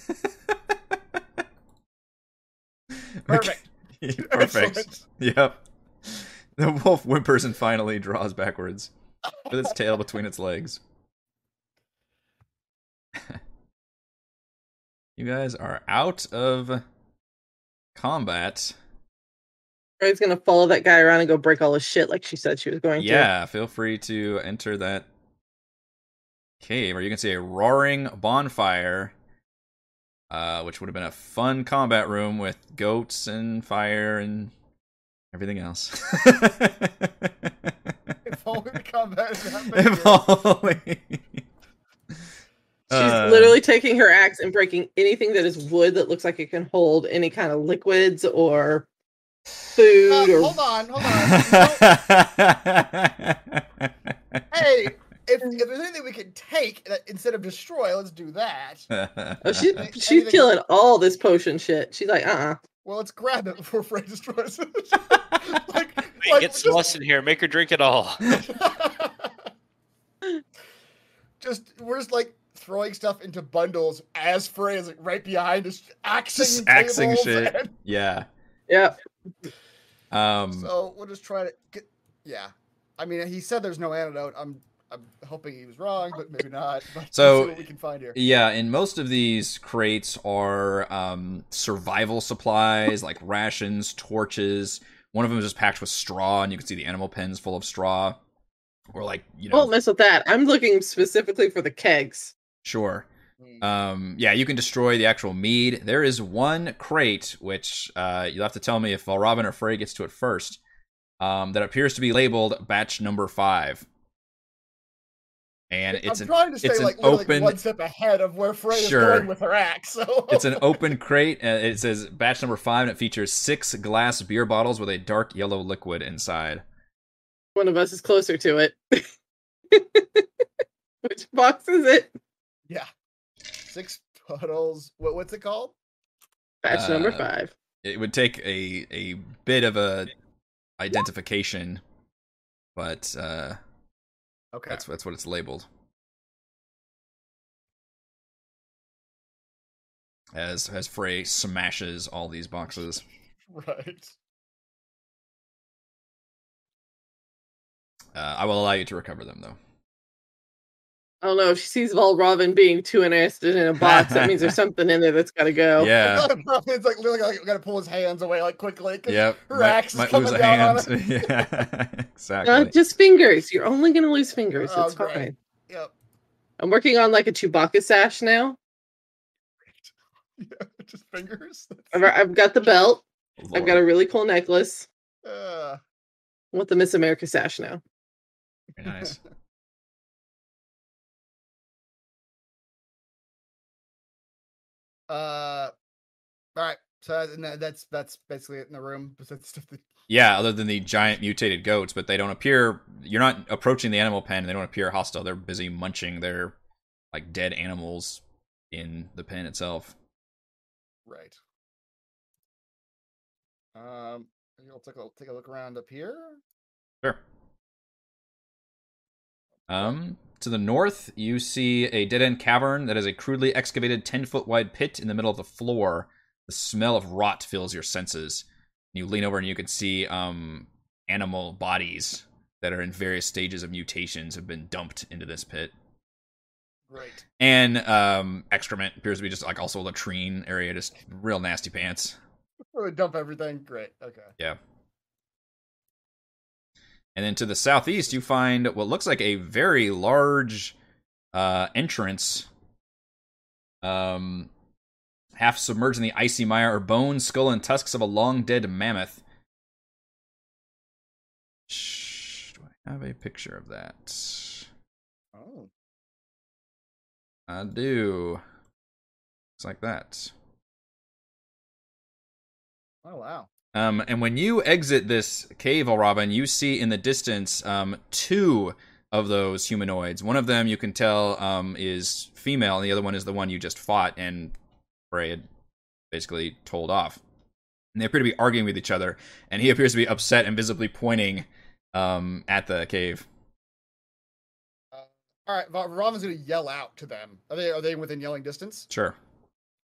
<laughs> Perfect. <laughs> Perfect. Excellent. Yep. The wolf whimpers and finally draws backwards with its tail between its legs. <laughs> you guys are out of combat. Frey's gonna follow that guy around and go break all his shit like she said she was going to. Yeah, feel free to enter that cave, or you can see a roaring bonfire, uh, which would have been a fun combat room with goats and fire and everything else. <laughs> If only the combat is that if only. She's Uh, literally taking her axe and breaking anything that is wood that looks like it can hold any kind of liquids or Uh, food or hold on, hold on. <laughs> hey, if, if there's anything we can take that, instead of destroy, let's do that. <laughs> Oh, she, she's anything- killing all this potion shit. She's like, uh uh Well, let's grab it before Frey destroys it. <laughs> like, Wait, like, get just- in here. Make her drink it all. <laughs> just we're just like throwing stuff into bundles as Frey is like right behind us, axing, Just axing shit. and- yeah. yeah. Um, so we'll just try to get. Yeah, I mean, he said there's no antidote. I'm I'm hoping he was wrong, but maybe not. <laughs> But So- see what we can find here. Yeah, and most of these crates are um, survival supplies like rations, torches. One of them is just packed with straw, and you can see the animal pens full of straw. Or like you know, Don't mess with that. I'm looking specifically for the kegs. sure. Mm. Um, yeah, you can destroy the actual mead. There is one crate which uh, you'll have to tell me if Valravn or Frey gets to it first. Um, that appears to be labeled batch number five, and it's I'm an trying to stay it's an like, literally open- one step ahead of where Frey Sure. is going with her axe. So <laughs> It's an open crate. And it says batch number five, and it features six glass beer bottles with a dark yellow liquid inside. One of us is closer to it. <laughs> Which box is it? yeah, six bottles. What what's it called? Batch number Uh, five. It would take a a bit of a identification, but uh, Okay. that's that's what it's labeled. As as Frey smashes all these boxes. <laughs> right. Uh, I will allow you to recover them though. I don't know. If she sees Valravn being too interested in a box, that means there's <laughs> something in there that's got to go. Yeah. <laughs> it's like literally like, got to pull his hands away like quickly. 'cause Yep. her might- axe is might coming lose a down on hand. <laughs> yeah. Uh, exactly. just fingers. You're only going to lose fingers. Oh, it's great. fine. Yep. I'm working on like a Chewbacca sash now. Yeah, just fingers. I've, I've got the belt. I've got a really cool necklace. Uh, I want the Miss America sash now. Very nice. Uh, all right. So that's that's basically it in the room. <laughs> Besides stuff that Yeah, other than the giant mutated goats, but they don't appear. You're not approaching the animal pen. They don't appear hostile. They're busy munching their like dead animals in the pen itself. right. Um, you'll take a take a look around up here. Sure. Um, to the north, you see a dead end cavern that is a crudely excavated 10 foot wide pit in the middle of the floor. The smell of rot fills your senses. You lean over and you can see um, animal bodies that are in various stages of mutations have been dumped into this pit. Great. And um, excrement appears to be just like also a latrine area, just real nasty pants. <laughs> Dump everything. Great. Okay. Yeah. And then to the southeast, you find what looks like a very large uh, entrance. Um, half submerged in the icy mire are bones, skull, and tusks of a long dead mammoth. Shh, do I have a picture of that? Oh. I do. Looks like that. Oh wow. Um, and when you exit this cave, Robin, you see in the distance um, two of those humanoids. One of them you can tell um, is female, and the other one is the one you just fought and Frey had basically told off. and they appear to be arguing with each other. And he appears to be upset and visibly pointing um, at the cave. All right, Va- Robin's gonna yell out to them. Are they are they within yelling distance? Sure.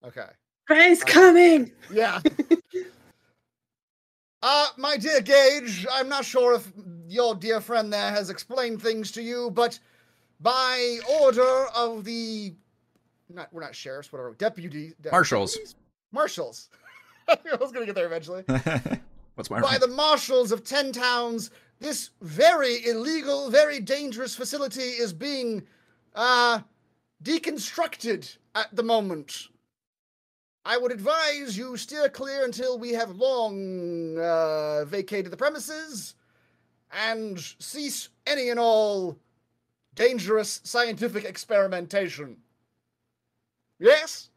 Okay. Frey's coming. Yeah. <laughs> uh, my dear Gage, I'm not sure if your dear friend there has explained things to you, but by order of the not we're not sheriffs, whatever deputy de- Marshals. deputies? Marshals. <laughs> I was gonna get there eventually. <laughs> What's my by the marshals of 10 towns, this very illegal, very dangerous facility is being uh, deconstructed at the moment. I would advise you steer clear until we have long uh, vacated the premises and cease any and all dangerous scientific experimentation. Yes?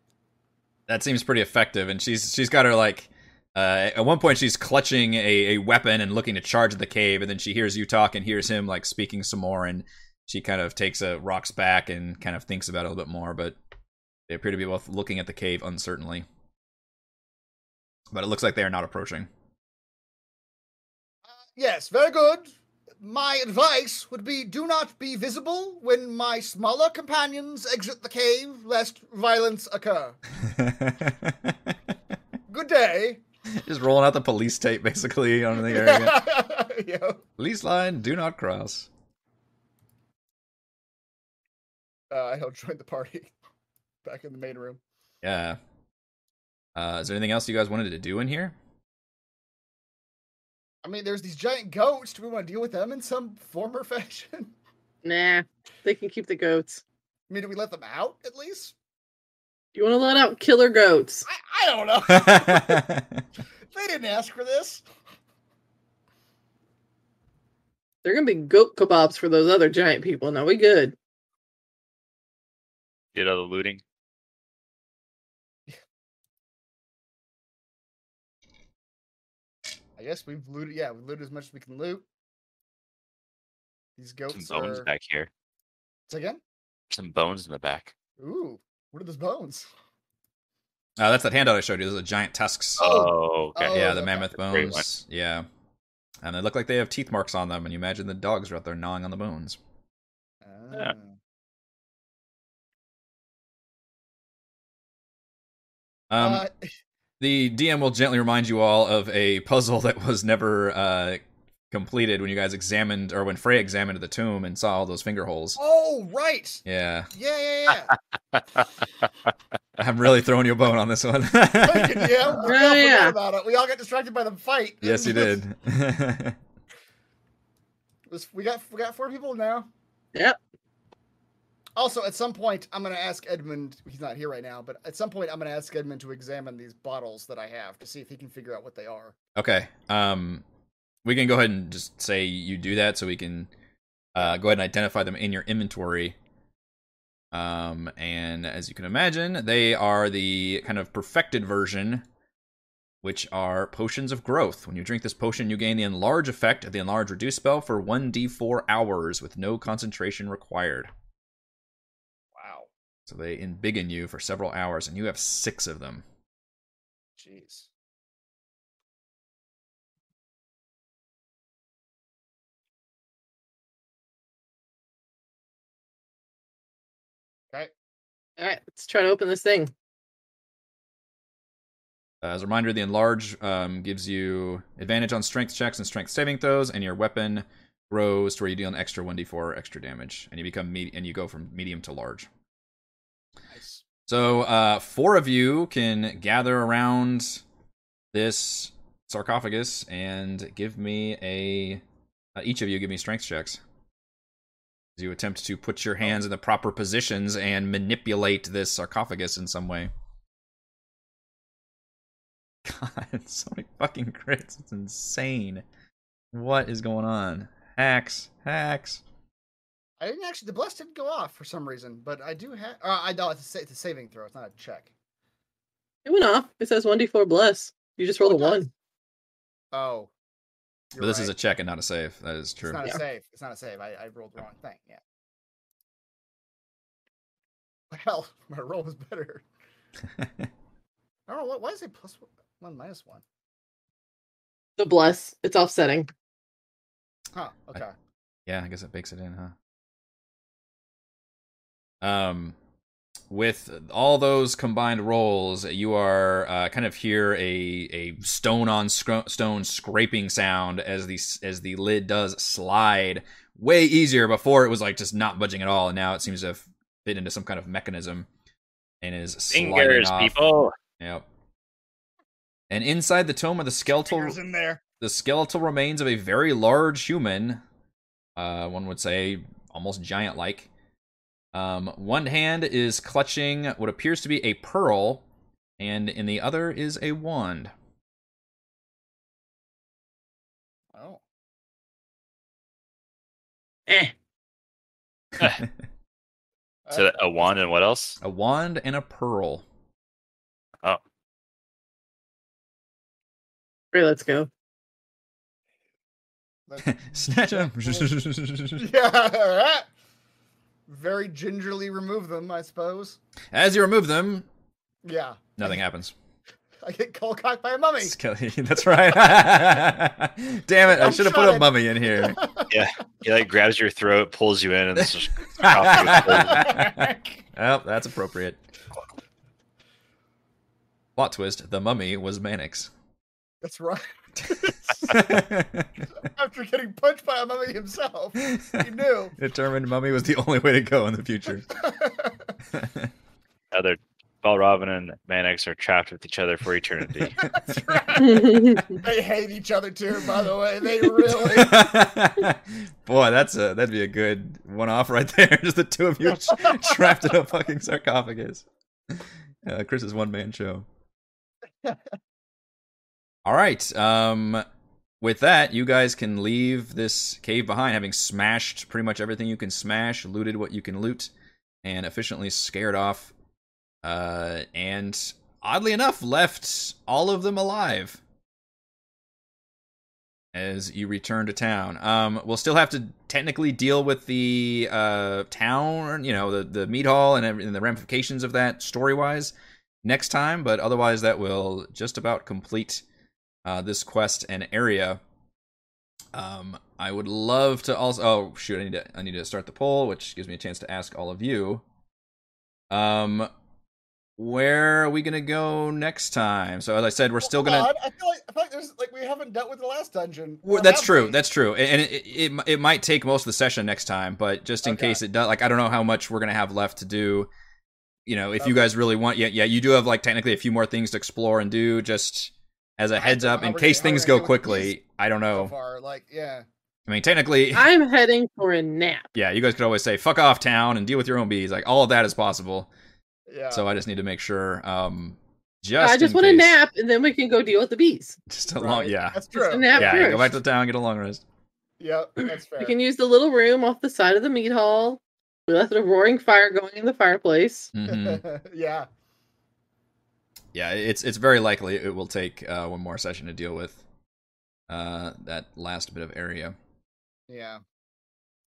that seems pretty effective and she's she's got her like uh, at one point she's clutching a, a weapon and looking to charge the cave and then she hears you talk and hears him like speaking some more and she kind of takes a rocks back and kind of thinks about it a little bit more but they appear to be both looking at the cave uncertainly but it looks like they are not approaching Yes, very good. My advice would be do not be visible when my smaller companions exit the cave, lest violence occur. <laughs> Good day. just rolling out the police tape basically on the area yeah. police line do not cross Uh, he'll join the party back in the main room. yeah uh, is there anything else you guys wanted to do in here I mean, there's these giant goats. Do we want to deal with them in some form or <laughs> fashion? Nah, they can keep the goats. I mean, do we let them out at least? You want to let out killer goats? I, I don't know. <laughs> they didn't ask for this. They're gonna be goat kebabs for those other giant people. Now we good. Did all the looting. I guess we've looted. Yeah, we've looted as much as we can loot. These goats. Some bones are. back here. Say again? Some bones in the back. Ooh, what are those bones? uh, that's that handout i showed you those are giant tusks Oh, okay. Oh, yeah, the okay. mammoth bones. Yeah. And they look like they have teeth marks on them, and you imagine the dogs are out there gnawing on the bones. Yeah. Ah. Um, Uh, <laughs> the DM will gently remind you all of a puzzle <laughs> that was never uh, completed when you guys examined, or when Frey examined the tomb and saw all those finger holes. oh, right. Yeah, Yeah, yeah, yeah. <laughs> I'm really throwing you a bone on this one. Thank you, DM. <laughs> We all Oh, yeah. about it. We all got distracted by the fight. yes, you did. We got we got four people now. Yep. Also, at some point, I'm going to ask Edmund. He's not here right now, but at some point, I'm going to ask Edmund to examine these bottles that I have to see if he can figure out what they are. Okay. Um, we can go ahead and just say you do that, so we can uh, go ahead and identify them in your inventory. Um, and as you can imagine, they are the kind of perfected version, which are potions of growth. When you drink this potion, you gain the enlarge effect of the enlarge reduce spell for 1d4 hours with no concentration required. Wow. So they embiggen you for several hours, and you have six of them. Jeez. Okay. All right, let's try to open this thing. Uh, As a reminder, the enlarge um, gives you advantage on strength checks and strength saving throws, and your weapon grows to where you deal an extra 1d4 extra damage, and you become me- and you go from medium to large. So uh, four of you can gather around this sarcophagus and give me a. Uh, each of you give me strength checks. As you attempt to put your hands in the proper positions and manipulate this sarcophagus in some way. <laughs> God, <laughs> so many fucking crits. It's insane. What is going on? Hacks, hacks. I didn't actually. The bless didn't go off for some reason, but I do have. Uh, I know it's a, sa- it's a saving throw. It's not a check. It went off. It says one d four bless. You just rolled a Oh, it does. one. Oh. But this is a check and not a save. That is true. It's not Yeah. a save. It's not a save. I, I rolled the wrong thing. Yeah. <laughs> Well, my roll was better. <laughs> I don't know what. Why is it plus one minus one? The bless. It's offsetting. Huh. Okay. Yeah, I guess it bakes it in, huh? Um, with all those combined rolls, you are uh, kind of hear a a stone on scr- stone scraping sound as the as the lid does slide. Way easier before it was like just not budging at all, and now it seems to have fit into some kind of mechanism and is sliding Fingers, off. people. Yep. And inside the tome of the skeletal Fingers in there. the skeletal remains of a very large human. Uh, one would say almost giant like. Um, one hand is clutching what appears to be a pearl, and in the other is a wand. Oh. Eh. <laughs> So a wand and what else? a wand and a pearl. Oh. Great, let's go. That- <laughs> <laughs> Snatch them. yeah. Alright. Very gingerly remove them, I suppose. As you remove them, Yeah. nothing happens. I get cold cocked by a mummy. Skelly, <laughs> that's right. <laughs> Damn it! I I'm should have put a mummy in here. <laughs> Yeah, he like grabs your throat, pulls you in, and it's just coffee. well, that's appropriate. Plot twist: the mummy was Mannix. That's right. <laughs> After getting punched by a mummy himself, he knew. <laughs> Determined mummy was the only way to go in the future. Other Valravn and Mannix are trapped with each other for eternity. <laughs> That's right. They hate each other too, by the way. They really. Boy, that's a that'd be a good one-off right there. Just the two of you trapped in a fucking sarcophagus. Uh, Chris's one-man show. All right. Um, with that, you guys can leave this cave behind, having smashed pretty much everything you can smash, looted what you can loot, and efficiently scared off. Uh, and oddly enough, left all of them alive as you return to town. Um, we'll still have to technically deal with the uh, town, you know, the the meat hall and, and the ramifications of that story wise next time. But otherwise, that will just about complete uh, this quest and area. Um, I would love to also. Oh shoot! I need to. I need to start the poll, which gives me a chance to ask all of you. Um, where are we gonna go next time? So as I said, we're still gonna. Odd. I feel like I feel like there's like we haven't dealt with the last dungeon. Well, that's true. we? That's true, and it, it it it might take most of the session next time, but just in Okay. case it does, like I don't know how much we're gonna have left to do. You know, if you guys really want, yeah, yeah, you do have like technically a few more things to explore and do. Just as a heads up, in case gonna- things go gonna deal with quickly. I don't so know. far. Like, yeah, I mean, technically, <laughs> I'm heading for a nap. yeah, you guys could always say "fuck off, town" and deal with your own bees. Like all of that is possible. yeah. So I just need to make sure. Um, just I just in want a nap, and then we can go deal with the bees. Just a long, Right. yeah, that's Just a true. nap yeah. first. Go back to town, get a long rest. Yep, that's fair. We can use the little room off the side of the meat hall. We left a roaring fire going in the fireplace. Mhm. <laughs> yeah, yeah, it's it's very likely it will take uh, one more session to deal with uh, that last bit of area. yeah.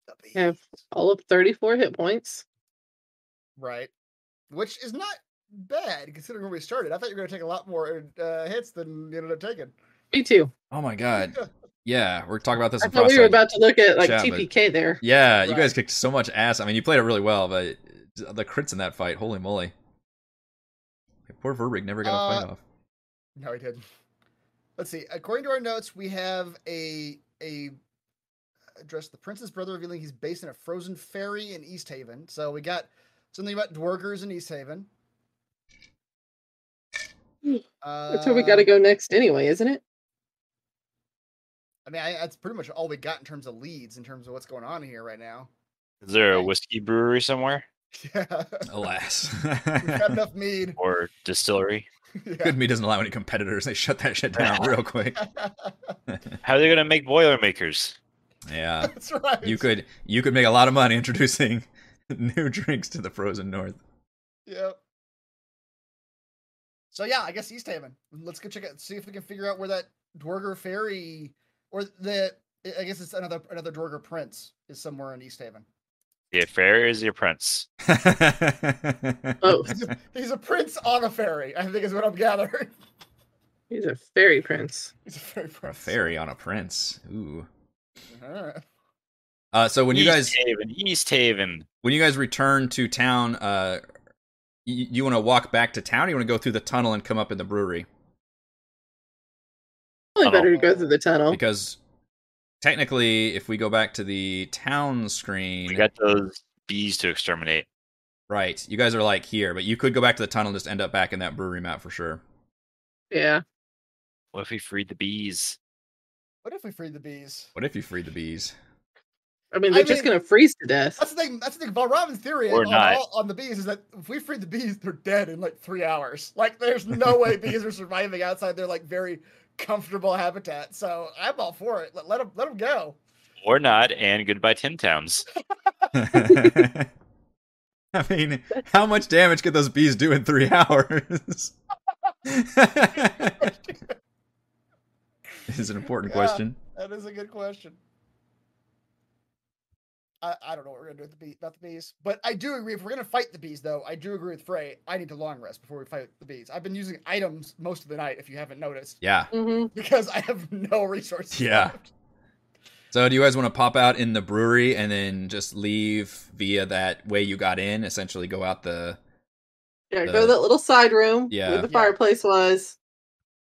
The Have all of 34 hit points. Right. Which is not bad considering where we started. I thought you were going to take a lot more uh, hits than you ended up taking. Me too. Oh my god, <laughs> yeah, we're talking about this. I in thought we were about to look at like chat, but- TPK there. Yeah, you Right. guys kicked so much ass. I mean, you played it really well, but the crits in that fight, holy moly! Poor Verbeeg never got a fight Uh, off. No, he didn't. Let's see. According to our notes, we have a a address the prince's brother revealing he's based in a frozen ferry in East Haven. So we got something about Duergars in East Haven. Uh, That's where we got to go next anyway, isn't it? I mean, I, that's pretty much all we got in terms of leads, in terms of what's going on here right now. Is there a whiskey brewery somewhere <laughs> Yeah, Alas, <laughs> we've got enough mead. or distillery? <laughs> Yeah. Good Me doesn't allow any competitors. They shut that shit down real quick. How are they gonna make Boilermakers? Yeah, That's right. you could you could make a lot of money introducing new drinks to the frozen north. Yep. So yeah, I guess East Haven. Let's go check it out, see if we can figure out where that Duergar ferry, or the I guess it's another another Duergar prince is somewhere in East Haven. The fairy is your prince. Oh, He's a, he's a prince on a fairy. I think is what I'm gathering. He's a fairy prince. He's a fairy A fairy on a prince. Ooh. Alright. Uh, so when you guys East Haven, East Haven. when you guys return to town, uh, you, you want to walk back to town? Or you want to go through the tunnel and come up in the brewery? Probably Tunnel. better to go through the tunnel. Because technically, if we go back to the town screen, We got those bees to exterminate. right, you guys are like here, but you could go back to the tunnel and just end up back in that brewery map for sure. Yeah. What if we freed the bees? What if we freed the bees? What if you freed the bees? I mean, they're just mean- gonna freeze to death. That's the thing. That's the thing. Von Robin's theory on, all- on the bees is that if we free the bees, they're dead in like three hours. Like, there's no way <laughs> bees are surviving outside their like very comfortable habitat. So I'm all for it. Let, let them let them go. Or not, and goodbye Ten Towns. <laughs> <laughs> I mean, how much damage could those bees do in three hours? <laughs> is an important Yeah. question. That is a good question. I, I don't know what we're gonna do with the bee, about the bees, but I do agree. If we're gonna fight the bees, though, I do agree with Frey. I need to long rest before we fight the bees. I've been using items most of the night, if you haven't noticed, Yeah. hmm because I have no resources. Yeah. left. So, do you guys want to pop out in the brewery and then just leave via that way you got in? Essentially, go out the. Yeah, The- go to that little side room Yeah. where the Yeah. fireplace was.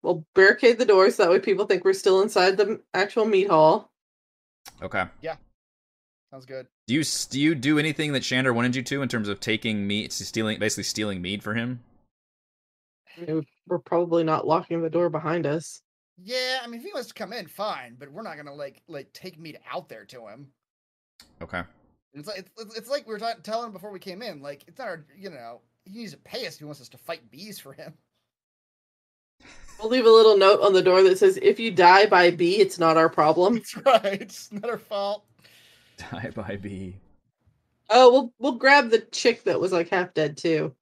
We'll barricade the doors so that way people think we're still inside the actual meat hall. Okay. Yeah. Sounds good. Do you do you do anything that Shander wanted you to in terms of taking meat, stealing, basically stealing meat for him? I mean, We're probably not locking the door behind us. Yeah, I mean, if he wants to come in, fine, but we're not gonna like like take meat out there to him. Okay. It's like it's, it's like we were ta- telling him before we came in. Like it's not our, you know, he needs to pay us if he wants us to fight bees for him. We'll leave a little note on the door that says, "If you die by bee, it's not our problem." <laughs> That's right. It's not our fault. <laughs> Die by bee. Oh, we'll we'll grab the chick that was like half dead too.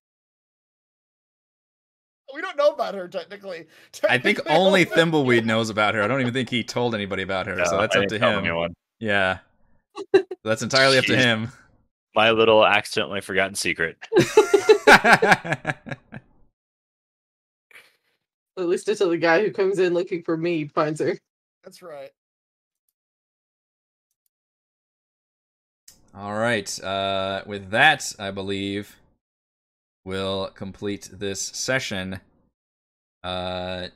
We don't know about her technically. I think only all- Thimbleweed knows about her. I don't even think he told anybody about her, so that's I up to him. anyone. Yeah. That's entirely up to him. My little accidentally forgotten secret. <laughs> <laughs> At least until the guy who comes in looking for me finds her. That's right. All right. Uh, with that, I believe we'll complete this session. Uh,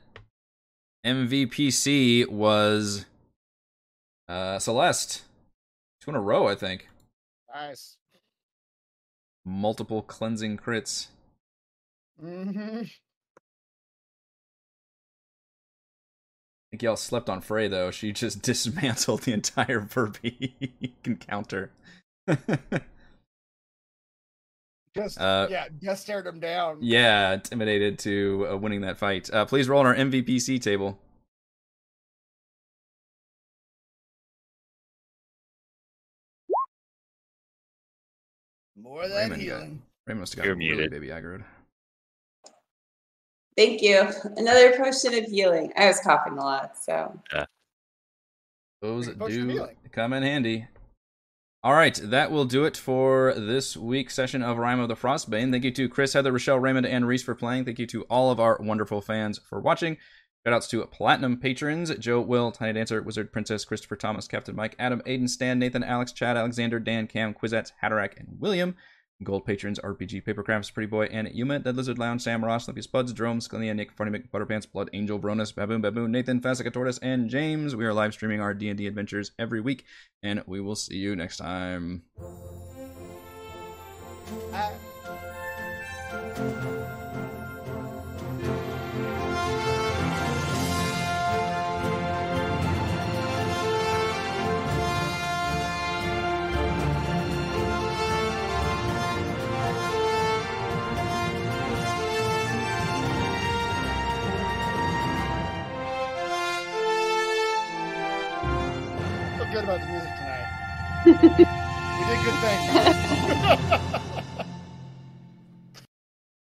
MVPC was uh, Celeste. Two in a row, I think. Nice. Multiple cleansing crits. Mm-hmm. I think y'all slept on Frey though. She just <laughs> dismantled the entire <laughs> Verbeeg encounter. <laughs> Just Uh, yeah, just stared him down. yeah, intimidated to uh, winning that fight. Uh, please roll on our MVPC table. More than Raymond got- healing. Ray must have You're got really muted. baby aggroed. Thank you. Another potion of healing. I was coughing a lot, so Those Great potion of do come in handy. All right, that will do it for this week's session of Rime of the Frostbane. Thank you to Chris, Heather, Rochelle, Raymond, and Reese for playing. Thank you to all of our wonderful fans for watching. Shoutouts to Platinum patrons Joe, Will, Tiny Dancer, Wizard Princess, Christopher Thomas, Captain Mike, Adam, Aiden, Stan, Nathan, Alex, Chad, Alexander, Dan, Cam, Quizette, Hatterack, and William. Gold patrons RPG Papercrafts, Pretty Boy, and Yuma, Dead Lizard Lounge, Sam Ross, Limpius Buds, Jerome, Scalia, Nick, Funny Mick, Butterpants, Blood Angel, Bronus, Baboon, Baboon, Nathan, Fasica Tortoise, and James. We are live streaming our D&D adventures every week, and we will see you next time. Ah. About the music tonight. <laughs> we did good things. <laughs>